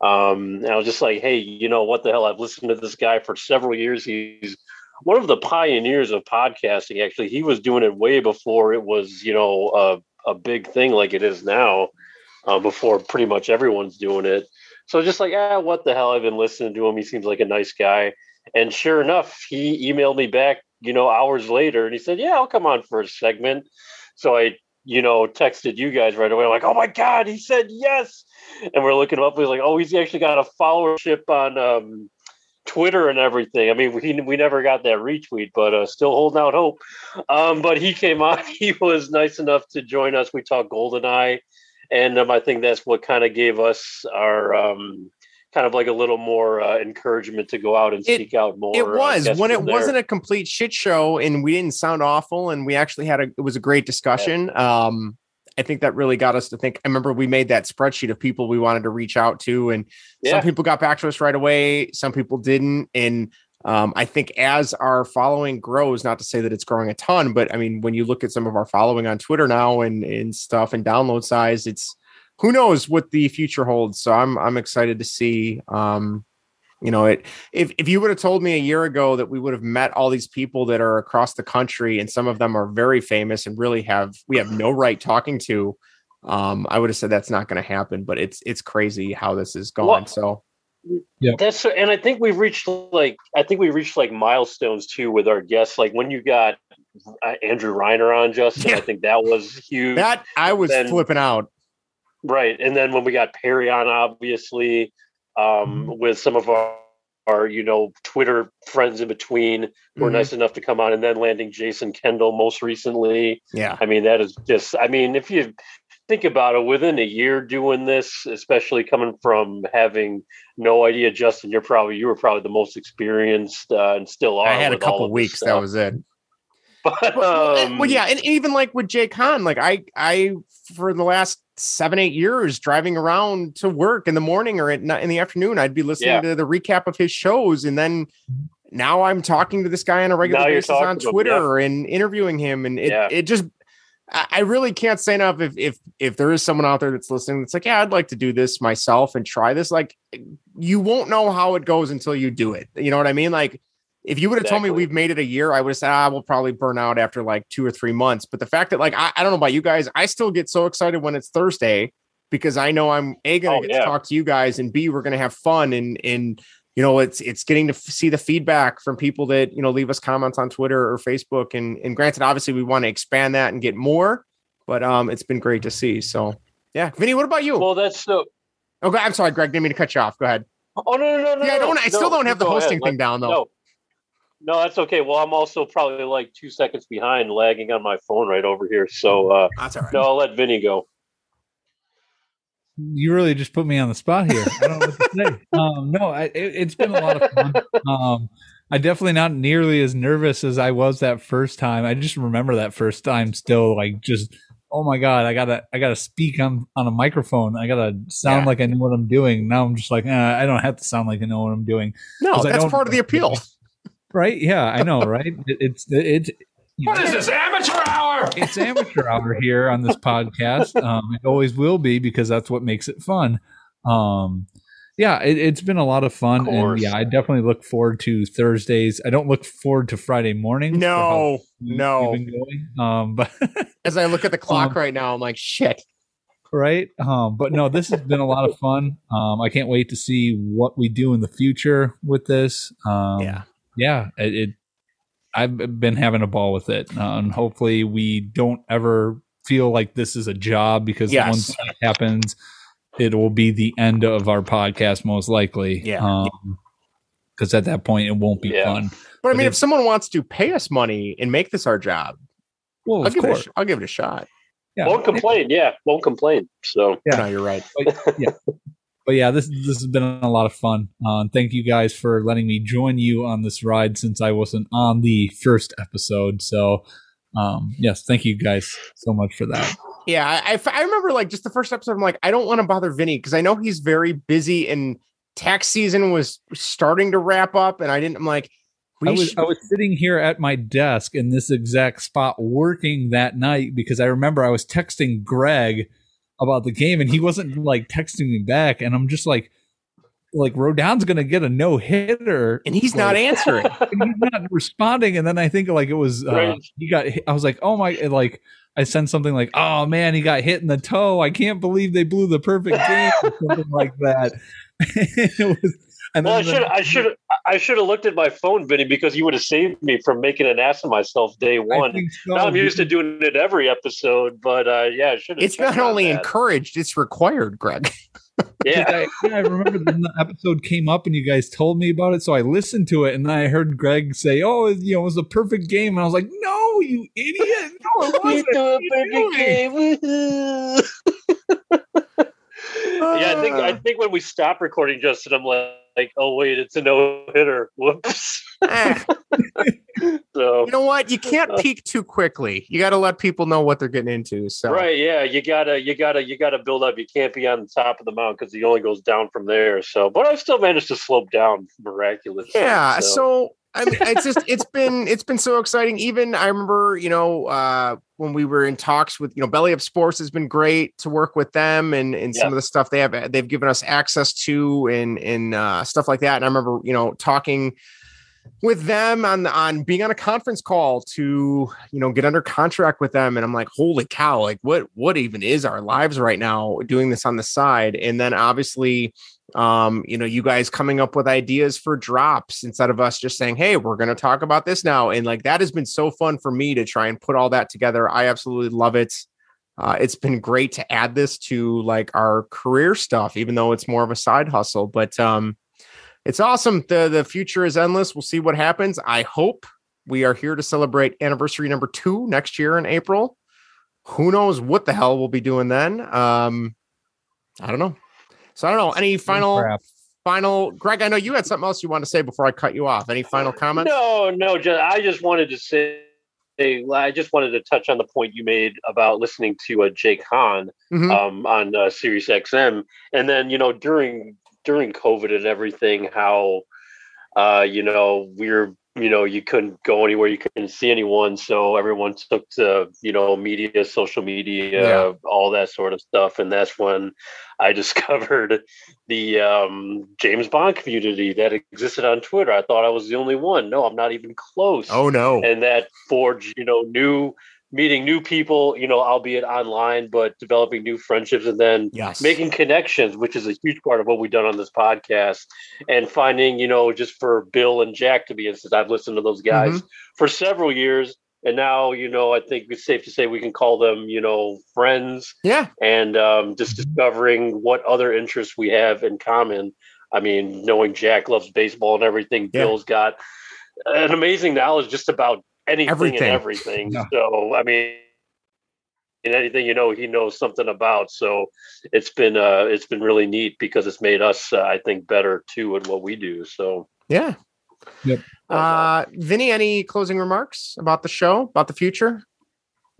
Um, and I was just like, hey, you know what the hell? I've listened to this guy for several years. He's one of the pioneers of podcasting. Actually, he was doing it way before it was, you know, a, a big thing like it is now. Uh, before pretty much everyone's doing it. So just like, ah, what the hell? I've been listening to him. He seems like a nice guy. And sure enough, he emailed me back, you know, hours later, and he said, "Yeah, I'll come on for a segment." So I, you know, texted you guys right away, like, "Oh my god!" He said yes, and we're looking him up. He's like, "Oh, he's actually got a followership on." Um, Twitter and everything. I mean, we we never got that retweet, but uh, still holding out hope. Um, but he came on. He was nice enough to join us. We talked Goldeneye, and um, I think that's what kind of gave us our um, kind of like a little more uh, encouragement to go out and It- seek out more. It uh, was when it there. wasn't a complete shit show and we didn't sound awful and we actually had a it was a great discussion. Um I think that really got us to think. I remember we made that spreadsheet of people we wanted to reach out to, and Yeah. some people got back to us right away, some people didn't. And um, I think as our following grows, not to say that it's growing a ton, but I mean, when you look at some of our following on Twitter now and and stuff and download size, it's who knows what the future holds. So I'm I'm excited to see. Um, you know, it if if you would have told me a year ago that we would have met all these people that are across the country and some of them are very famous and really have we have no right talking to, um, I would have said that's not going to happen. But it's it's crazy how this is going. Well, so yeah, That's and I think we've reached like I think we reached like milestones too with our guests. Like when you got uh, Andrew Reiner on, Justin, I think that was huge. that I was Then- flipping out. Right. And then when we got Perry on, obviously, um, with some of our, our, you know, Twitter friends in between were Mhm. nice enough to come on and then landing Jason Kendall most recently. Yeah. I mean, that is just, I mean, if you think about it, within a year doing this, especially coming from having no idea, Justin, you're probably, you were probably the most experienced uh, and still are. I had a couple of weeks. That was it. But, well, um, well, yeah, and even like with Jay Khan, like I, I for the last seven, eight years, driving around to work in the morning or at in the afternoon, I'd be listening Yeah. to the recap of his shows, and then now I'm talking to this guy on a regular Now basis on talking to him, Twitter and interviewing him, and it, Yeah. it just. I I really can't say enough if if if there is someone out there that's listening that's like, yeah, I'd like to do this myself and try this. Like, you won't know how it goes until you do it. You know what I mean? Like, if you would have told me we've made it a year, I would have said, ah, we'll probably burn out after like two or three months. But the fact that, like, I, I don't know about you guys, I still get so excited when it's Thursday because I know I'm a gonna Oh, get yeah. to talk to you guys, and b we're gonna have fun, and and you know it's it's getting to see the feedback from people that you know leave us comments on Twitter or Facebook, and and granted, obviously we want to expand that and get more, but um, it's been great to see. So yeah, Vinny, what about you? well, that's the, okay, I'm sorry, Greg, didn't mean to cut you off. Go ahead. Oh no no no no! I don't- I still don't have the hosting ahead. thing Let- down, though. No, no, that's okay. Well, I'm also probably like two seconds behind, lagging on my phone right over here. So uh, that's all right. No, I'll let Vinny go. you really just put me on the spot here. I don't know what to say. Um, no, I, it, it's been a lot of fun. Um, I definitely not nearly as nervous as I was that first time. I just remember that first time still like just oh my god, I gotta I gotta speak on on a microphone. I gotta sound Yeah. like I know what I'm doing. Now I'm just like eh, I don't have to sound like I know what I'm doing. No, that's part of the appeal. Right? Yeah, I know, right? It, it's it's What is this, amateur hour? it's amateur hour here on this podcast. Um, it always will be because that's what makes it fun. Um, yeah, it, it's been a lot of fun, and yeah, I definitely look forward to Thursdays. I don't look forward to Friday mornings. for how No, no. we've been going. Um, but As I look at the clock Um, right now, I'm like, shit. right? Um, but no, this has been a lot of fun. Um, I can't wait to see what we do in the future with this. Um, Yeah. Yeah, it, it. I've been having a ball with it, uh, and hopefully, we don't ever feel like this is a job because Yes. once that happens, it will be the end of our podcast, most likely. Yeah. because at that point, it won't be Yeah. fun. But I mean, if it's- someone wants to pay us money and make this our job, Well, I'll of give, it a, course, sh- I'll give it a shot. yeah. Won't complain. Yeah, won't complain. So Yeah. No, you're right. but, yeah. But yeah, this this has been a lot of fun. Uh, and thank you guys for letting me join you on this ride since I wasn't on the first episode. So, um, yes, thank you guys so much for that. Yeah, I, I remember like just the first episode. I'm like, I don't want to bother Vinny because I know he's very busy and tax season was starting to wrap up, and I didn't. I'm like, we I was should- I was sitting here at my desk in this exact spot working that night because I remember I was texting Greg about the game and he wasn't like texting me back, and I'm just like. Like Rodon's gonna get a no hitter, and he's not answering. and he's not responding. And then I think like it was uh, Right. he got. hit- I was like, oh my! Like I sent something like, oh man, he got hit in the toe. I can't believe they blew the perfect game or something like that. it was. And well, I should the- I should I should have looked at my phone, Vinny, because you would have saved me from making an ass of myself day one. so, now I'm used to doing it every episode, but uh, yeah, I should. It's not only that. encouraged, it's required, Greg. Yeah. I, yeah, I remember when the episode came up and you guys told me about it, so I listened to it and then I heard Greg say, "Oh, it- you know, it was a perfect game," and I was like, "No, you idiot! No, it wasn't." a perfect yeah, I think I ah. think when we stop recording, Justin, I'm like, like oh wait, it's a no hitter. Whoops. Ah. so You know what? You can't uh, peak too quickly. You got to let people know what they're getting into. So Right, yeah, you gotta, you gotta, you gotta build up. You can't be on the top of the mountain because it only goes down from there. So, but I still managed to slope down miraculously. Yeah. So I mean, it's just it's been it's been so exciting. Even I remember, you know, uh, when we were in talks with you know Belly Up Sports has been great to work with them and and some of the stuff they have they've given us access to and and uh, stuff like that. And I remember you know talking with them on on being on a conference call to you know get under contract with them and i'm like holy cow like what what even is our lives right now doing this on the side and then obviously um you know you guys coming up with ideas for drops instead of us just saying hey we're going to talk about this now and like that has been so fun for me to try and put all that together i absolutely love it uh, it's been great to add this to like our career stuff even though it's more of a side hustle but um it's awesome. The the future is endless. We'll see what happens. I hope we are here to celebrate anniversary number two next year in April. Who knows what the hell we'll be doing then? Um, I don't know. So I don't know. Any final crap. final Greg? I know you had something else you want to say before I cut you off. Any final comments? No, no, ju- I just wanted to say. I just wanted to touch on the point you made about listening to uh, Jake Hahn Mhm. um, on uh, Sirius XM, and then you know during during COVID and everything, how uh, you know we're you know you couldn't go anywhere, you couldn't see anyone, so everyone took to you know media, social media, Yeah. all that sort of stuff, and that's when I discovered the um, James Bond community that existed on Twitter. I thought I was the only one. No, I'm not even close Oh no. and that forged you know new meeting new people you know albeit online but developing new friendships and then Yes. making connections which is a huge part of what we've done on this podcast and finding you know just for bill and jack to be instance i've listened to those guys Mm-hmm. for several years and now you know i think it's safe to say we can call them you know friends Yeah. and um, just discovering what other interests we have in common. I mean, knowing Jack loves baseball and everything, Yeah. Bill's got an amazing knowledge just about anything Everything. and everything. Yeah. So, I mean, in anything you know, he knows something about. So, it's been uh, it's been really neat because it's made us, uh, I think, better too at what we do. So, Yeah. Yep. Uh, Vinny, any closing remarks about the show, about the future?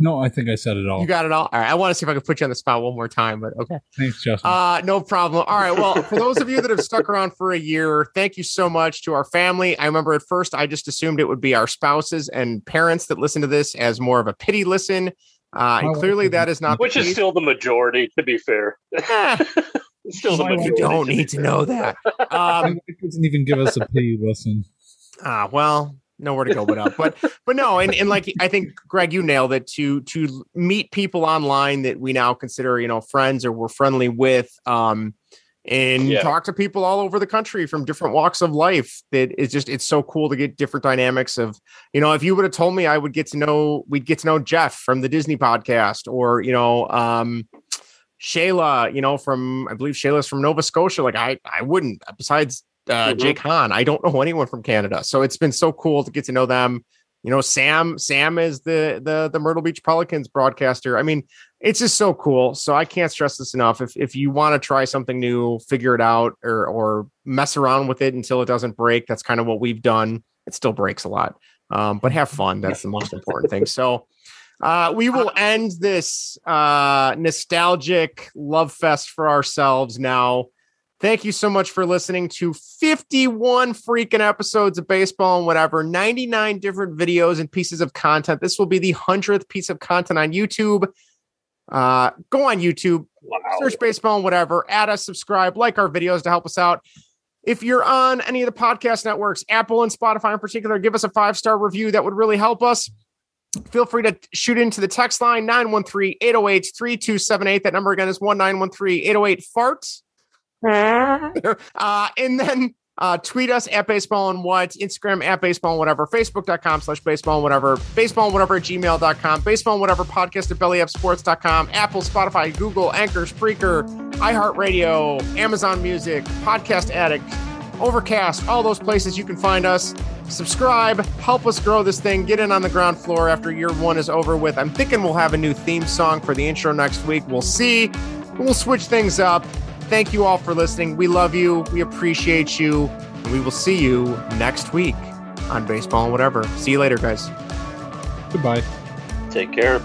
No, I think I said it all. You got it all. All right. I want to see if I can put you on the spot one more time, but okay. Thanks, Justin. Uh, no problem. All right. Well, for those of you that have stuck around for a year, thank you so much to our family. I remember at first I just assumed it would be our spouses and parents that listen to this as more of a pity listen. Uh, and clearly that is not the which is case. still the majority, to be fair. Still the My wife you don't need to fair. know that. Um, wife doesn't even give us a pity listen. ah, well, nowhere to go but up. But but no, and, and like I think Greg, you nailed it. To to meet people online that we now consider, you know, friends or we're friendly with. Um and Yeah. talk to people all over the country from different walks of life that it's just it's so cool to get different dynamics of you know if you would have told me i would get to know we'd get to know jeff from the disney podcast or you know um shayla you know from i believe shayla's from nova scotia like i i wouldn't besides uh Mhm. jake hahn i don't know anyone from canada. So it's been so cool to get to know them. You know sam sam is the the the myrtle beach pelicans broadcaster. I mean it's just so cool. So i can't stress this enough. If if you want to try something new figure it out or or mess around with it until it doesn't break that's kind of what we've done. It still breaks a lot. Um, but have fun. That's the most important thing. So uh, we will end this uh, nostalgic love fest for ourselves now Thank you so much for listening to 51 freaking episodes of baseball and whatever, 99 different videos and pieces of content. This will be the 100th piece of content on YouTube. Uh, go on YouTube, Wow. search baseball and whatever, add us, subscribe, like our videos to help us out. If you're on any of the podcast networks, Apple and Spotify in particular, give us a five star review. That would really help us. Feel free to shoot into the text line 913 808 3278. That number again is 1913 808 FART. Uh, and then Uh, tweet us at baseball and what, Instagram at baseball and whatever, facebook.com slash baseball and whatever, baseball and whatever at gmail.com, baseball and whatever podcast at bellyupsports.com, Apple, Spotify, Google, Anchor, Spreaker, iHeartRadio, Amazon Music, Podcast Addict, Overcast, all those places you can find us. Subscribe, help us grow this thing, get in on the ground floor after year one is over with. I'm thinking we'll have a new theme song for the intro next week. We'll see. We'll switch things up. Thank you all for listening. We love you. We appreciate you. And we will see you next week on Baseball and Whatever. See you later, guys. Goodbye. Take care.